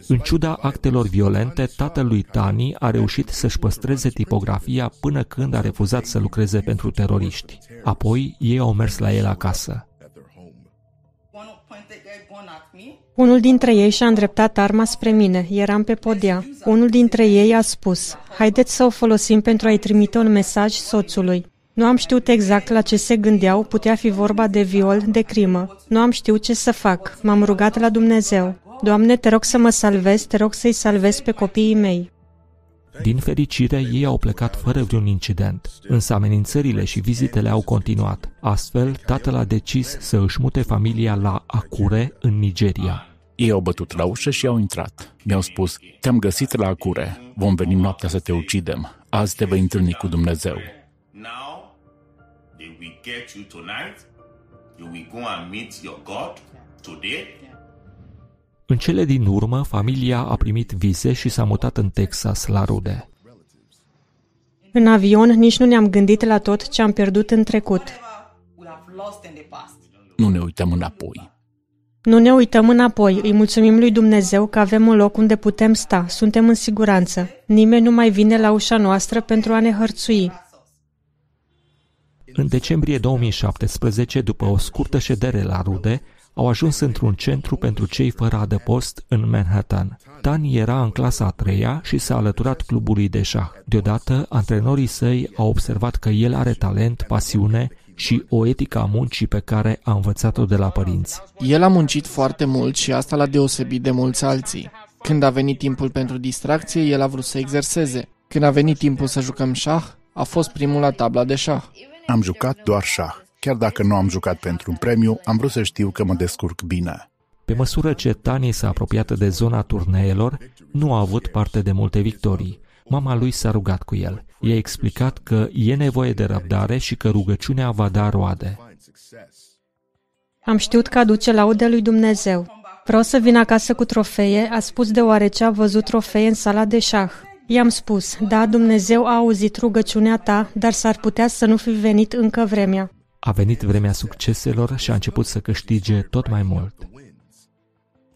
În ciuda actelor violente, tatălui Tani a reușit să-și păstreze tipografia până când a refuzat să lucreze pentru teroriști. Apoi, ei au mers la el acasă. Unul dintre ei și-a îndreptat arma spre mine. Eram pe podea. Unul dintre ei a spus, haideți să o folosim pentru a-i trimite un mesaj soțului. Nu am știut exact la ce se gândeau, putea fi vorba de viol, de crimă. Nu am știut ce să fac. M-am rugat la Dumnezeu. Doamne, te rog să mă salvezi, te rog să-i salvezi pe copiii mei. Din fericire, ei au plecat fără vreun incident, însă amenințările și vizitele au continuat. Astfel, tatăl a decis să își mute familia la Akure, în Nigeria. Ei au bătut la ușă și au intrat. Mi-au spus, te-am găsit la Acure, vom veni noaptea să te ucidem. Azi te vei întâlni cu Dumnezeu. Now, they will get you tonight. You will go and meet your God today. În cele din urmă, familia a primit vize și s-a mutat în Texas, la rude. În avion nici nu ne-am gândit la tot ce am pierdut în trecut. Nu ne uităm înapoi. Nu ne uităm înapoi, îi mulțumim lui Dumnezeu că avem un loc unde putem sta, suntem în siguranță. Nimeni nu mai vine la ușa noastră pentru a ne hărțui. În decembrie 2017, după o scurtă ședere la rude, au ajuns într-un centru pentru cei fără adăpost în Manhattan. Tani era în clasa a treia și s-a alăturat clubului de șah. Deodată, antrenorii săi au observat că el are talent, pasiune și o etică a muncii pe care a învățat-o de la părinți. El a muncit foarte mult și asta l-a deosebit de mulți alții. Când a venit timpul pentru distracție, el a vrut să exerseze. Când a venit timpul să jucăm șah, a fost primul la tabla de șah. Am jucat doar șah. Chiar dacă nu am jucat pentru un premiu, am vrut să știu că mă descurc bine. Pe măsură ce Tani s-a apropiat de zona turneelor, nu a avut parte de multe victorii. Mama lui s-a rugat cu el. I-a explicat că e nevoie de răbdare și că rugăciunea va da roade. Am știut că aduce laude lui Dumnezeu. Vreau să vin acasă cu trofee, a spus deoarece a văzut trofee în sala de șah. I-am spus, da, Dumnezeu a auzit rugăciunea ta, dar s-ar putea să nu fi venit încă vremea. A venit vremea succeselor și a început să câștige tot mai mult.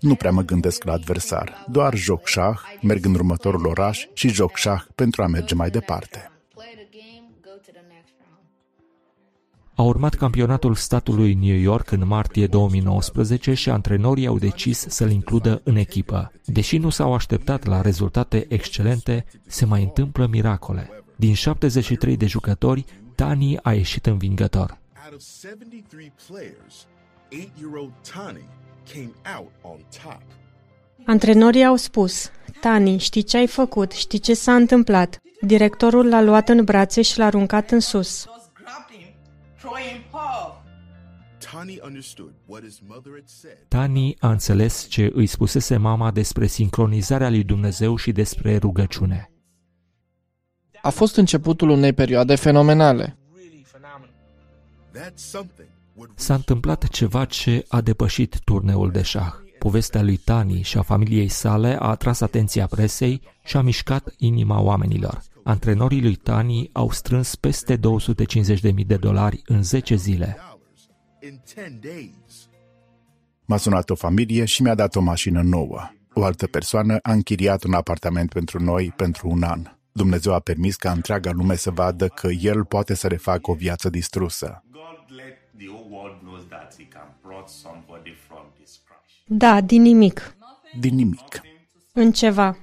Nu prea mă gândesc la adversar, doar joc șah, merg în următorul oraș și joc șah pentru a merge mai departe. A urmat campionatul statului New York în martie 2019 și antrenorii au decis să-l includă în echipă. Deși nu s-au așteptat la rezultate excelente, se mai întâmplă miracole. Din 73 de jucători, Tani a ieșit învingător. Out of 73 players, 8-year-old Tani came out on top. Antrenorii au spus, Tani, știi ce ai făcut, știi ce s-a întâmplat. Directorul l-a luat în brațe și l-a aruncat în sus. Tani understood what his mother had said. Tani a înțeles ce îi spusese mama despre sincronizarea lui Dumnezeu și despre rugăciune. A fost începutul unei perioade fenomenale. That something would S-a întâmplat ceva ce a depășit turneul de șah. Povestea lui Tani și a familiei sale a atras atenția presei și a mișcat inima oamenilor. Antrenorii lui Tani au strâns peste 250.000 de dolari în 10 zile. in 10 days. M-a sunat o familie și mi-a dat o mașină nouă. O altă persoană a închiriat un apartament pentru noi pentru un an. Dumnezeu a permis ca întreaga lume să vadă că El poate să refacă o viață distrusă. God let the whole world knows that he can brought somebody from this crash. Da, din nimic. Din nimic. În ceva.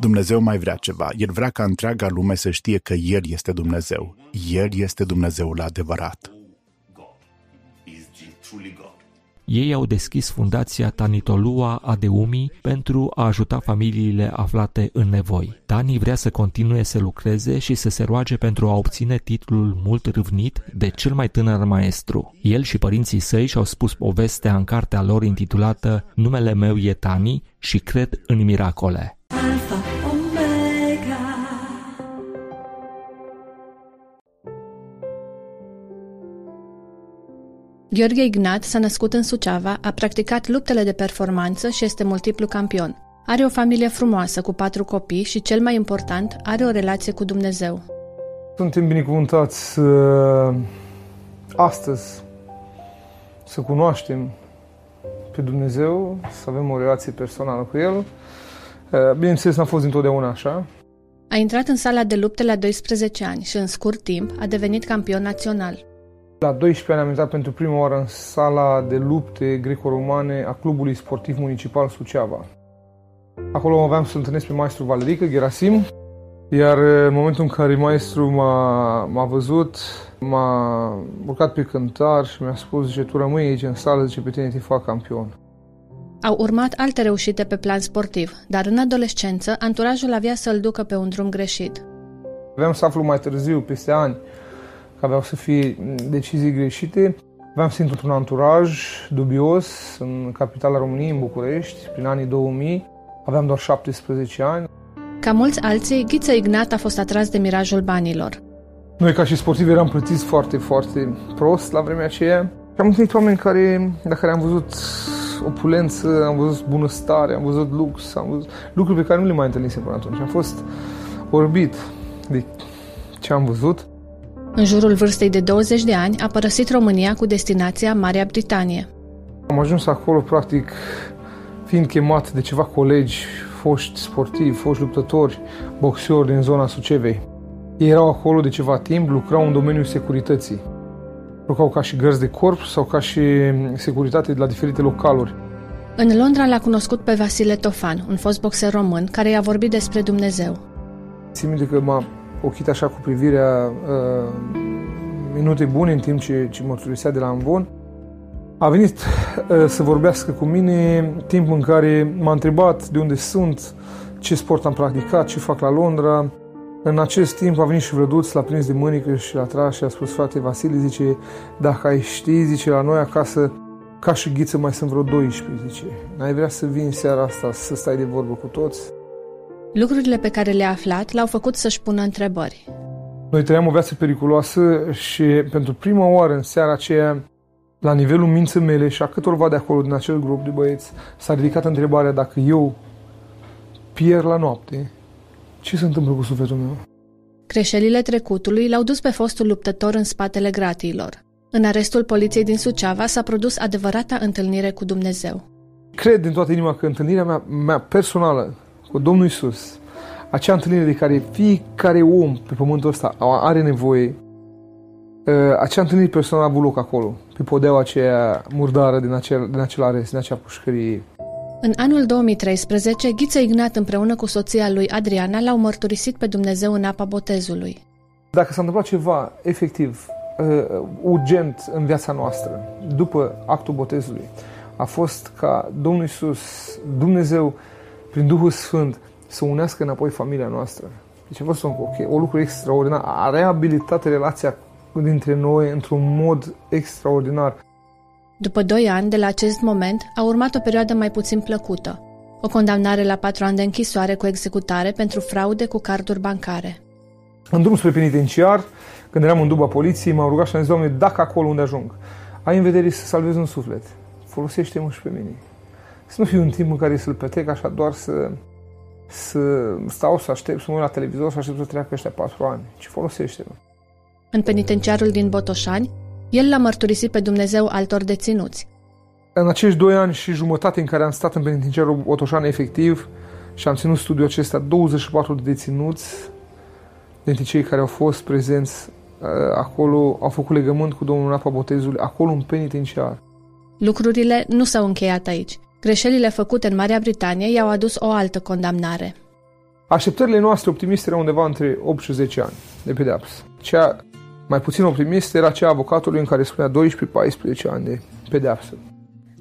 Dumnezeu mai vrea ceva. El vrea ca întreaga lume să știe că El este Dumnezeu. El este Dumnezeul adevărat. Ei au deschis fundația Tanitolua Adeumi pentru a ajuta familiile aflate în nevoi. Tani vrea să continue să lucreze și să se roage pentru a obține titlul mult râvnit de cel mai tânăr maestru. El și părinții săi și-au spus povestea în cartea lor intitulată Numele meu e Tani și cred în miracole. Gheorghe Ignat s-a născut în Suceava, a practicat luptele de performanță și este multiplu campion. Are o familie frumoasă cu patru copii și, cel mai important, are o relație cu Dumnezeu. Suntem binecuvântați uh, astăzi să cunoaștem pe Dumnezeu, să avem o relație personală cu El. Uh, Bineînțeles, n-a fost întotdeauna așa. A intrat în sala de lupte la 12 ani și, în scurt timp, a devenit campion național. La 12 ani am intrat pentru prima oară în sala de lupte greco-romane a Clubului Sportiv Municipal Suceava. Acolo aveam să întâlnesc pe maestru Valerică Gerasim, iar în momentul în care maestru m-a, m-a văzut, m-a urcat pe cântar și mi-a spus, zice, tu rămâi aici în sală, zice, pe tine te fac campion. Au urmat alte reușite pe plan sportiv, dar în adolescență, anturajul avea să-l ducă pe un drum greșit. Aveam să aflu mai târziu, peste ani, că aveau să fie decizii greșite. Aveam să intru într-un anturaj dubios în capitala României, în București, prin anii 2000. Aveam doar 17 ani. Ca mulți alții, Ghiță Ignat a fost atras de mirajul banilor. Noi, ca și sportivi, eram plătiți foarte, foarte prost la vremea aceea. Și am întâlnit oameni care, la care am văzut opulență, am văzut bunăstare, am văzut lux, am văzut lucruri pe care nu le mai întâlnisem până atunci. Am fost orbit de ce am văzut. În jurul vârstei de 20 de ani, a părăsit România cu destinația Marea Britanie. Am ajuns acolo, practic, fiind chemat de ceva colegi, foști sportivi, foști luptători, boxiori din zona Sucevei. Ei erau acolo de ceva timp, lucrau în domeniul securității. Lucrau ca și gărzi de corp sau ca și securitate de la diferite localuri. În Londra l-a cunoscut pe Vasile Tofan, un fost boxer român, care i-a vorbit despre Dumnezeu. Țin minte că m-a ochit așa cu privirea uh, minute bune în timp ce, ce mărturisea de la Ambon. A venit uh, să vorbească cu mine timp în care m-a întrebat de unde sunt, ce sport am practicat, ce fac la Londra. În acest timp a venit și Vlăduț, l-a prins de mânică și l-a tras și a spus, frate Vasile, zice, dacă ai ști, zice, la noi acasă, ca și ghiță mai sunt vreo 12, zice. N-ai vrea să vii în seara asta să stai de vorbă cu toți? Lucrurile pe care le-a aflat l-au făcut să-și pună întrebări. Noi trăiam o viață periculoasă și pentru prima oară în seara aceea, la nivelul minții mele și a câtorva de acolo din acel grup de băieți, s-a ridicat întrebarea dacă eu pierd la noapte, ce se întâmplă cu sufletul meu? Greșelile trecutului l-au dus pe fostul luptător în spatele gratiilor. În arestul poliției din Suceava s-a produs adevărata întâlnire cu Dumnezeu. Cred din toată inima că întâlnirea mea, mea personală cu Domnul Isus, acea întâlnire de care fiecare om pe pământul ăsta are nevoie, ă, acea întâlnire personală a avut loc acolo, pe podeaua aceea murdară din acel, din acel arest, din acea pușcărie. În anul 2013, Ghiță Ignat împreună cu soția lui Adriana l-au mărturisit pe Dumnezeu în apa botezului. Dacă s-a întâmplat ceva efectiv, uh, urgent în viața noastră, după actul botezului, a fost ca Domnul Isus, Dumnezeu, prin Duhul Sfânt, să unească înapoi familia noastră. Deci a fost un, okay, o lucru extraordinar. A reabilitat relația dintre noi într-un mod extraordinar. După doi ani de la acest moment, a urmat o perioadă mai puțin plăcută. O condamnare la patru ani de închisoare cu executare pentru fraude cu carduri bancare. În drum spre penitenciar, când eram în duba poliției, m-au rugat și am zis, Doamne, dacă acolo unde ajung, ai în vedere să salvezi un suflet, folosește-mă și pe mine. Să nu fiu un timp în care să-l petrec așa doar să, să stau, să aștept, să mă uit la televizor, să aștept să treacă ăștia patru ani, ci folosește-mă. În penitenciarul din Botoșani, el l-a mărturisit pe Dumnezeu altor deținuți. În acești doi ani și jumătate în care am stat în penitenciarul Otoșan efectiv și am ținut studiul acesta, 24 de deținuți dintre cei care au fost prezenți uh, acolo, au făcut legământ cu Domnul în apa botezului, acolo în penitenciar. Lucrurile nu s-au încheiat aici. Greșelile făcute în Marea Britanie i-au adus o altă condamnare. Așteptările noastre optimiste erau undeva între 8 și 10 ani de pedeapsă. Cea mai puțin optimistă era cea avocatului în care spunea 12-14 ani de pedeapsă.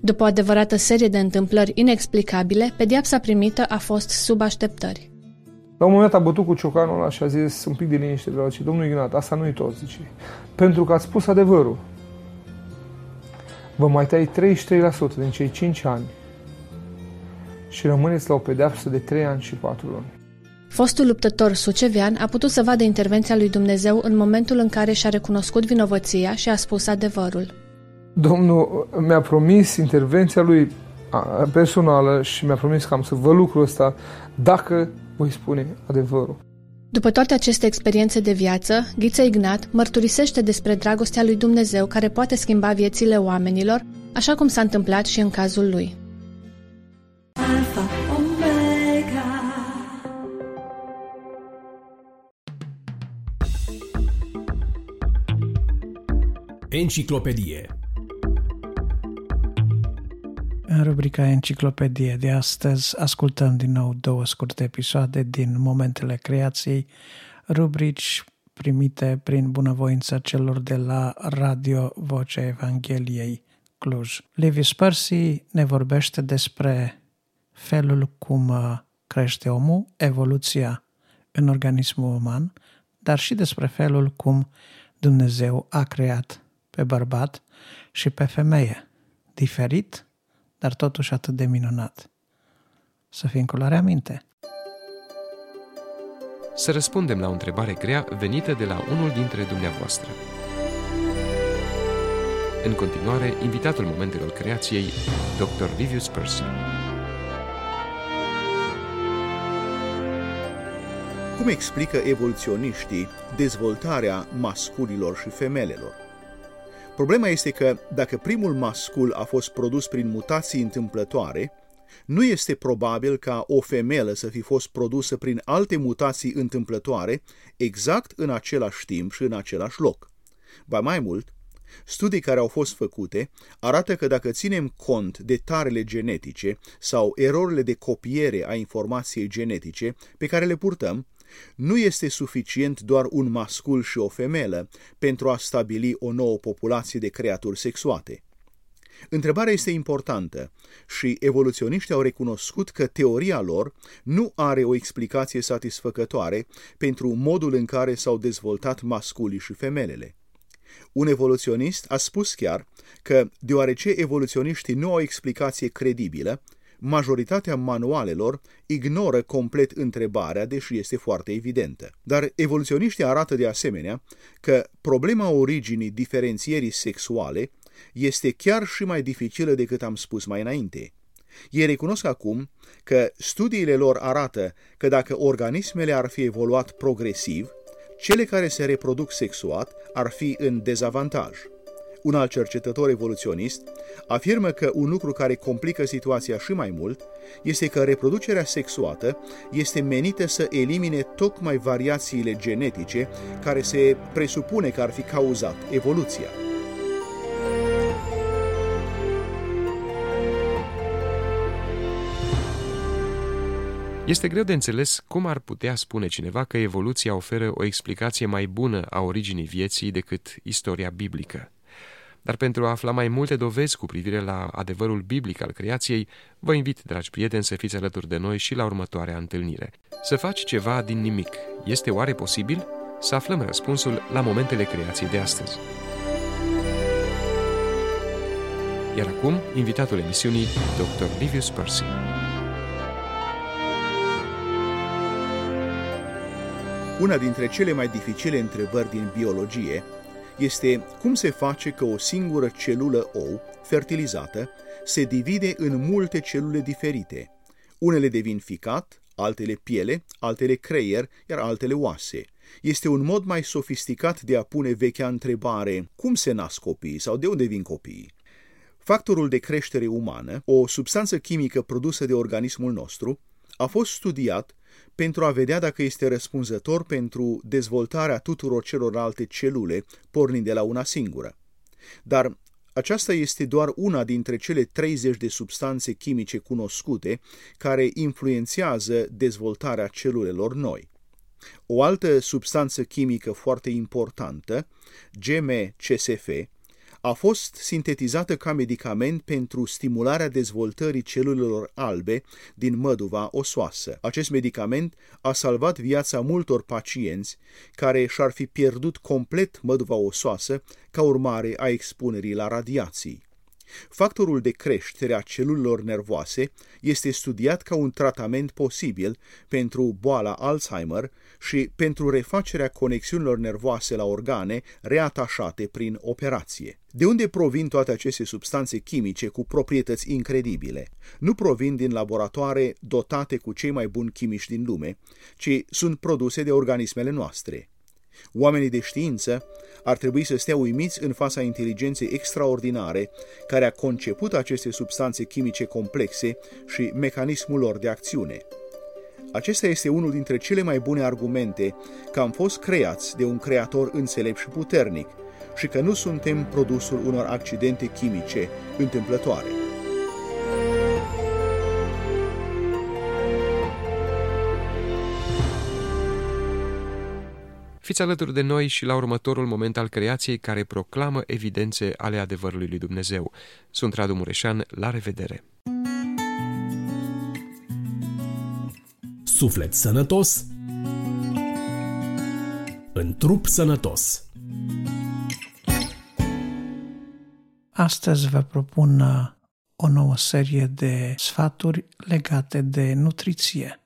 După o adevărată serie de întâmplări inexplicabile, pediapsa primită a fost sub așteptări. La un moment dat a bătut cu ciocanul ăla și a zis un pic de liniște de la ce, domnul Ignat, asta nu-i tot, zice. Pentru că ați spus adevărul. Vă mai tai 33% din cei 5 ani și rămâneți la o pedeapsă de 3 ani și 4 luni. Fostul luptător sucevean a putut să vadă intervenția lui Dumnezeu în momentul în care și-a recunoscut vinovăția și a spus adevărul. Domnul mi-a promis intervenția lui personală și mi-a promis că am să vă lucrul ăsta dacă voi spune adevărul. După toate aceste experiențe de viață, Ghiță Ignat mărturisește despre dragostea lui Dumnezeu care poate schimba viețile oamenilor, așa cum s-a întâmplat și în cazul lui. Alpha, Omega. Enciclopedie În rubrica Enciclopedie de astăzi ascultăm din nou două scurte episoade din Momentele Creației, rubrici primite prin bunăvoința celor de la Radio Vocea Evangheliei Cluj. Levi Spărsi ne vorbește despre felul cum uh, crește omul, evoluția în organismul uman, dar și despre felul cum Dumnezeu a creat pe bărbat și pe femeie. Diferit, dar totuși atât de minunat. Să fim cu la minte. Să răspundem la o întrebare grea venită de la unul dintre dumneavoastră. În continuare, invitatul momentelor creației, Dr. Livius Percy. Cum explică evoluționiștii dezvoltarea masculilor și femelelor? Problema este că dacă primul mascul a fost produs prin mutații întâmplătoare, nu este probabil ca o femelă să fi fost produsă prin alte mutații întâmplătoare exact în același timp și în același loc. Ba mai mult, studii care au fost făcute arată că dacă ținem cont de tarele genetice sau erorile de copiere a informației genetice pe care le purtăm, nu este suficient doar un mascul și o femelă pentru a stabili o nouă populație de creaturi sexuate. Întrebarea este importantă și evoluționiștii au recunoscut că teoria lor nu are o explicație satisfăcătoare pentru modul în care s-au dezvoltat masculii și femelele. Un evoluționist a spus chiar că, deoarece evoluționiștii nu au o explicație credibilă, majoritatea manualelor ignoră complet întrebarea, deși este foarte evidentă. Dar evoluționiștii arată de asemenea că problema originii diferențierii sexuale este chiar și mai dificilă decât am spus mai înainte. Ei recunosc acum că studiile lor arată că dacă organismele ar fi evoluat progresiv, cele care se reproduc sexuat ar fi în dezavantaj. Un alt cercetător evoluționist afirmă că un lucru care complică situația și mai mult este că reproducerea sexuată este menită să elimine tocmai variațiile genetice care se presupune că ar fi cauzat evoluția. Este greu de înțeles cum ar putea spune cineva că evoluția oferă o explicație mai bună a originii vieții decât istoria biblică. Dar pentru a afla mai multe dovezi cu privire la adevărul biblic al creației, vă invit, dragi prieteni, să fiți alături de noi și la următoarea întâlnire. Să faci ceva din nimic. Este oare posibil? Să aflăm răspunsul la momentele creației de astăzi. Iar acum, invitatul emisiunii, Dr. Livius Percy. Una dintre cele mai dificile întrebări din biologie este cum se face că o singură celulă ou, fertilizată, se divide în multe celule diferite. Unele devin ficat, altele piele, altele creier, iar altele oase. Este un mod mai sofisticat de a pune vechea întrebare, cum se nasc copiii sau de unde vin copiii? Factorul de creștere umană, o substanță chimică produsă de organismul nostru, a fost studiat pentru a vedea dacă este răspunzător pentru dezvoltarea tuturor celorlalte celule, pornind de la una singură. Dar Aceasta este doar una dintre cele 30 de substanțe chimice cunoscute care influențează dezvoltarea celulelor noi. O altă substanță chimică foarte importantă, GMCSF, a fost sintetizată ca medicament pentru stimularea dezvoltării celulelor albe din măduva osoasă. Acest medicament a salvat viața multor pacienți care și-ar fi pierdut complet măduva osoasă ca urmare a expunerii la radiații. Factorul de creștere a celulelor nervoase este studiat ca un tratament posibil pentru boala Alzheimer și pentru refacerea conexiunilor nervoase la organe reatașate prin operație. De unde provin toate aceste substanțe chimice cu proprietăți incredibile? Nu provin din laboratoare dotate cu cei mai buni chimici din lume, ci sunt produse de organismele noastre. Oamenii de știință ar trebui să stea uimiți în fața inteligenței extraordinare care a conceput aceste substanțe chimice complexe și mecanismul lor de acțiune. Acesta este unul dintre cele mai bune argumente că am fost creați de un creator înțelept și puternic și că nu suntem produsul unor accidente chimice întâmplătoare. Fiți alături de noi și la următorul moment al creației care proclamă evidențe ale adevărului lui Dumnezeu. Sunt Radu Mureșan, la revedere! Suflet sănătos în trup sănătos. Astăzi vă propun uh, o nouă serie de sfaturi legate de nutriție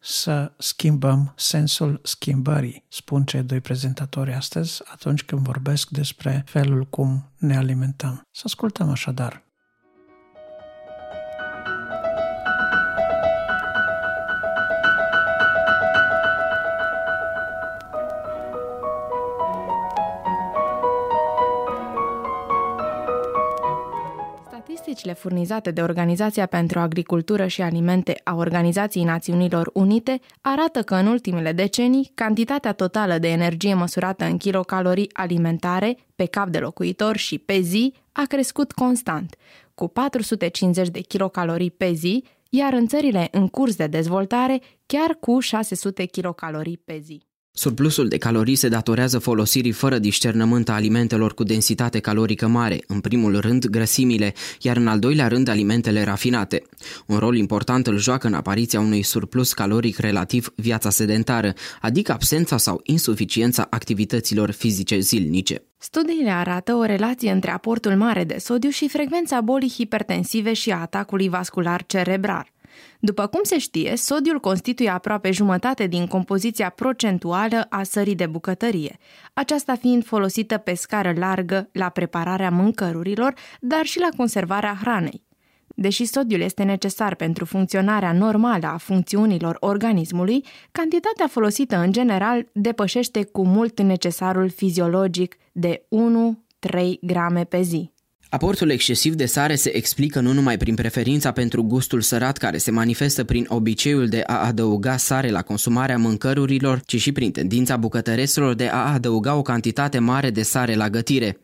să schimbăm sensul schimbării, spun cei doi prezentatori astăzi atunci când vorbesc despre felul cum ne alimentăm. Să ascultăm așadar. Statisticile furnizate de Organizația pentru Agricultură și Alimente a Organizației Națiunilor Unite arată că în ultimele decenii, cantitatea totală de energie măsurată în kilocalorii alimentare pe cap de locuitor și pe zi a crescut constant, cu 450 de kilocalorii pe zi, iar în țările în curs de dezvoltare chiar cu 600 kilocalorii pe zi. Surplusul de calorii se datorează folosirii fără discernământ a alimentelor cu densitate calorică mare, în primul rând grăsimile, iar în al doilea rând alimentele rafinate. Un rol important îl joacă în apariția unui surplus caloric relativ viața sedentară, adică absența sau insuficiența activităților fizice zilnice. Studiile arată o relație între aportul mare de sodiu și frecvența bolii hipertensive și a atacului vascular cerebral. După cum se știe, sodiul constituie aproape jumătate din compoziția procentuală a sării de bucătărie, aceasta fiind folosită pe scară largă la prepararea mâncărurilor, dar și la conservarea hranei. Deși sodiul este necesar pentru funcționarea normală a funcțiunilor organismului, cantitatea folosită în general depășește cu mult necesarul fiziologic de 1-3 grame pe zi. Aportul excesiv de sare se explică nu numai prin preferința pentru gustul sărat care se manifestă prin obiceiul de a adăuga sare la consumarea mâncărurilor, ci și prin tendința bucătăreselor de a adăuga o cantitate mare de sare la gătire.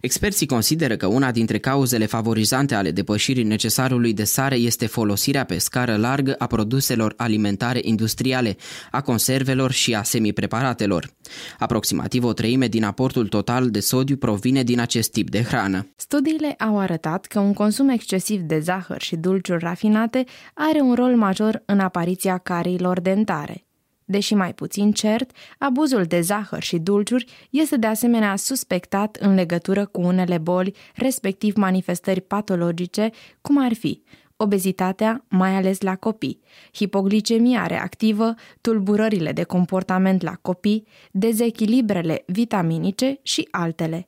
Experții consideră că una dintre cauzele favorizante ale depășirii necesarului de sare este folosirea pe scară largă a produselor alimentare industriale, a conservelor și a semipreparatelor. Aproximativ o treime din aportul total de sodiu provine din acest tip de hrană. Studii Studiile au arătat că un consum excesiv de zahăr și dulciuri rafinate are un rol major în apariția cariilor dentare. Deși mai puțin cert, abuzul de zahăr și dulciuri este de asemenea suspectat în legătură cu unele boli, respectiv manifestări patologice, cum ar fi obezitatea, mai ales la copii, hipoglicemia reactivă, tulburările de comportament la copii, dezechilibrele vitaminice și altele.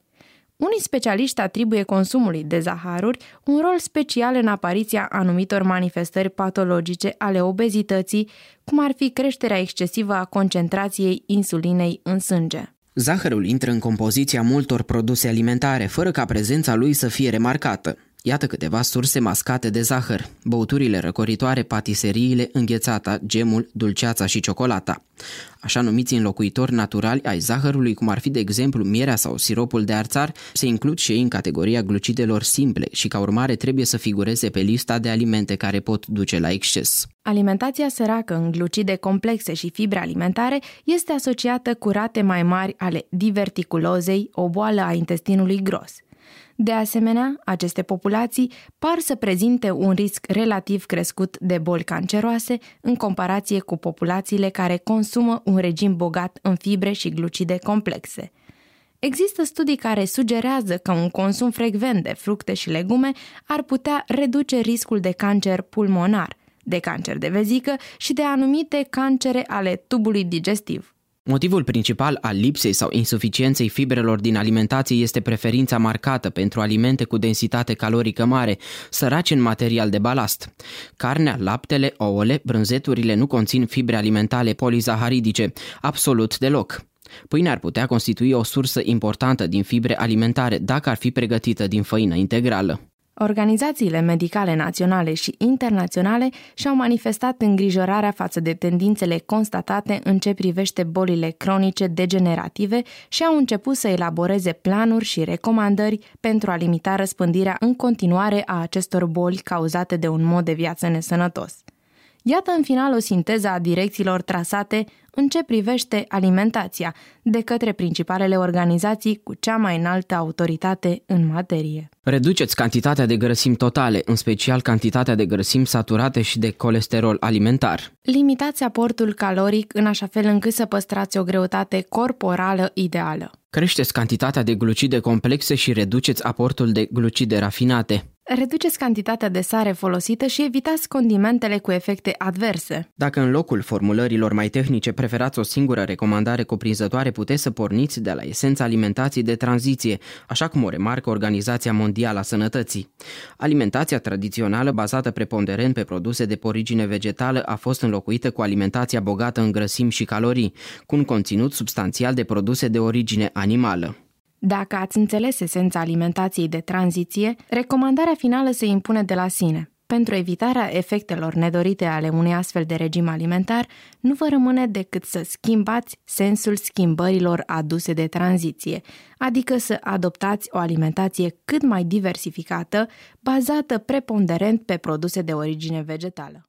Unii specialiști atribuie consumului de zaharuri un rol special în apariția anumitor manifestări patologice ale obezității, cum ar fi creșterea excesivă a concentrației insulinei în sânge. Zahărul intră în compoziția multor produse alimentare, fără ca prezența lui să fie remarcată. Iată câteva surse mascate de zahăr, băuturile răcoritoare, patiseriile, înghețata, gemul, dulceața și ciocolata. Așa numiți înlocuitori naturali ai zahărului, cum ar fi de exemplu mierea sau siropul de arțar, se includ și ei în categoria glucidelor simple și ca urmare trebuie să figureze pe lista de alimente care pot duce la exces. Alimentația săracă în glucide complexe și fibre alimentare este asociată cu rate mai mari ale diverticulozei, o boală a intestinului gros. De asemenea, aceste populații par să prezinte un risc relativ crescut de boli canceroase în comparație cu populațiile care consumă un regim bogat în fibre și glucide complexe. Există studii care sugerează că un consum frecvent de fructe și legume ar putea reduce riscul de cancer pulmonar, de cancer de vezică și de anumite cancere ale tubului digestiv. Motivul principal al lipsei sau insuficienței fibrelor din alimentație este preferința marcată pentru alimente cu densitate calorică mare, sărace în material de balast. Carnea, laptele, ouăle, brânzeturile nu conțin fibre alimentare polizaharidice, absolut deloc. Pâinea ar putea constitui o sursă importantă din fibre alimentare dacă ar fi pregătită din făină integrală. Organizațiile medicale naționale și internaționale și-au manifestat îngrijorarea față de tendințele constatate în ce privește bolile cronice degenerative și au început să elaboreze planuri și recomandări pentru a limita răspândirea în continuare a acestor boli cauzate de un mod de viață nesănătos. Iată în final o sinteză a direcțiilor trasate în ce privește alimentația de către principalele organizații cu cea mai înaltă autoritate în materie. Reduceți cantitatea de grăsimi totale, în special cantitatea de grăsimi saturate și de colesterol alimentar. Limitați aportul caloric în așa fel încât să păstrați o greutate corporală ideală. Creșteți cantitatea de glucide complexe și reduceți aportul de glucide rafinate. Reduceți cantitatea de sare folosită și evitați condimentele cu efecte adverse. Dacă în locul formulărilor mai tehnice preferați o singură recomandare cuprinzătoare, puteți să porniți de la esența alimentației de tranziție, așa cum o remarcă Organizația Mondială a Sănătății. Alimentația tradițională, bazată preponderent pe produse de origine vegetală, a fost înlocuită cu alimentația bogată în grăsimi și calorii, cu un conținut substanțial de produse de origine animală. Dacă ați înțeles esența alimentației de tranziție, recomandarea finală se impune de la sine. Pentru evitarea efectelor nedorite ale unui astfel de regim alimentar, nu vă rămâne decât să schimbați sensul schimbărilor aduse de tranziție, adică să adoptați o alimentație cât mai diversificată, bazată preponderent pe produse de origine vegetală.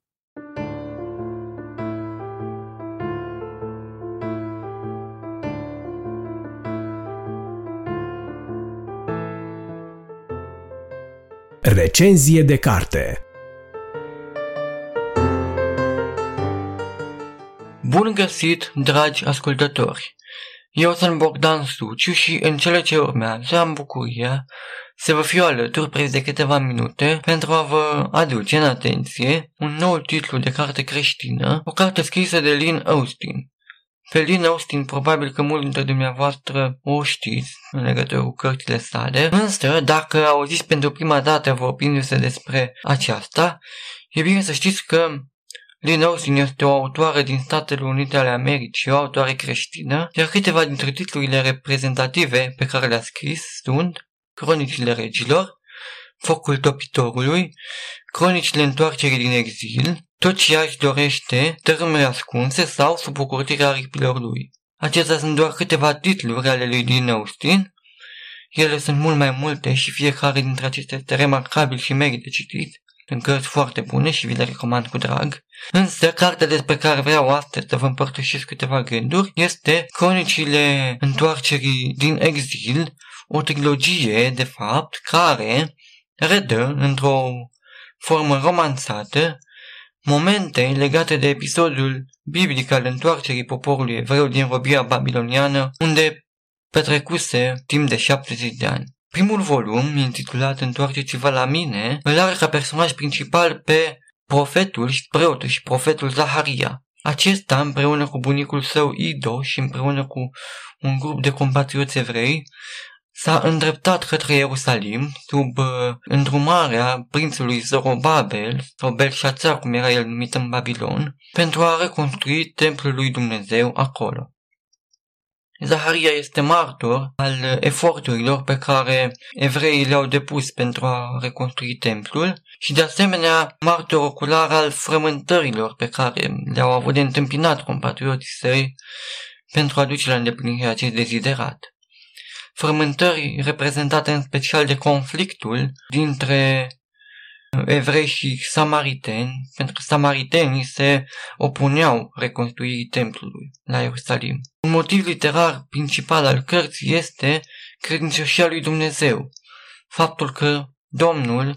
Recenzie de carte Bun găsit, dragi ascultători! Eu sunt Bogdan Suciu și în cele ce urmează am bucuria să vă fiu alături preț de câteva minute pentru a vă aduce în atenție un nou titlu de carte creștină, o carte scrisă de Lynn Austin. Pe Lynn Austin probabil că mulți dintre dumneavoastră o știți în legătură cu cărțile sale, însă dacă auziți pentru prima dată vorbindu-se despre aceasta, e bine să știți că Lynn Austin este o autoare din Statele Unite ale Americii, o autoare creștină, iar câteva dintre titlurile reprezentative pe care le-a scris sunt Cronicile Regilor, Focul Topitorului, Cronicile Întoarcerii din Exil, Tot ce își dorește, Tărâmele Ascunse sau Sub ocurtirea aripilor lui. Acestea sunt doar câteva titluri ale lui Lynn Austin, ele sunt mult mai multe și fiecare dintre acestea este remarcabil și merită citit. Sunt cărți foarte bune și vi le recomand cu drag. Însă, cartea despre care vreau astăzi să vă împărtășesc câteva gânduri este Cronicile Întoarcerii din Exil, o trilogie, de fapt, care redă, într-o formă romanțată, momente legate de episodul biblic al întoarcerii poporului evreu din robia babiloniană, unde petrecuse timp de 70 de ani. Primul volum, intitulat Întoarceți-vă la mine, îl are ca personaj principal pe profetul și preotul și profetul Zaharia. Acesta, împreună cu bunicul său Ido și împreună cu un grup de compatrioți evrei, s-a îndreptat către Ierusalim sub uh, îndrumarea prințului Zorobabel, sau Belșațar, cum era el numit în Babilon, pentru a reconstrui templul lui Dumnezeu acolo. Zaharia este martor al eforturilor pe care evreii le-au depus pentru a reconstrui templul și de asemenea martor ocular al frământărilor pe care le-au avut de întâmpinat compatrioții săi pentru a duce la îndeplinire acest deziderat. Frământări reprezentate în special de conflictul dintre evrei și samariteni, pentru că samaritenii se opuneau reconstruirii templului la Ierusalim. Un motiv literar principal al cărții este credincioșia lui Dumnezeu, faptul că Domnul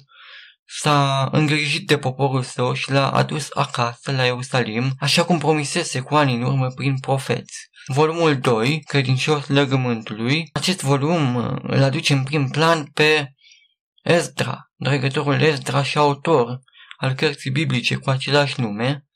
s-a îngrijit de poporul său și l-a adus acasă la Ierusalim, așa cum promisese cu ani în urmă prin profeți. Volumul 2, Credincios Legământului, acest volum îl aduce în prim plan pe Esdra, dregătorul Esdra și autor al cărții biblice cu același nume,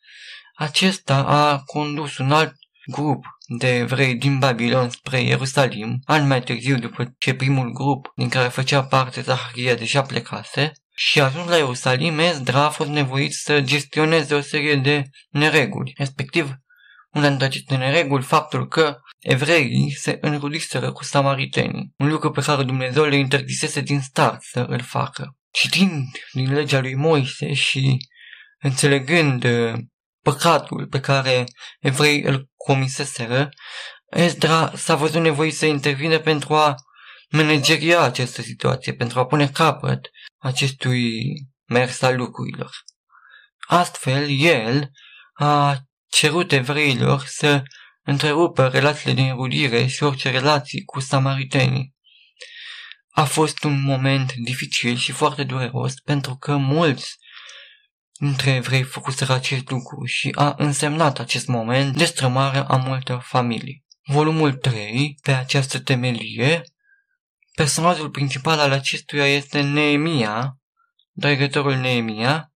acesta a condus un alt grup de evrei din Babilon spre Ierusalim, ani mai târziu după ce primul grup din care făcea parte Zaharia deja plecase, și ajuns la Ierusalim, Esdra a fost nevoit să gestioneze o serie de nereguli, respectiv una dintre aceste nereguli, faptul că evreii se înrudiseră cu samaritenii, un lucru pe care Dumnezeu le interdisese din start să îl facă. Citind din legea lui Moise și înțelegând uh, păcatul pe care evreii îl comiseseră, Esdra s-a văzut nevoit să intervine pentru a manageria această situație, pentru a pune capăt acestui mers al lucrurilor. Astfel, el a cerut evreilor să întrerupă relațiile de înrudire și orice relații cu samaritenii. A fost un moment dificil și foarte dureros pentru că mulți dintre evrei făcuseră acest lucru și a însemnat acest moment destrămarea a multor familii. Volumul 3, pe această temelie, personajul principal al acestuia este Neemia, dregătorul Neemia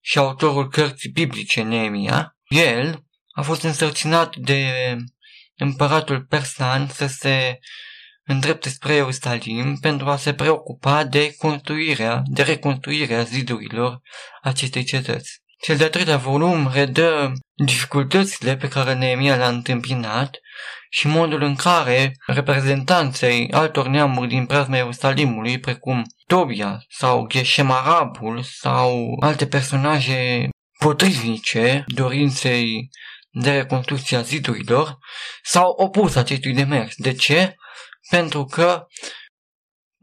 și autorul cărții biblice Neemia, el a fost însărcinat de împăratul persan să se îndrepte spre Ierusalim pentru a se preocupa de construirea, de reconstruirea zidurilor acestei cetăți. Cel de-al treilea volum redă dificultățile pe care Neemia le-a întâmpinat și modul în care reprezentanței altor neamuri din preazma Ierusalimului, precum Tobia sau Geshem Arabul sau alte personaje potrivnice dorinței de reconstrucție a zidurilor s-au opus acestui demers. De ce? Pentru că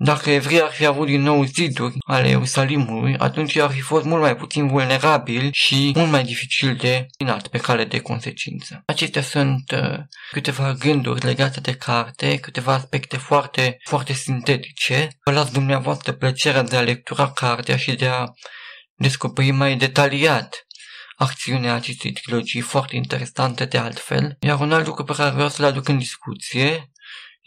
dacă evrii ar fi avut din nou ziduri ale Ierusalimului, atunci ar fi fost mult mai puțin vulnerabil și mult mai dificil de minat pe cale de consecință. Acestea sunt uh, câteva gânduri legate de carte, câteva aspecte foarte, foarte sintetice. Vă las dumneavoastră plăcerea de a lectura cartea și de a descoperi mai detaliat acțiunea acestei trilogii foarte interesante de altfel, iar un alt lucru pe care vreau să-l aduc în discuție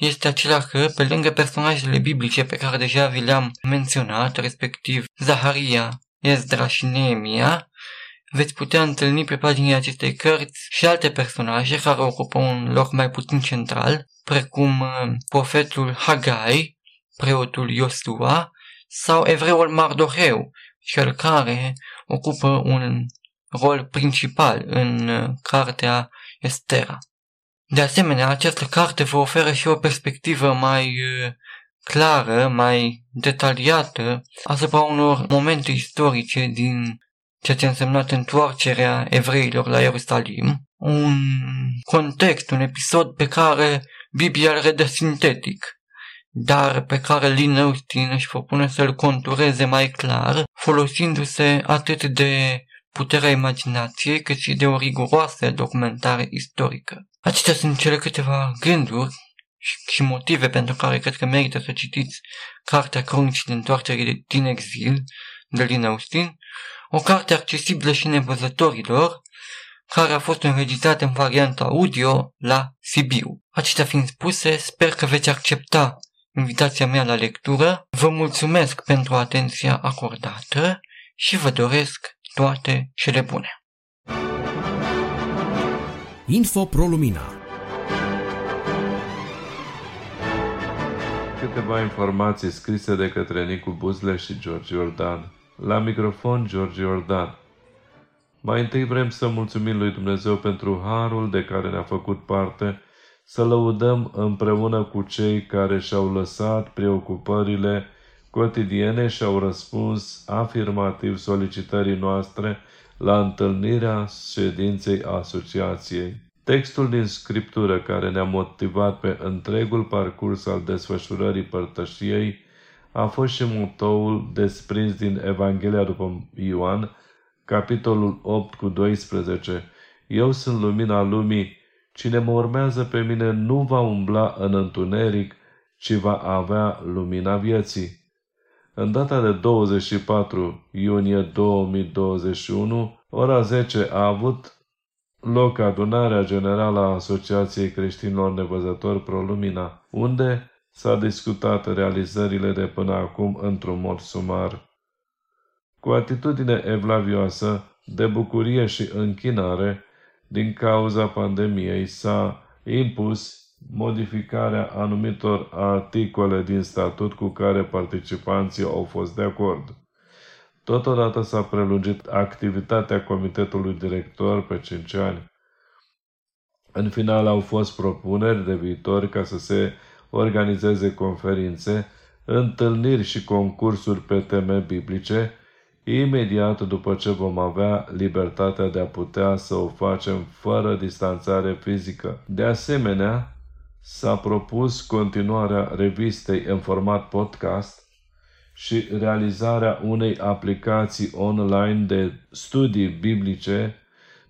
este acela că, pe lângă personajele biblice pe care deja vi le-am menționat, respectiv Zaharia, Ezdra și Neemia, veți putea întâlni pe paginile acestei cărți și alte personaje care ocupă un loc mai puțin central, precum uh, profetul Hagai, preotul Iosua sau evreul Mardoheu, cel care ocupă un rol principal în uh, cartea Estera. De asemenea, această carte vă oferă și o perspectivă mai uh, clară, mai detaliată asupra unor momente istorice din ceea ce a însemnat întoarcerea evreilor la Ierusalim, un context, un episod pe care Biblia îl redă sintetic, dar pe care Lin Austin își propune să-l contureze mai clar, folosindu-se atât de puterea imaginației, cât și de o riguroasă documentare istorică. Acestea sunt cele câteva gânduri și motive pentru care cred că merită să citiți Cartea Cronicii de Întoarcere din Exil de Lin Austin, o carte accesibilă și nevăzătorilor, care a fost înregistrată în varianta audio la Sibiu. Acestea fiind spuse, sper că veți accepta invitația mea la lectură. Vă mulțumesc pentru atenția acordată și vă doresc toate cele bune. Info Pro Lumina Câteva informații scrise de către Nicu Buzle și George Iordan. La microfon, George Iordan. Mai întâi vrem să mulțumim lui Dumnezeu pentru harul de care ne-a făcut parte să lăudăm împreună cu cei care și-au lăsat preocupările cotidiene și au răspuns afirmativ solicitării noastre la întâlnirea ședinței asociației. Textul din scriptură care ne-a motivat pe întregul parcurs al desfășurării părtășiei a fost și motoul desprins din Evanghelia după Ioan, capitolul 8 cu 12. Eu sunt lumina lumii, cine mă urmează pe mine nu va umbla în întuneric, ci va avea lumina vieții. În data de 24 iunie 2021, ora 10 a avut loc adunarea generală a Asociației Creștinilor Nevăzători ProLumina, unde s-a discutat realizările de până acum într-un mod sumar. Cu atitudine evlavioasă, de bucurie și închinare, din cauza pandemiei s-a impus modificarea anumitor articole din statut cu care participanții au fost de acord. Totodată s-a prelungit activitatea comitetului director pe 5 ani. În final au fost propuneri de viitor ca să se organizeze conferințe, întâlniri și concursuri pe teme biblice, imediat după ce vom avea libertatea de a putea să o facem fără distanțare fizică. De asemenea, s-a propus continuarea revistei în format podcast și realizarea unei aplicații online de studii biblice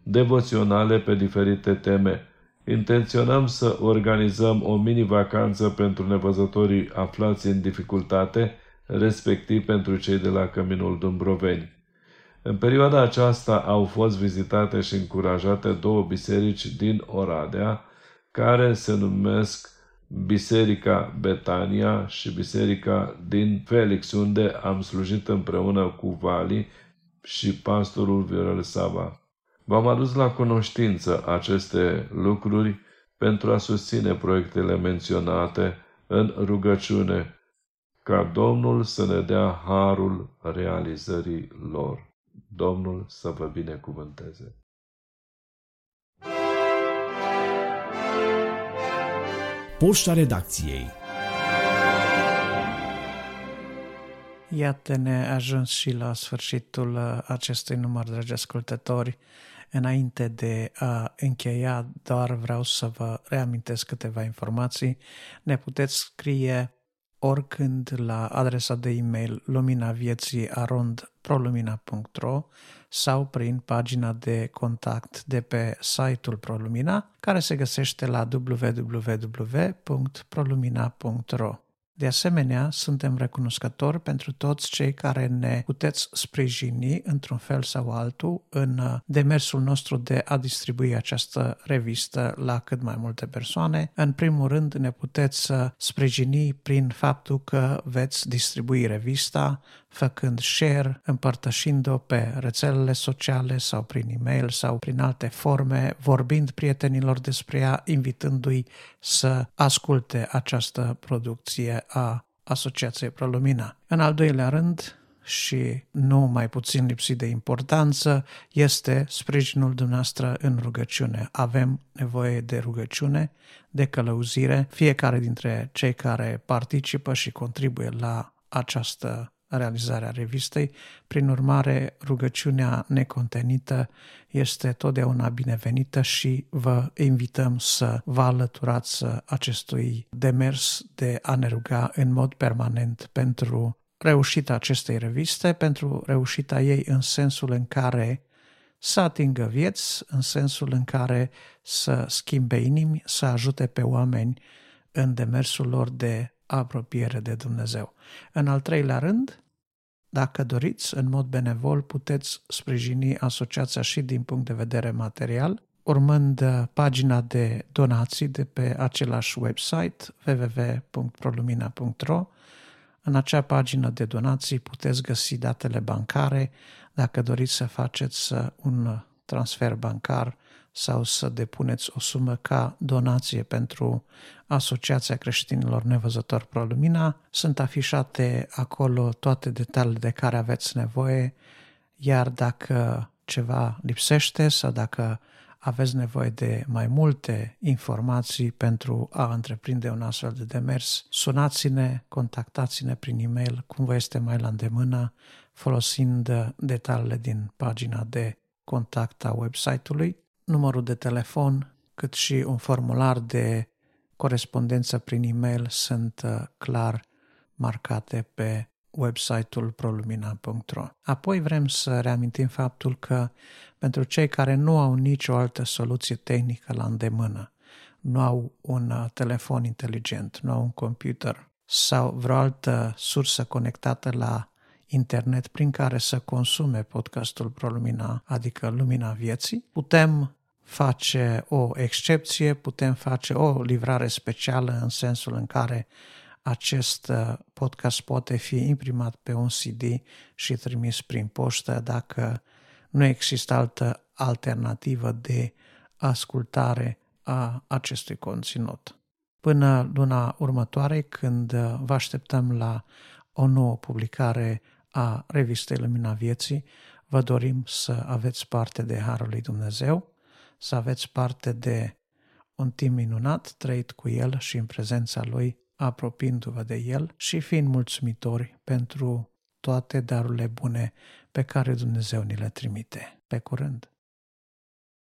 devoționale pe diferite teme. Intenționăm să organizăm o mini-vacanță pentru nevăzătorii aflați în dificultate, respectiv pentru cei de la Căminul Dumbroveni. În perioada aceasta au fost vizitate și încurajate două biserici din Oradea, care se numesc Biserica Betania și Biserica din Felix, unde am slujit împreună cu Vali și pastorul Viorel Sava. V-am adus la cunoștință aceste lucruri pentru a susține proiectele menționate în rugăciune, ca Domnul să ne dea harul realizării lor. Domnul să vă binecuvânteze. Poșta redacției Iată-ne ajuns și la sfârșitul uh, acestui număr, dragi ascultători. Înainte de a încheia, doar vreau să vă reamintesc câteva informații. Ne puteți scrie oricând la adresa de e-mail luminavieții.arond.prolumina.ro sau prin pagina de contact de pe site-ul ProLumina, care se găsește la www.prolumina.ro. De asemenea, suntem recunoscători pentru toți cei care ne puteți sprijini într-un fel sau altul în demersul nostru de a distribui această revistă la cât mai multe persoane. În primul rând, ne puteți sprijini prin faptul că veți distribui revista, făcând share, împărtășind-o pe rețelele sociale sau prin e-mail sau prin alte forme, vorbind prietenilor despre ea, invitându-i să asculte această producție a Asociației Prolumina. În al doilea rând, și nu mai puțin lipsit de importanță, este sprijinul dumneavoastră în rugăciune. Avem nevoie de rugăciune, de călăuzire. Fiecare dintre cei care participă și contribuie la această realizarea revistei. Prin urmare, rugăciunea necontenită este totdeauna binevenită și vă invităm să vă alăturați acestui demers de a ne ruga în mod permanent pentru reușita acestei reviste, pentru reușita ei în sensul în care să atingă vieți, în sensul în care să schimbe inimi, să ajute pe oameni în demersul lor de apropiere de Dumnezeu. În al treilea rând, dacă doriți, în mod benevol, puteți sprijini asociația și din punct de vedere material, urmând uh, pagina de donații de pe același website www.prolumina.ro. În acea pagină de donații puteți găsi datele bancare dacă doriți să faceți uh, un transfer bancar sau să depuneți o sumă ca donație pentru Asociația Creștinilor Nevăzători Prolumina. Sunt afișate acolo toate detaliile de care aveți nevoie, iar dacă ceva lipsește sau dacă aveți nevoie de mai multe informații pentru a întreprinde un astfel de demers, sunați-ne, contactați-ne prin e-mail, cum vă este mai la îndemână, folosind detaliile din pagina de contact a website-ului, numărul de telefon, cât și un formular de corespondență prin e-mail sunt uh, clar marcate pe website-ul prolumina.ro. Apoi vrem să reamintim faptul că pentru cei care nu au nicio altă soluție tehnică la îndemână, nu au un uh, telefon inteligent, nu au un computer sau vreo altă sursă conectată la internet prin care să consume podcastul ProLumina, adică Lumina Vieții, putem face o excepție, putem face o livrare specială în sensul în care acest uh, podcast poate fi imprimat pe un CD și trimis prin poștă dacă nu există altă alternativă de ascultare a acestui conținut. Până luna următoare, când uh, vă așteptăm la o nouă publicare a revistei Lumina Vieții, vă dorim să aveți parte de Harul lui Dumnezeu, să aveți parte de un timp minunat trăit cu El și în prezența Lui apropiindu-vă de El și fiind mulțumitori pentru toate darurile bune pe care Dumnezeu ni le trimite. Pe curând!